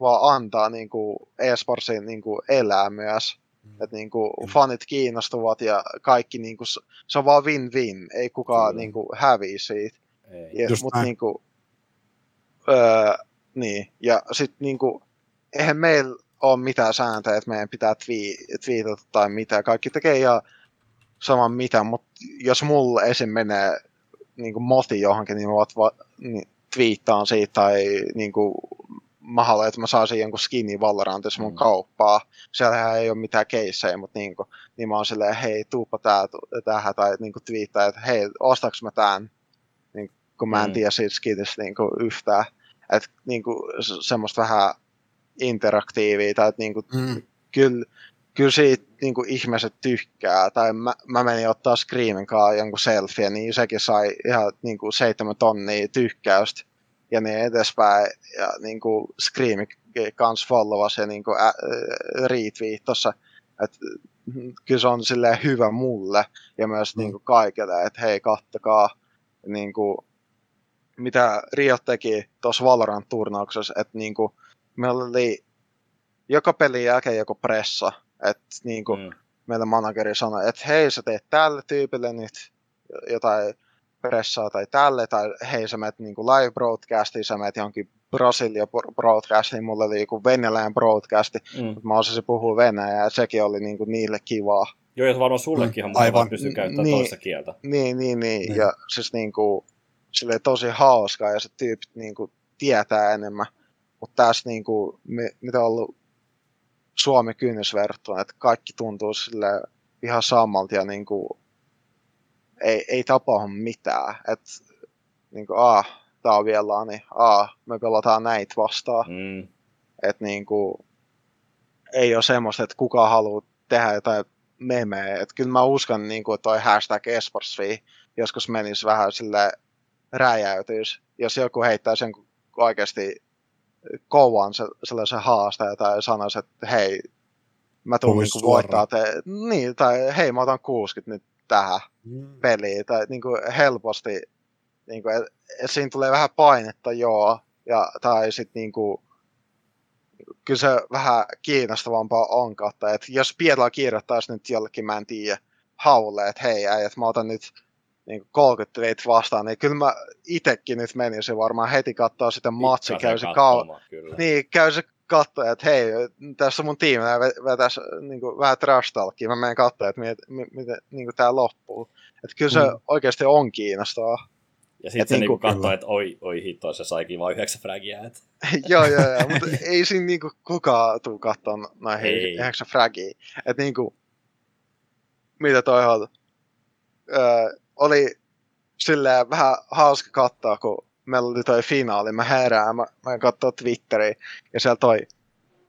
[SPEAKER 5] vaan antaa niinku, e-sportsin niinku, elää myös.
[SPEAKER 3] Mm.
[SPEAKER 5] Että niinku, fanit kiinnostuvat ja kaikki, niinku, s- se on vaan win-win. Ei kukaan
[SPEAKER 4] Kyllä.
[SPEAKER 5] niinku, häviä siitä.
[SPEAKER 4] Ei.
[SPEAKER 5] Ja,
[SPEAKER 3] Just
[SPEAKER 5] mut
[SPEAKER 3] näin.
[SPEAKER 5] niinku, öö, niin, ja sit niinku, eihän meillä ole mitään sääntöjä, että meidän pitää twi- twiitata tai mitä. Kaikki tekee ihan saman mitä, mutta jos mulla esim. menee niinku moti johonkin, niin mä va- niin, twiittaan siitä tai niinku, mä haluan, että mä saisin jonkun skinin Valorantissa mun
[SPEAKER 4] Mm.
[SPEAKER 5] kauppaa. Siellähän ei ole mitään keissejä, mutta niinku, niin mä oon silleen, hei, tuuppa tää, tähän, tai niinku twiittaa, että hei, ostaks mä tän? Niin, kun mä en
[SPEAKER 4] Mm.
[SPEAKER 5] tiedä siitä skinistä niinku yhtään. Että niinku, se- semmoista vähän interaktiivia, tai että niinku,
[SPEAKER 3] Mm.
[SPEAKER 5] kyllä, kyllä siitä niinku ihmiset tykkää. Tai mä, mä menin ottaa Screamin kanssa jonkun selfie, niin sekin sai ihan niinku seitsemän tonnia tykkäystä ja niin edespäin. Ja niinku Scream kans followas ja niinku ä, ä. Et, kyllä se on silleen hyvä mulle ja myös
[SPEAKER 3] Mm.
[SPEAKER 5] niinku kaikille, että hei kattokaa niinku, mitä Riot teki tuossa Valorant-turnauksessa, että niinku, meillä oli joka pelin jälkeen joku pressa, että niinku,
[SPEAKER 4] Mm.
[SPEAKER 5] meillä manageri sanoi, että hei sä teet tälle tyypille nyt jotain pressaa tai tälle, tai hei sä menet niinku live broadcastiin, sä menet johonkin Brasilia broadcastiin, mulla oli joku Venäjän broadcasti,
[SPEAKER 4] Mm.
[SPEAKER 5] mutta mä osasin puhua venäjää, ja sekin oli niinku niille kivaa.
[SPEAKER 4] Joo, ja varmaan sullekin ihan
[SPEAKER 3] Mm, aivan.
[SPEAKER 4] pystyy käyttämään
[SPEAKER 5] Niin.
[SPEAKER 4] toista kieltä.
[SPEAKER 5] Niin, niin, niin,
[SPEAKER 3] Niin.
[SPEAKER 5] ja siis niinku, silleen tosi hauskaa, ja se tyypit niinku tietää enemmän, mutta tässä niinku, mi- mitä on ollut Suomi kynnysverttuna, että kaikki tuntuu sille ihan samalta ja niinku, ei, ei tapahdu mitään. Että niinku, aah, tää on vielä niin, aah, me pelataan näitä vastaan.
[SPEAKER 4] Mm.
[SPEAKER 5] Että niinku, ei ole semmoista, että kuka haluaa tehdä jotain memeä. Että kyllä mä uskon, niinku, että toi hashtag esportsfree joskus menisi vähän sille räjäytyisi. Jos joku heittäisi jonkun oikeasti kovan se, sellaisen haastajan tai sanoisi, että hei, mä tuun
[SPEAKER 3] Puhuisi
[SPEAKER 5] niinku voittaa te. Niin, tai hei, mä otan 60 nyt tähän
[SPEAKER 3] Mm.
[SPEAKER 5] peliin. Tai niinku helposti, niinku, et, et siinä tulee vähän painetta, joo. Ja, tai sitten niinku, kyllä se vähän kiinnostavampaa on katsoa. Että jos Pietla kirjoittaisi nyt jollekin, mä en tiedä, haulle, että hei että mä otan nyt niin 30 teitä vastaan, niin kyllä mä itekin nyt menisin varmaan heti katsoa sitä matsi, käy se kau-
[SPEAKER 4] kyllä.
[SPEAKER 5] niin, käy se katsoa, että hei, tässä on mun tiimi, vetäisi niin kuin, vähän trash talkia, mä menen katsoa, että miten, miten niin kuin, tää loppuu. Että kyllä se
[SPEAKER 3] Mm.
[SPEAKER 5] oikeasti on kiinnostavaa.
[SPEAKER 4] Ja sitten se niinku
[SPEAKER 5] niinku-
[SPEAKER 4] katsoo, että oi, oi hitto, se saikin vaan yhdeksän fragia. Et.
[SPEAKER 5] joo, joo, joo, mutta ei siinä niinku kukaan tuu katsomaan noihin
[SPEAKER 4] Ei.
[SPEAKER 5] yhdeksän fragiin. Että niinku, mitä toi on? Öö, oli silleen vähän hauska katsoa, kun meillä oli toi finaali, mä herään, mä, mä katsoin Twitteriä, ja siellä toi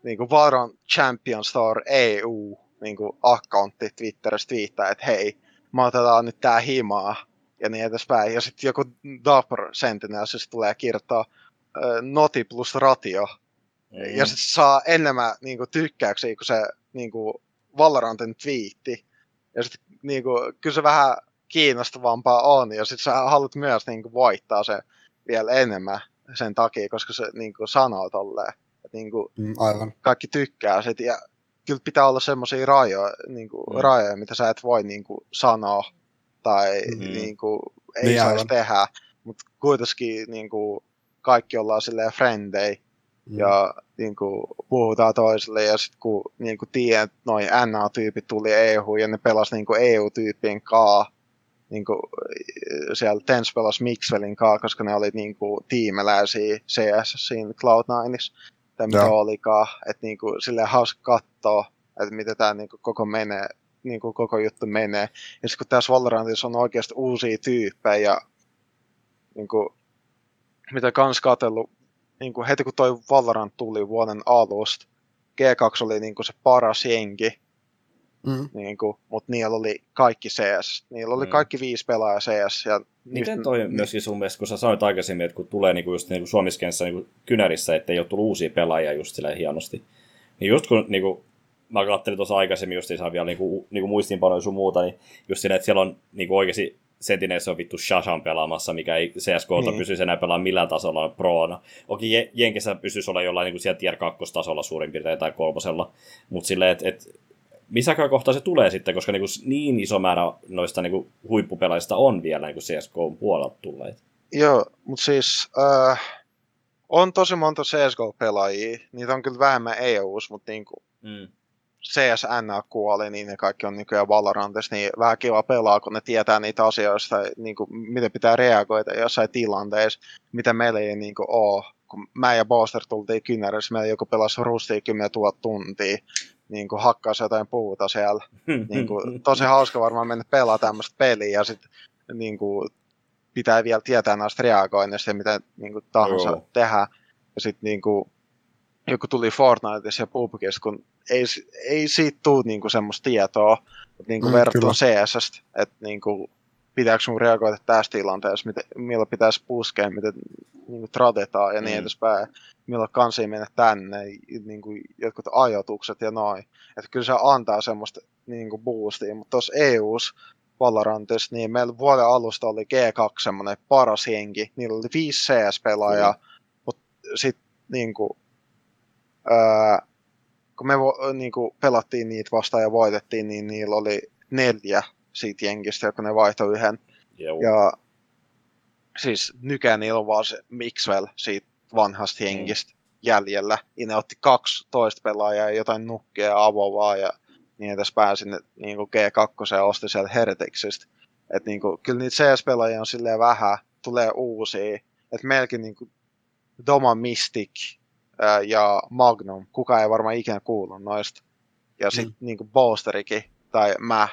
[SPEAKER 5] niinku Varon Champion Store EU niinku accountti Twitterissä twiittaa, että hei, mä otetaan nyt tää himaa, ja niin edespäin. Ja sitten joku Dapper Sentinel siis tulee kirjoittaa Noti plus Ratio,
[SPEAKER 4] Mm.
[SPEAKER 5] ja sitten saa enemmän niinku, tykkäyksiä kuin se niinku, Valorantin twiitti. Ja sitten niinku, kyllä se vähän kiinnostavampaa on, ja sitten sä haluat myös niinku, voittaa se vielä enemmän sen takia, koska se niinku, sanoo tolleen. Että niinku,
[SPEAKER 3] Mm, aivan.
[SPEAKER 5] kaikki tykkää sit, ja kyllä pitää olla semmoisia rajoja, niinku,
[SPEAKER 4] Mm.
[SPEAKER 5] mm. rajoja, mitä sä et voi niinku, sanoa, tai
[SPEAKER 4] Mm.
[SPEAKER 5] mm. niinku, ei
[SPEAKER 3] Niin,
[SPEAKER 5] niin saisi tehdä, mutta kuitenkin niinku, kaikki ollaan silleen frendei,
[SPEAKER 3] Mm.
[SPEAKER 5] ja niin kuin, puhutaan toisille ja sitten kun niin kuin tiedän, että noin NA-tyypit tuli EU ja ne pelas niin kuin EU-tyyppien kaa, niin kuin, siellä Tens pelas Mixwellin kaa, koska ne oli niin kuin, tiimeläisiä CS siinä Cloud9, tai mitä
[SPEAKER 3] Joo.
[SPEAKER 5] olikaan, että niin kuin, silleen hauska katsoa, että miten tämä niin kuin, koko menee, niin kuin koko juttu menee. Ja sitten kun tässä Valorantissa on oikeasti uusia tyyppejä ja niin kuin, mitä kans katsellut niin kuin heti kun toi Valorant tuli vuoden alusta, G2 oli niin kuin se paras jengi.
[SPEAKER 3] Mm.
[SPEAKER 5] niin kuin, mutta niillä oli kaikki CS. Niillä oli
[SPEAKER 4] Mm.
[SPEAKER 5] kaikki viisi pelaajaa CS. Ja
[SPEAKER 4] Miten
[SPEAKER 5] just-
[SPEAKER 4] toi myöskin sun mielestä, kun sä sanoit aikaisemmin, että kun tulee niinku just niinku Suomiskenssä niinku kynärissä, että ei ole tullut uusia pelaajia just silleen hienosti, niin just kun niinku, mä katselin tuossa aikaisemmin just saa vielä niinku, niinku muistiinpanoja sun muuta, niin just silleen, että siellä on niinku oikeasti Sentineissä on vittu Shashan pelaamassa, mikä ei CSGOta
[SPEAKER 5] Niin.
[SPEAKER 4] pysyisi enää pelaamaan millään tasolla proona. Okei, Je- Jenkessä pystyisi olla jollain niin siellä tier 2 tasolla suurin piirtein tai kolmosella, mutta silleen, että et, missäkään kohtaa se tulee sitten, koska niinku niin iso määrä noista niinku huippupelaajista on vielä niinku CSGO puolelta tulleet.
[SPEAKER 5] Joo, mutta siis äh, on tosi monta CSGO-pelaajia. Niitä on kyllä vähemmän EUs, mutta niinku
[SPEAKER 4] Mm.
[SPEAKER 5] CSN kuoli, niin ne kaikki on nykyään Valorantissa, niin vähän kiva pelaa, kun ne tietää niitä asioista, niin kuin, miten pitää reagoida jossain tilanteessa, mitä meillä ei niin kuin, ole. Kun mä ja Booster tultiin kynärissä, meillä joku pelasi rustia 10 000 tuntia, niin kuin hakkasi jotain puuta siellä. Niin kuin, tosi hauska varmaan mennä pelaa tämmöistä peliä ja sitten niin kuin, pitää vielä tietää näistä reagoinnista ja mitä niin kuin, tahansa
[SPEAKER 4] Joo.
[SPEAKER 5] tehdä. Ja sitten niin kuin, joku tuli Fortniteissa ja PUBGissa, kun ei, ei siitä tule niinku semmoista tietoa niinku
[SPEAKER 3] Mm,
[SPEAKER 5] mm, verrattuna
[SPEAKER 3] kyllä.
[SPEAKER 5] CS, että niinku, pitääkö mun reagoida tässä tilanteessa, miten, milloin pitäisi puskea, miten niinku tradetaan ja niin
[SPEAKER 4] Mm.
[SPEAKER 5] edespäin, milloin kansi mennä tänne, niinku, jotkut ajoitukset ja noin. Että kyllä se antaa semmoista niinku boostia, mutta tuossa EUs Valorantissa, niin meillä vuoden alusta oli G2 semmoinen paras henki, niillä oli viisi CS-pelaajaa, mutta sitten niinku, öö, kun me vo, niinku, pelattiin niitä vastaan ja voitettiin, niin niillä oli neljä siitä jengistä, joka ne vaihtoi yhden.
[SPEAKER 4] Joo.
[SPEAKER 5] Ja siis nykään on vaan se Mixwell siitä vanhasta hengistä jäljellä. Ja ne otti kaksi toista pelaajaa ja jotain nukkia ja avovaa ja niin edespäin sinne niin G2 ja osti sieltä Hereticsistä. Et niin kuin, kyllä niitä CS-pelaajia on silleen vähän, tulee uusia. Että meilläkin niin kuin Doma Mystic ää, ja Magnum, kukaan ei varmaan ikinä kuullut noista. Ja sitten mm. niin Boosterikin tai mä,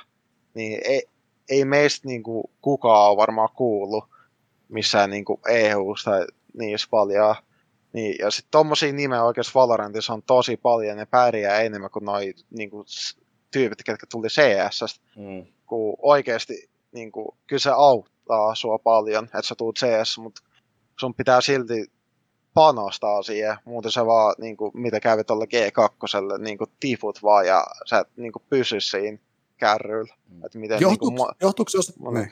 [SPEAKER 5] niin ei, ei meistä niin kuin, kukaan ole varmaan kuullut missään niin kuin EU tai niissä paljon. Niin, ja sitten tommosia nimeä oikeassa Valorantissa on tosi paljon, ne pärjää enemmän kuin noi niin kuin, tyypit, ketkä tuli CS,
[SPEAKER 4] Mm.
[SPEAKER 5] kun oikeasti niin kuin, kyllä se auttaa sua paljon, että sä tuut CS, mutta sun pitää silti panostaa siihen, muuten sä vaan, niin kuin, mitä kävi tuolla G2, niin kuin tiput vaan ja sä et niin kuin, pysy siinä kärryllä.
[SPEAKER 4] Mm.
[SPEAKER 5] Että miten
[SPEAKER 3] Johtuuko,
[SPEAKER 5] niin kuin,
[SPEAKER 3] johtuuko, se osittain, niin.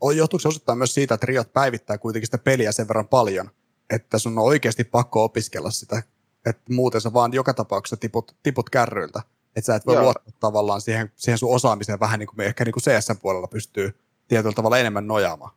[SPEAKER 3] on- johtuuko se osittain myös siitä, että Riot päivittää kuitenkin sitä peliä sen verran paljon, että sun on oikeasti pakko opiskella sitä, että muuten sä vaan joka tapauksessa tiput, tiput kärryiltä. Että sä et voi
[SPEAKER 5] Joo.
[SPEAKER 3] luottaa tavallaan siihen, siihen sun osaamiseen vähän niin kuin me ehkä niin kuin CS-puolella pystyy tietyllä tavalla enemmän nojaamaan.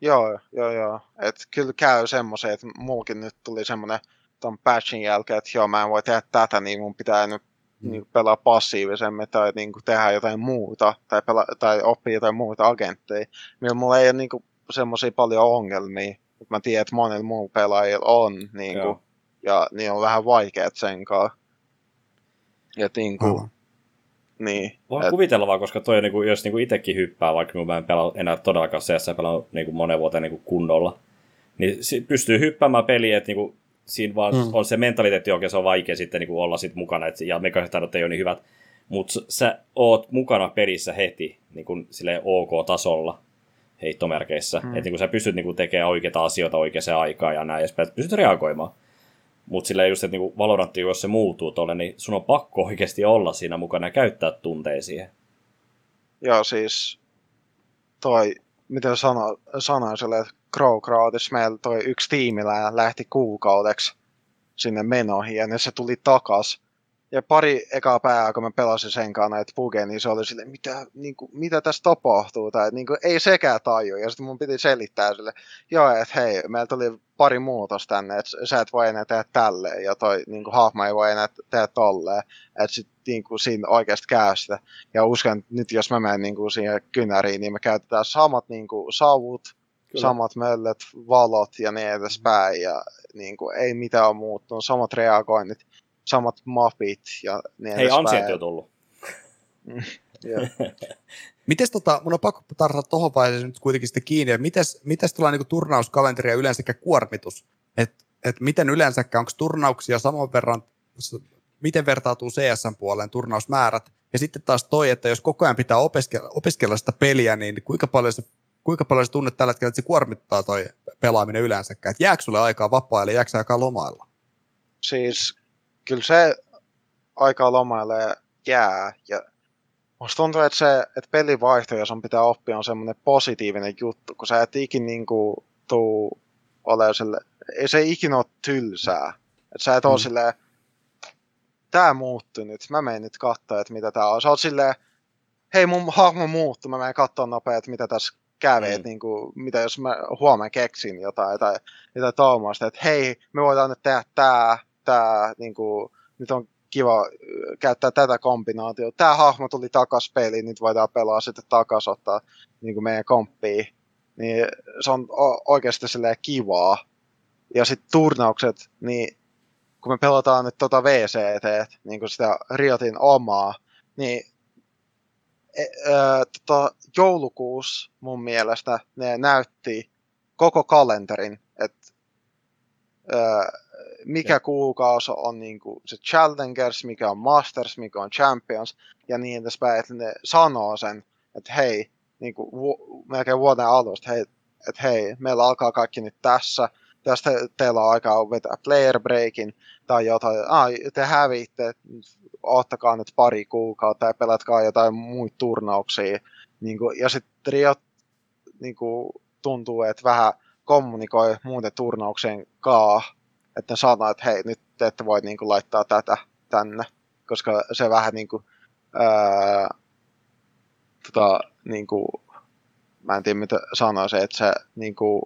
[SPEAKER 5] Joo, joo, joo. Et kyllä käy semmoisen, että mulkin nyt tuli semmoinen ton patchin jälkeen, että joo, mä en voi tehdä tätä, niin mun pitää nyt. Niin pelaa passiivisemmin tai niin kuin tehdä jotain muuta tai, pela- tai oppia jotain muuta agentteja. Millä mulla ei ole niin semmoisia paljon ongelmia, mutta mä tiedän, että monilla muilla pelaajilla on, niin kuin, ja niin on vähän vaikeat sen kanssa. Ja niin kuin,
[SPEAKER 3] Aivan.
[SPEAKER 5] niin.
[SPEAKER 4] Voin
[SPEAKER 5] et-
[SPEAKER 4] kuvitella vaan, koska toi, niinku, jos niinku itsekin hyppää, vaikka mä en pelaa enää todellakaan CS pelaa niinku monen vuoteen niinku kunnolla, niin pystyy hyppäämään peliä, että niinku, siinä vaan
[SPEAKER 3] Mm.
[SPEAKER 4] on se mentaliteetti oikein, se on vaikea sitten niinku olla sit mukana, et, ja mekaniset taidot ei ole niin hyvät, mutta sä oot mukana pelissä heti niin kuin silleen OK-tasolla heittomerkeissä,
[SPEAKER 5] Mm.
[SPEAKER 4] että niin sä pystyt niin kuin, tekemään oikeita asioita oikeaan aikaan ja näin että pystyt reagoimaan. Mutta silleen just, että niin Valorantti, jos se muuttuu tolle, niin sun on pakko oikeasti olla siinä mukana ja käyttää tunteja siihen.
[SPEAKER 5] Joo, siis toi, miten sano, sanoin sille, että Crowcrowdissa meillä toi yksi tiimillä lähti kuukaudeksi sinne menoihin ja nyt se tuli takas. Ja pari ekaa päivää, kun mä pelasin sen kanssa näitä pugeja, niin se oli sille, mitä, niin kuin, mitä tässä tapahtuu, tai niin kuin, ei sekään taju. Ja sitten mun piti selittää sille, joo, että hei, meillä tuli pari muutosta tänne, että sä et voi enää tehdä tälleen, ja toi niin kuin, hahmo ei voi enää tehdä tolleen. Että sitten niin kuin, siinä oikeasti käy sitä. Ja uskon, että nyt jos mä menen niin kuin, siihen kynäriin, niin me käytetään samat niin kuin, savut,
[SPEAKER 4] Kyllä.
[SPEAKER 5] samat möllöt, valot ja niin edespäin. Ja niin kuin, ei mitään ole muuttunut, samat reagoinnit, samat mapit ja niin
[SPEAKER 4] Hei,
[SPEAKER 5] edespäin.
[SPEAKER 4] ansiot jo tullut.
[SPEAKER 5] Joo.
[SPEAKER 3] Mites tota, mun on pakko tarttua tuohon vaiheeseen nyt kuitenkin sitten kiinni, että mites, mites tulee niinku turnauskalenteri ja yleensäkin kuormitus? Että et miten yleensäkään, onko turnauksia saman verran, miten vertautuu CSN puoleen turnausmäärät Ja sitten taas toi, että jos koko ajan pitää opiskella, opiskella sitä peliä, niin kuinka paljon se, kuinka paljon se tunnet tällä hetkellä, että se kuormittaa toi pelaaminen yleensäkään. Että jääkö sulle aikaa vapaa-ajalle, jääkö aikaa lomailla?
[SPEAKER 5] Siis kyllä se aikaa lomaille jää. Ja musta tuntuu, että se että pelivaihto, jos on pitää oppia, on semmoinen positiivinen juttu, kun sä et ikin niinku tuu ole sille, ei se ikinä ole tylsää. Että sä et mm. ole silleen, tää muuttui nyt, mä menen nyt katsoa, että mitä tää on. Sä oot silleen, hei mun hahmo muuttu, mä menen katsoa nopeasti, että mitä tässä kävi, mm. niin kuin, mitä jos mä huomenna keksin jotain tai jotain tuommoista, että hei, me voidaan nyt tehdä tää, tää, niin kuin, nyt on kiva käyttää tätä kombinaatiota. Tämä hahmo tuli takas peliin, nyt voidaan pelaa sitten takas ottaa niin kuin meidän komppia. Niin se on oikeasti silleen kivaa. Ja sitten turnaukset, niin kun me pelataan nyt tota VCT, niin kuin sitä Riotin omaa, niin e, tota, joulukuussa mun mielestä ne näytti koko kalenterin, että mikä ja. kuukausi on niin kuin se Challengers, mikä on Masters, mikä on Champions ja niin edespäin, että ne sanoo sen, että hei, niin kuin vu- melkein vuoden alusta, hei, että hei, meillä alkaa kaikki nyt tässä, tästä teillä on aikaa vetää player breakin tai jotain, ah, te hävitte, ottakaa nyt pari kuukautta ja pelatkaa jotain muita turnauksia. Niin kuin, ja sitten Riot niin kuin, tuntuu, että vähän kommunikoi muuten turnaukseen kaa, että ne sanoo, että hei, nyt te ette voi niin kuin, laittaa tätä tänne, koska se vähän niin kuin, ää, tota, niin kuin, mä en tiedä mitä sanoisin, että se niin kuin,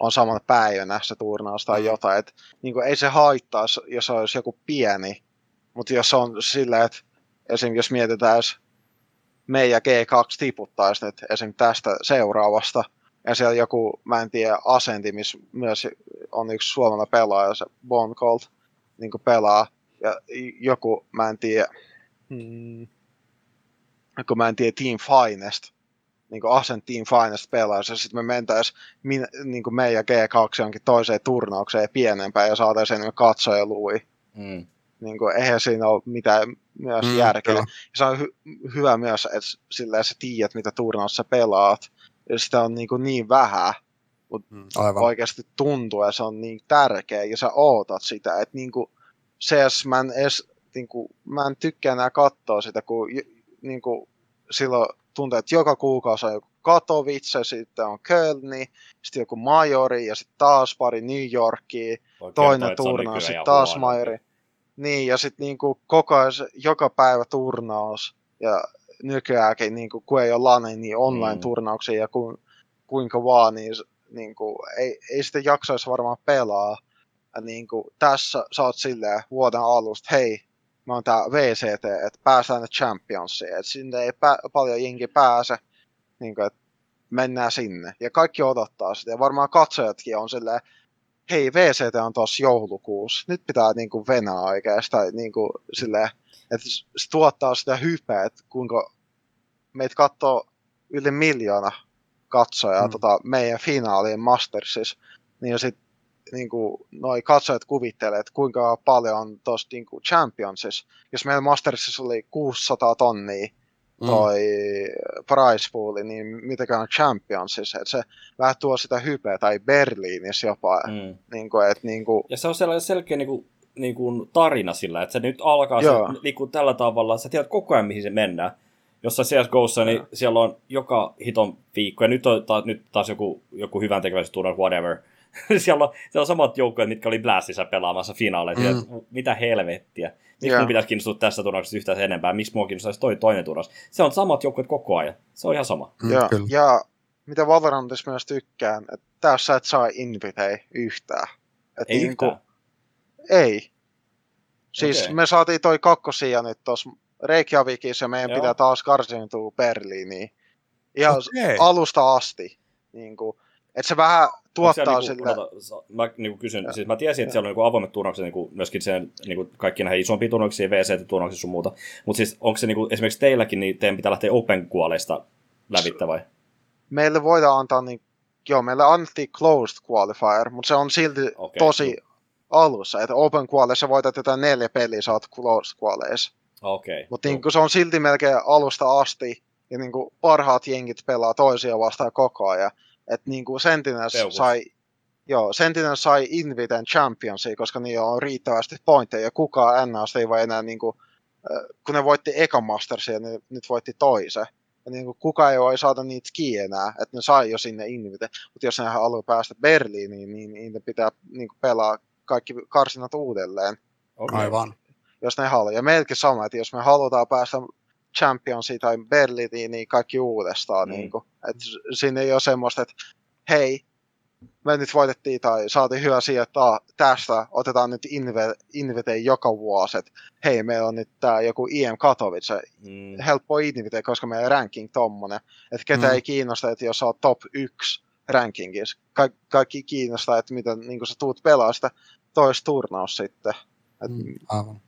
[SPEAKER 5] on samana päivänä se turnaus tai mm. jotain. Et, niin kuin, ei se haittaa, jos olisi joku pieni, mutta jos on sillä, että esim. jos mietitään, jos me ja G2 tiputtaisi nyt esim. tästä seuraavasta, ja siellä joku, mä en tiedä, asenti, missä myös on yksi suomalainen pelaaja, se Bon Colt, niin pelaa, ja joku, mä en tiedä, hmm, kun mä en tiedä Team Finest, niin Team Finest pelaajassa, ja sitten me mentäisiin niin kuin me ja G2 jonkin toiseen turnaukseen pienempään ja saataisiin enemmän katsojalui. Mm. Niin kuin, eihän siinä ole mitään myös mm, järkeä. Ja se on hy- hyvä myös, että sillä sä tiedät, mitä turnaussa pelaat. Ja sitä on niin, kuin niin vähän, mutta mm, oikeasti tuntuu, että se on niin tärkeä, ja sä ootat sitä. Että niin kuin, CS mä en, edes, niin kuin, mä en tykkää enää katsoa sitä, kun niin kuin, silloin tuntuu, että joka kuukausi on joku Katowice, sitten on Kölni, sitten joku Majori ja sitten taas pari New Yorkia, toinen turnaus, sitten taas Majori. Niin, ja sitten niinku koko ajan, joka päivä turnaus, ja nykyäänkin, niinku, kun ei ole lane, niin online-turnauksia, mm. ja ku, kuinka vaan, niin niinku, ei, ei sitä jaksaisi varmaan pelaa. Ja niinku, tässä sä oot silleen vuoden alusta, hei, mä oon tää VCT, että päästään ne Championsiin, että sinne ei pä- paljon jengi pääse, niin kuin, että mennään sinne. Ja kaikki odottaa sitä, ja varmaan katsojatkin on silleen, hei, VCT on tuossa joulukuussa, nyt pitää niin kuin venää oikeastaan, niin kuin, silleen, että se tuottaa sitä hypeä, että kuinka meitä katsoo yli miljoona katsojaa mm. tota, meidän finaaliin Mastersissa, niin sitten niin kuin, noi katsojat kuvittelee, että kuinka paljon on tuossa niin Championsissa. Jos meillä Mastersissa oli 600 tonnia mm. toi mm. prize pool, niin mitäkään Championsissa, että se vähän tuo sitä hypeä, tai Berliinissä jopa. Mm. Niin kuin, että, niin kuin...
[SPEAKER 4] Ja se on sellainen selkeä niin kuin, niin kuin tarina sillä, että se nyt alkaa se, niin kuin tällä tavalla, sä tiedät koko ajan mihin se mennään. Jossain CSGOssa, niin siellä on joka hiton viikko, ja nyt on taas, nyt taas joku, joku hyvän tekeväisyysturnaus, whatever, siellä, on, siellä on samat joukkueet, mitkä oli Blastissa pelaamassa finaaleissa. Mm. mitä helvettiä. Miksi yeah. mun pitäisi kiinnostua tässä turnauksessa yhtään enempää? Miksi mua kiinnostaisi toi toinen turnaus? Se on samat joukkueet koko ajan. Se on ihan sama.
[SPEAKER 5] Mm, ja, ja mitä Valorantissa myös tykkään, että tässä et saa invitei yhtään. Et
[SPEAKER 4] ei niin kuin, yhtään?
[SPEAKER 5] Ei. Siis okay. me saatiin toi kakkosia nyt tuossa Reykjavikissa ja meidän Joo. pitää taas karsiintua Berliiniin. Ihan okay. alusta asti. Niin kuin, että se vähän tuottaa niinku, sille...
[SPEAKER 4] Odota, mä niinku kysyn, ja. siis mä tiesin, että siellä on niinku avoimet turnaukset, niinku, myöskin sen, niinku, kaikki näihin isompiin turnauksiin, VC-turnauksiin sun muuta. Mutta siis onko se niinku, esimerkiksi teilläkin, niin teidän pitää lähteä open kuoleista lävitte vai?
[SPEAKER 5] Meille voidaan antaa, niin, joo, meille annettiin closed qualifier, mutta se on silti okay. tosi alussa, että open qualissa voitat jotain neljä peliä, sä oot closed qualeissa.
[SPEAKER 4] Okei. Okay.
[SPEAKER 5] Mutta niin se on silti melkein alusta asti, ja niin kuin parhaat jengit pelaa toisia vastaan koko ajan. Että niin kuin Sentinels
[SPEAKER 4] Peukut.
[SPEAKER 5] sai, joo, Sentinels sai Inviten Championsia, koska niillä on riittävästi pointteja, ja kukaan NAsta ei voi enää, niin kuin, kun ne voitti ekan Mastersia, ne nyt voitti toisen. Ja niin kuin, kukaan ei voi saada niitä ski enää, että ne sai jo sinne Invite. Mutta jos ne haluaa päästä Berliiniin, niin niiden pitää niin kuin, pelaa kaikki karsinat uudelleen
[SPEAKER 4] Okay.
[SPEAKER 3] Aivan.
[SPEAKER 5] jos ne haluaa. Ja melkein sama, että jos me halutaan päästä Championsiin tai Berliiniin, niin kaikki uudestaan.
[SPEAKER 4] Mm.
[SPEAKER 5] Niin kuin. Et s- siinä ei ole semmoista, että hei, me nyt voitettiin tai saatiin hyvä sijoittaa tästä, otetaan nyt Inve, Invite joka vuosi, että hei, meillä on nyt tää joku IM Katowice,
[SPEAKER 4] Mm.
[SPEAKER 5] helppo Invite, koska meidän ranking tommonen, että ketä
[SPEAKER 3] Mm.
[SPEAKER 5] ei kiinnosta, että jos sä oot top 1 rankingissa, Ka- kaikki kiinnostaa, että miten niin sä tuut pelaa sitä toista turnaus sitten. Et,
[SPEAKER 3] Mm, aivan.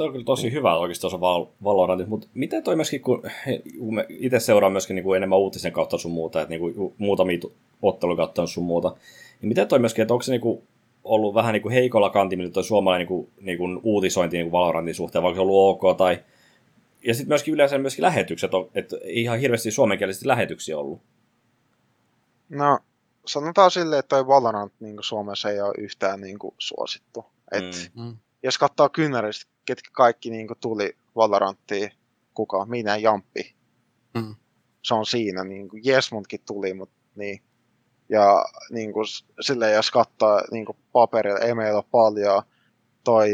[SPEAKER 4] Tuo on kyllä tosi hyvä oikeastaan se Val- Valorant, mutta miten toi myöskin, kun kun me itse seuraan myöskin niin kuin enemmän uutisen kautta sun muuta, että niin kuin muutamia ottelun kautta sun muuta, niin miten toi myöskin, että onko se niin kuin ollut vähän niin kuin heikolla kantimilla toi suomalainen niin kuin, niin kuin uutisointi niin kuin Valorantin suhteen, vai onko se ollut ok, tai ja sitten myöskin yleensä myöskin lähetykset, on, että ei ihan hirveästi suomenkielisesti lähetyksiä ollut.
[SPEAKER 5] No, sanotaan silleen, että toi Valorant niin Suomessa ei ole yhtään niin kuin, suosittu. Et,
[SPEAKER 4] Mm.
[SPEAKER 3] Mm.
[SPEAKER 5] Jos katsoo kynnäristä, ketkä kaikki niin kuin, tuli Valoranttiin, kuka, minä, Jamppi.
[SPEAKER 3] Mm.
[SPEAKER 5] Se on siinä, niin kuin, Jesmundkin tuli, mutta niin. Ja niin kuin, silleen, jos katsoo niin kuin, paperilla, ei meillä ole paljon toi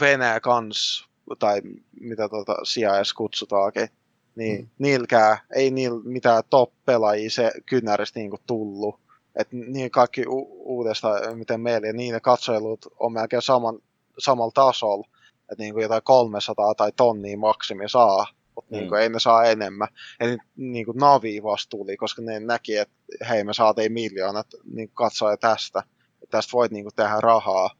[SPEAKER 5] Venäjä kans, tai mitä tota CIS kutsutaankin, niin
[SPEAKER 3] Mm.
[SPEAKER 5] niilkään, ei niillä mitään top-pelaajia se kynnäristä niinku tullut. Et niin kaikki u- uudestaan, miten meillä, ja niiden katsoilut on melkein saman, samalla tasolla. Että niinku jotain 300 tai tonnia maksimi saa, mutta
[SPEAKER 4] Mm.
[SPEAKER 5] niinku ei ne saa enemmän. Eli niinku Navi vasta tuli, koska ne näki, että hei me saatiin miljoonat niinku katsoa tästä. Et tästä voit niinku tehdä rahaa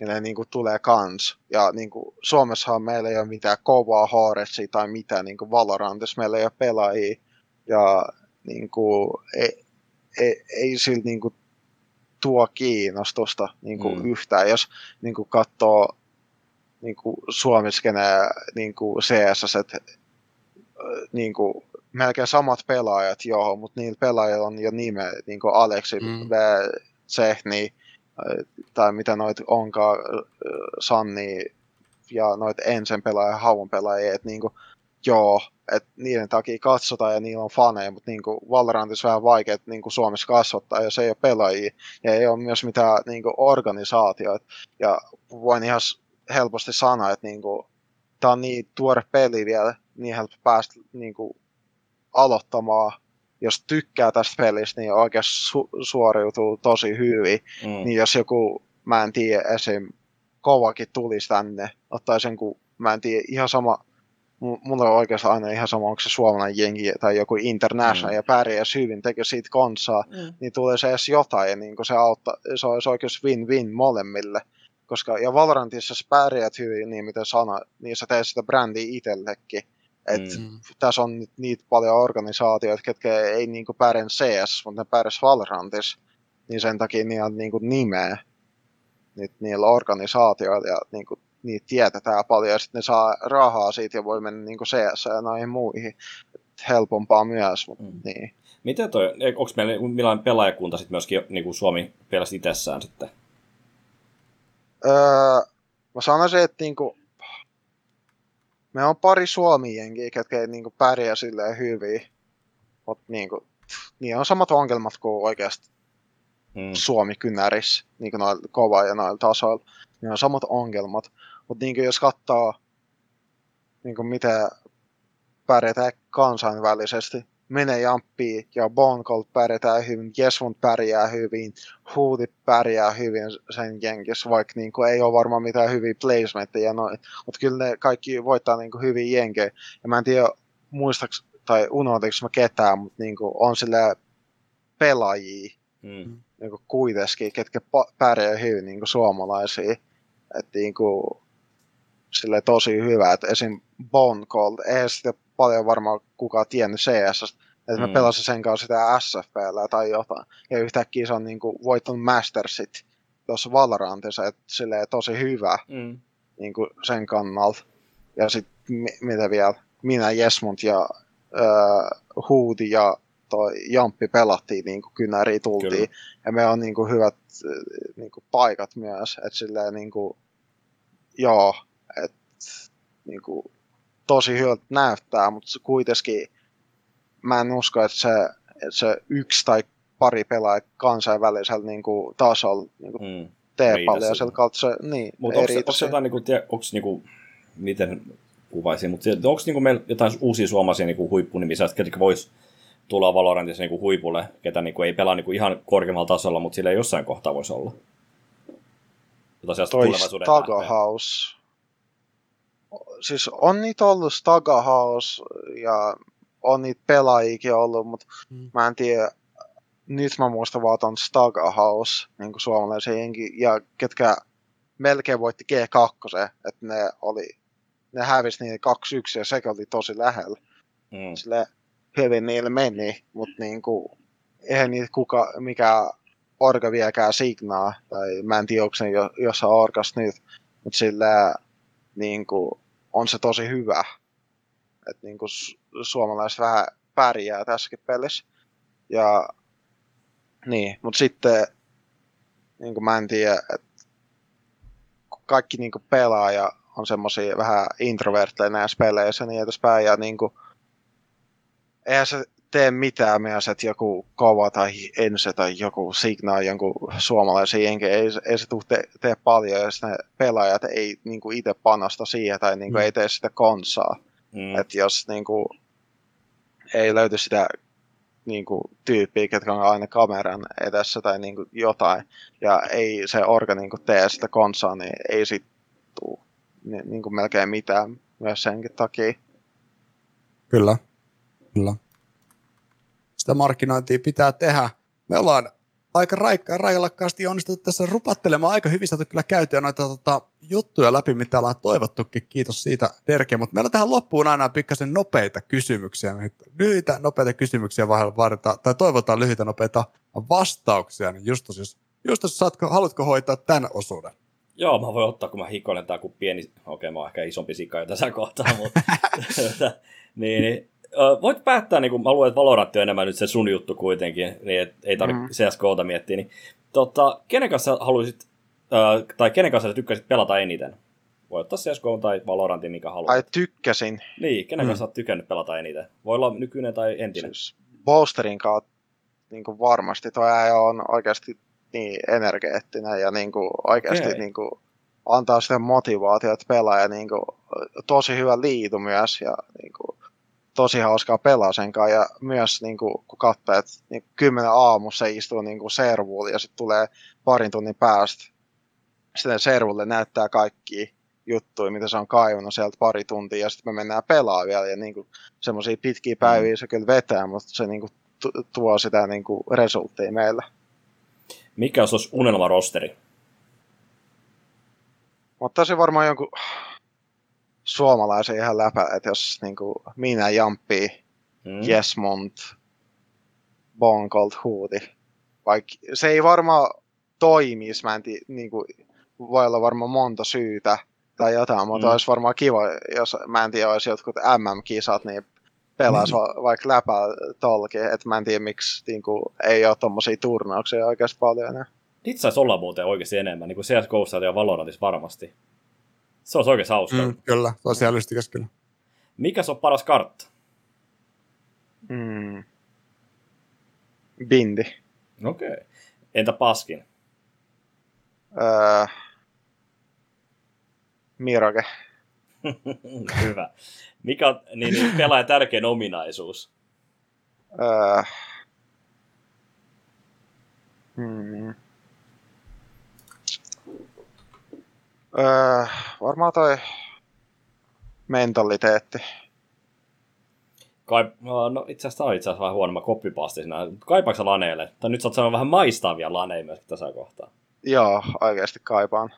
[SPEAKER 5] ja ne niinku tulee kans. Ja niinku Suomessahan meillä ei ole mitään kovaa Horetsia tai mitään niinku Valorantissa, meillä ei ole pelaajia. Ja niinku, ei, ei, ei sillä niinku tuo kiinnostusta niinku
[SPEAKER 4] Mm.
[SPEAKER 5] mm. yhtään. Jos niinku katsoo niinku Suomiskenä niinku CS, että niinku, melkein samat pelaajat, joo, mutta niillä pelaajilla on jo nime, niinku Aleksi,
[SPEAKER 3] Mm.
[SPEAKER 5] Sehni, tai mitä noit onkaan, Sanni ja noit ensin pelaajia, Hauvon pelaajia, että niinku, joo, että niiden takia katsotaan ja niillä on faneja, mutta niinku Valorantissa vähän vaikea niinku Suomessa kasvattaa, jos ei ole pelaajia ja ei ole myös mitään niinku organisaatioita. Ja voin ihan helposti sanoa, että niinku, tämä on niin tuore peli vielä, niin helppo päästä niinku, aloittamaan. Jos tykkää tästä pelistä, niin oikeasti su- suoriutuu tosi hyvin.
[SPEAKER 4] Mm.
[SPEAKER 5] Niin jos joku, mä en tiedä, esim. kovakin tulisi tänne, ottaisi jonkun, mä en tiedä, ihan sama, mulla on oikeastaan aina ihan sama, onko se suomalainen jengi tai joku international
[SPEAKER 4] Mm.
[SPEAKER 5] ja pärjäisi hyvin, tekee siitä konsaa,
[SPEAKER 4] Mm.
[SPEAKER 5] niin tulee se edes jotain ja niin se, auttaa, se olisi oikeasti win-win molemmille. Koska, ja Valorantissa sä pärjäät hyvin, niin mitä sana, niin sä teet sitä brändiä itsellekin. Et
[SPEAKER 4] Mm.
[SPEAKER 3] Mm.
[SPEAKER 5] tässä on nyt niitä paljon organisaatioita, ketkä ei niinku pärjää CS, mutta ne pärjäs Valorantissa, niin sen takia niillä on niinku nimeä nyt niillä organisaatioilla ja niinku, niitä tietätään paljon ja sitten ne saa rahaa siitä ja voi mennä niinku CS ja noihin muihin. Et helpompaa myös, mutta
[SPEAKER 4] Mm.
[SPEAKER 5] niin.
[SPEAKER 4] Miten toi, onko meillä millainen pelaajakunta sitten myöskin niin kuin Suomi pelasi itsessään sitten?
[SPEAKER 5] Öö, mä sanoisin, että niinku, me on pari suomienkin, ketkä ei niinku pärjää silleen hyvin, mutta niinku, niin on samat ongelmat kuin oikeasti
[SPEAKER 4] Mm.
[SPEAKER 5] Suomi kynäris, niin kuin noilla kova ja noilla tasoilla, niin on samat ongelmat. Mutta niin jos katsoo, niin kuin mitä pärjätään kansainvälisesti, Mene Jamppi ja Bonkolt pärjätään hyvin, Jesmund pärjää hyvin, Huudit pärjää hyvin sen jenkissä, vaikka niin kuin ei ole varmaan mitään hyviä placementteja noin. Mutta kyllä ne kaikki voittaa niin kuin hyviä jenkejä. Ja mä en tiedä, muistaaks tai unohdinko mä ketään, mutta niin kuin on sillä pelaajia,
[SPEAKER 4] Mm.
[SPEAKER 5] niin kuin kuitenkin, ketkä pärjää hyvin niin kuin suomalaisia. Että niin kuin, sille tosi hyvä, että esim. Bone Cold, eihän sitä paljon varmaan kukaan tiennyt CS, että mä
[SPEAKER 4] Mm.
[SPEAKER 5] pelasin sen kanssa sitä SFPllä tai jotain. Ja yhtäkkiä se on niin kuin voittanut Mastersit tuossa Valorantissa, että silleen tosi hyvä.
[SPEAKER 4] Mm.
[SPEAKER 5] niin kuin sen kannalta. Ja sitten mitä vielä, minä, Jesmont ja äh, Huudi ja toi Jamppi pelattiin niin kuin kynäriin tultiin. Kyllä. Ja me on niin kuin hyvät niin kuin paikat myös. Että silleen niin kuin, joo, että niin kuin, tosi hyvältä näyttää, mutta se kuitenkin mä en usko, että se, että se yksi tai pari pelaa kansainvälisellä niin kuin, tasolla niin kuin, hmm. tee paljon. Sieltä kautta se, niin,
[SPEAKER 4] mutta onko, onko jotain, niin kuin, onko, niin kuin, miten kuvaisin, mutta onko niin kuin, meillä jotain uusia suomalaisia niin huippunimisiä, ketkä vois tulla Valorantissa niin kuin huipulle, ketä niin kuin, ei pelaa niin kuin, ihan korkeammalla tasolla, mutta sillä jossain kohtaa voisi olla.
[SPEAKER 5] Jota Toi Stagahouse. Siis on niitä ollut Stagahouse ja on niitä pelaajikin ollut, mutta hmm. mä en tiedä, nyt mä muistan vaan ton Stagahouse, niin kuin suomalaisen jenki, ja ketkä melkein voitti G2, että ne oli, ne hävisi niin 2-1 ja sekin oli tosi lähellä. Mm. Sille hyvin niille meni, mutta niin kuin, eihän niitä kuka, mikä orga vieläkään signaa, tai mä en tiedä, onko se jo, jossain orgas nyt, mutta sillä niin kuin, on se tosi hyvä. Että niin kuin, suomalaiset vähän pärjää tässäkin pelissä. Ja niin, mutta sitten niin kuin mä en tiedä, että kaikki niin kuin pelaaja on semmoisia vähän introvertteja näissä peleissä niin edespäin, ja niin kuin, eihän se tee mitään myös, että joku kova tai ense tai joku signaa jonkun suomalaisen jenkin, ei, ei se tee, tee paljon, jos ne pelaajat ei niin kuin itse panosta siihen tai niin kuin, mm. ei tee sitä konsaa. Mm. Että jos niin kuin, ei löyty sitä niin kuin, tyyppiä, ketkä on aina kameran edessä tai niin kuin, jotain, ja ei se orga niin kuin, tee sitä konsaa, niin ei sit tuu niin, niin kuin, melkein mitään myös senkin takia.
[SPEAKER 3] Kyllä, kyllä. Sitä markkinointia pitää tehdä. Me ollaan aika raikkaan rajallakkaasti onnistuttu tässä rupattelemaan aika hyvin saatu kyllä käytyä noita tota, juttuja läpi, mitä ollaan toivottukin. Kiitos siitä, Derke. Mutta meillä on tähän loppuun aina pikkasen nopeita kysymyksiä. Lyhyitä, nopeita kysymyksiä varta, tai toivotaan lyhyitä, nopeita vastauksia. Niin Justus, jos, Justus saatko, haluatko hoitaa tämän osuuden?
[SPEAKER 4] Joo, mä voin ottaa, kun mä hikoilen tää kuin pieni, okei okay, mä oon ehkä isompi sika jo tässä kohtaa, mutta niin, niin voit päättää, niin kun mä luulen, että Valorant on enemmän nyt se sun juttu kuitenkin, niin et ei tarvitse mm. CSGOta miettiä, niin tota, kenen kanssa haluaisit, äh, tai kenen kanssa sä tykkäsit pelata eniten? Voi ottaa CSGO tai Valorantin, mikä haluat.
[SPEAKER 5] Ai tykkäsin.
[SPEAKER 4] Niin, kenen mm. kanssa oot tykännyt pelata eniten? Voi olla nykyinen tai entinen. Siis
[SPEAKER 5] Bolsterin kautta niin kuin varmasti. Tuo on oikeasti niin energeettinen ja niin kuin oikeasti okay. niin kuin antaa sitä motivaatiota pelaa ja niin kuin, tosi hyvä liitu myös ja niin kuin, tosi hauskaa pelaa sen kanssa. Ja myös niin kuin, kun katsoo, että niin kymmenen aamussa se istuu niin kuin servuun ja sitten tulee parin tunnin päästä sitten servulle näyttää kaikki juttuja, mitä se on kaivannut sieltä pari tuntia, ja sitten me mennään pelaa vielä, ja niin semmoisia pitkiä päiviä mm. se kyllä vetää, mutta se niin kuin, tuo sitä niin kuin, resulttia meille.
[SPEAKER 4] Mikä olisi unelmarosteri?
[SPEAKER 5] Mutta se varmaan jonkun suomalaisen ihan läpä, että jos niin kuin, minä Jamppi, mm. Jesmont, Bonkolt, Huuti, vaikka se ei varmaan toimisi, mä en tii, niin kuin, voi olla varmaan monta syytä tai jotain, mutta mm. olisi varmaan kiva, jos mä en tiedä, olisi jotkut MM-kisat, niin pelaisi mm. va- vaikka läpä tolki, että mä en tiedä miksi niin kuin, ei ole tommosia turnauksia oikeasti paljon enää.
[SPEAKER 4] Niitä saisi olla muuten oikeasti enemmän, niin kuin CSGO ja Valorantissa varmasti. Se olisi oikein hauska. Mm,
[SPEAKER 3] kyllä, se olisi älystikäs kyllä.
[SPEAKER 4] Mikä on paras kartta?
[SPEAKER 5] Mm. Bindi.
[SPEAKER 4] Okei. Okay. Entä paskin?
[SPEAKER 5] Öö, Mirage.
[SPEAKER 4] Hyvä. Mikä on niin, niin, pelaajan tärkein ominaisuus?
[SPEAKER 5] Öö, hmm. Öö, varmaan toi mentaliteetti.
[SPEAKER 4] Kai, no itse asiassa on itse asiassa vähän huono, mä koppipaasti siinä. Kaipaako laneille? Tai nyt sä oot vähän maistaavia laneja myös tässä kohtaa.
[SPEAKER 5] Joo, oikeasti kaipaan.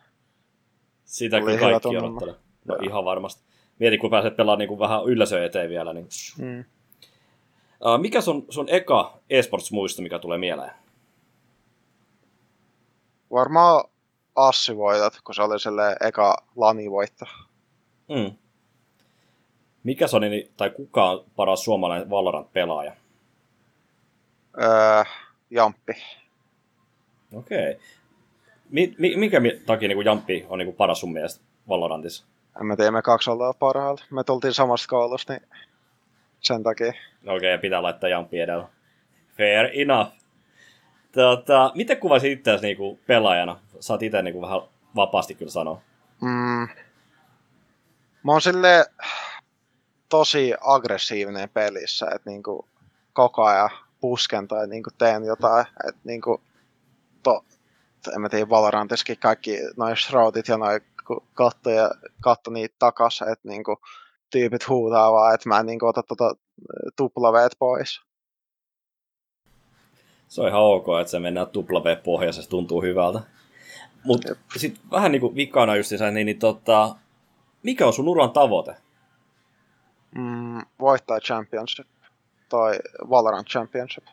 [SPEAKER 4] Sitä kyllä kaikki odottelee. No Joo. ihan varmasti. Mieti, kun pääset pelaamaan niin kuin vähän yleisöä eteen vielä. Niin... Mm. Uh, mikä sun, sun eka esports-muisto, mikä tulee mieleen?
[SPEAKER 5] Varmaan Assi-voitot, kun se oli sille eka lani-voitto.
[SPEAKER 4] Mm. Mikä niin- tai kuka on paras suomalainen Valorant-pelaaja?
[SPEAKER 5] Öö, Jamppi.
[SPEAKER 4] Okei. Mi- mi- minkä mi- takia niin Jamppi on niin kuin paras sun mielestä Valorantissa?
[SPEAKER 5] En mä tiedä, me kaksi ollaan parhaalla. Me tultiin samasta koulusta, niin sen takia.
[SPEAKER 4] Okei, pitää laittaa Jamppi edellä. Fair enough. Tota, miten kuvasit itseäsi niinku pelaajana? Saat itse niinku vähän vapaasti kyllä sanoa.
[SPEAKER 5] Mm. Mä oon sille tosi aggressiivinen pelissä, että niinku koko ajan pusken tai niinku teen jotain, että niinku to, en mä tiedä, Valorantissakin kaikki noin shroudit ja noin kun katto, ja, katto niitä takas, että niinku tyypit huutaa vaan, että mä en niinku ota tota tuplaveet pois.
[SPEAKER 4] Se on ihan ok, että se mennään W pohjaisesti, tuntuu hyvältä. Mutta sitten vähän niinku vikana just niin, niin tota, mikä on sun uran tavoite?
[SPEAKER 5] Mm, voittaa Championship tai Valorant Championship.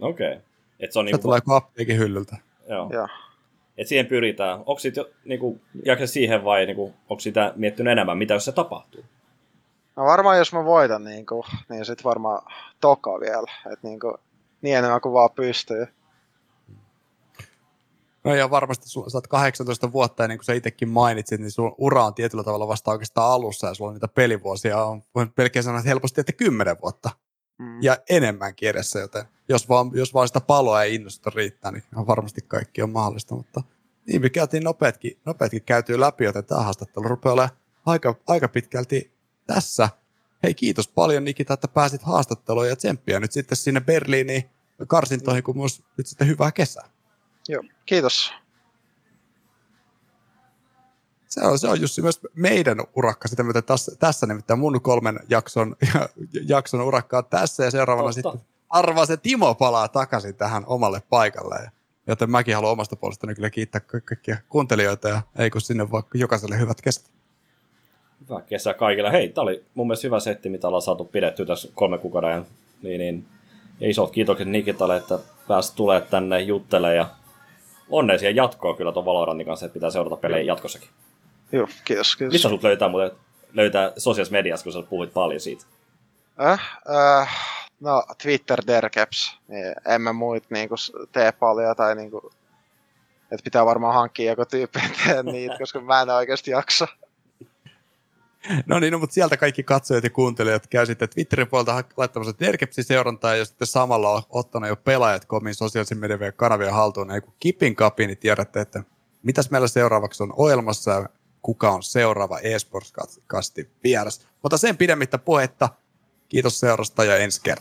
[SPEAKER 4] Okei. Okay. Et se on niinku,
[SPEAKER 3] tulee kuin apteekin hyllyltä.
[SPEAKER 4] joo.
[SPEAKER 5] Joo.
[SPEAKER 4] Et siihen pyritään. Onko sit jo, niinku, jaksa siihen vai niinku, onko sitä miettinyt enemmän, mitä jos se tapahtuu?
[SPEAKER 5] No varmaan jos mä voitan, niin, kuin, niin sit varmaan toka vielä. Että niin, kuin, niin enemmän kuin vaan pystyy.
[SPEAKER 3] No ja varmasti sulla, sä oot 18 vuotta ja niin kuin sä itsekin mainitsit, niin sun ura on tietyllä tavalla vasta oikeastaan alussa ja sulla on niitä pelivuosia, on, voin pelkään sanoa, että helposti, että 10 vuotta
[SPEAKER 5] Mm.
[SPEAKER 3] ja enemmänkin edessä, joten jos vaan, jos vaan sitä paloa ja innostusta riittää, niin varmasti kaikki on mahdollista, mutta niin me käytiin nopeatkin, nopeatkin käytyy läpi, joten tämä haastattelu rupeaa olemaan aika, aika pitkälti tässä. Hei kiitos paljon Nikita, että pääsit haastatteluun ja tsemppiä nyt sitten sinne Berliiniin karsintoihin, kun myös nyt sitten hyvää kesää.
[SPEAKER 5] Joo, kiitos.
[SPEAKER 3] Se on, se on Jussi myös meidän urakka, sitä myötä tässä, tässä nimittäin mun kolmen jakson, jakson urakka on tässä ja seuraavana
[SPEAKER 4] Totta.
[SPEAKER 3] sitten arvaa se Timo palaa takaisin tähän omalle paikalle. Ja, joten mäkin haluan omasta puolestani kyllä kiittää ka- kaikkia kuuntelijoita ja ei kun sinne vaikka jokaiselle hyvät kesät.
[SPEAKER 4] Hyvä kesä kaikille. Hei, tää oli mun mielestä hyvä setti, mitä ollaan saatu pidetty tässä kolme kuukauden ajan. Niin, niin. Ja isot kiitokset Nikitalle, että pääsi tulee tänne juttelemaan ja onnea siihen jatkoa kyllä tuon Valorantin kanssa, että pitää seurata pelejä jatkossakin.
[SPEAKER 5] Joo, kiitos, kiitos.
[SPEAKER 4] Mistä sut löytää muuten löytää sosiaalisessa mediassa, kun sä puhuit paljon siitä?
[SPEAKER 5] Äh, äh, no, Twitter Derkeps. Niin en mä muut niinku tee paljon tai niinku... Et pitää varmaan hankkia joku tyyppi niitä, koska mä en oikeasti jaksa.
[SPEAKER 3] No niin, no, mutta sieltä kaikki katsojat ja kuuntelijat käy sitten Twitterin puolelta laittamassa Derkepsin seurantaa ja sitten samalla ottanut jo pelaajat komin sosiaalisen median kanavia haltuun. Ei kun kipin kapi, niin tiedätte, että mitäs meillä seuraavaksi on ohjelmassa ja kuka on seuraava eSports-kastin vieras. Mutta sen pidemmittä puhetta. Kiitos seurasta ja ensi kertaa.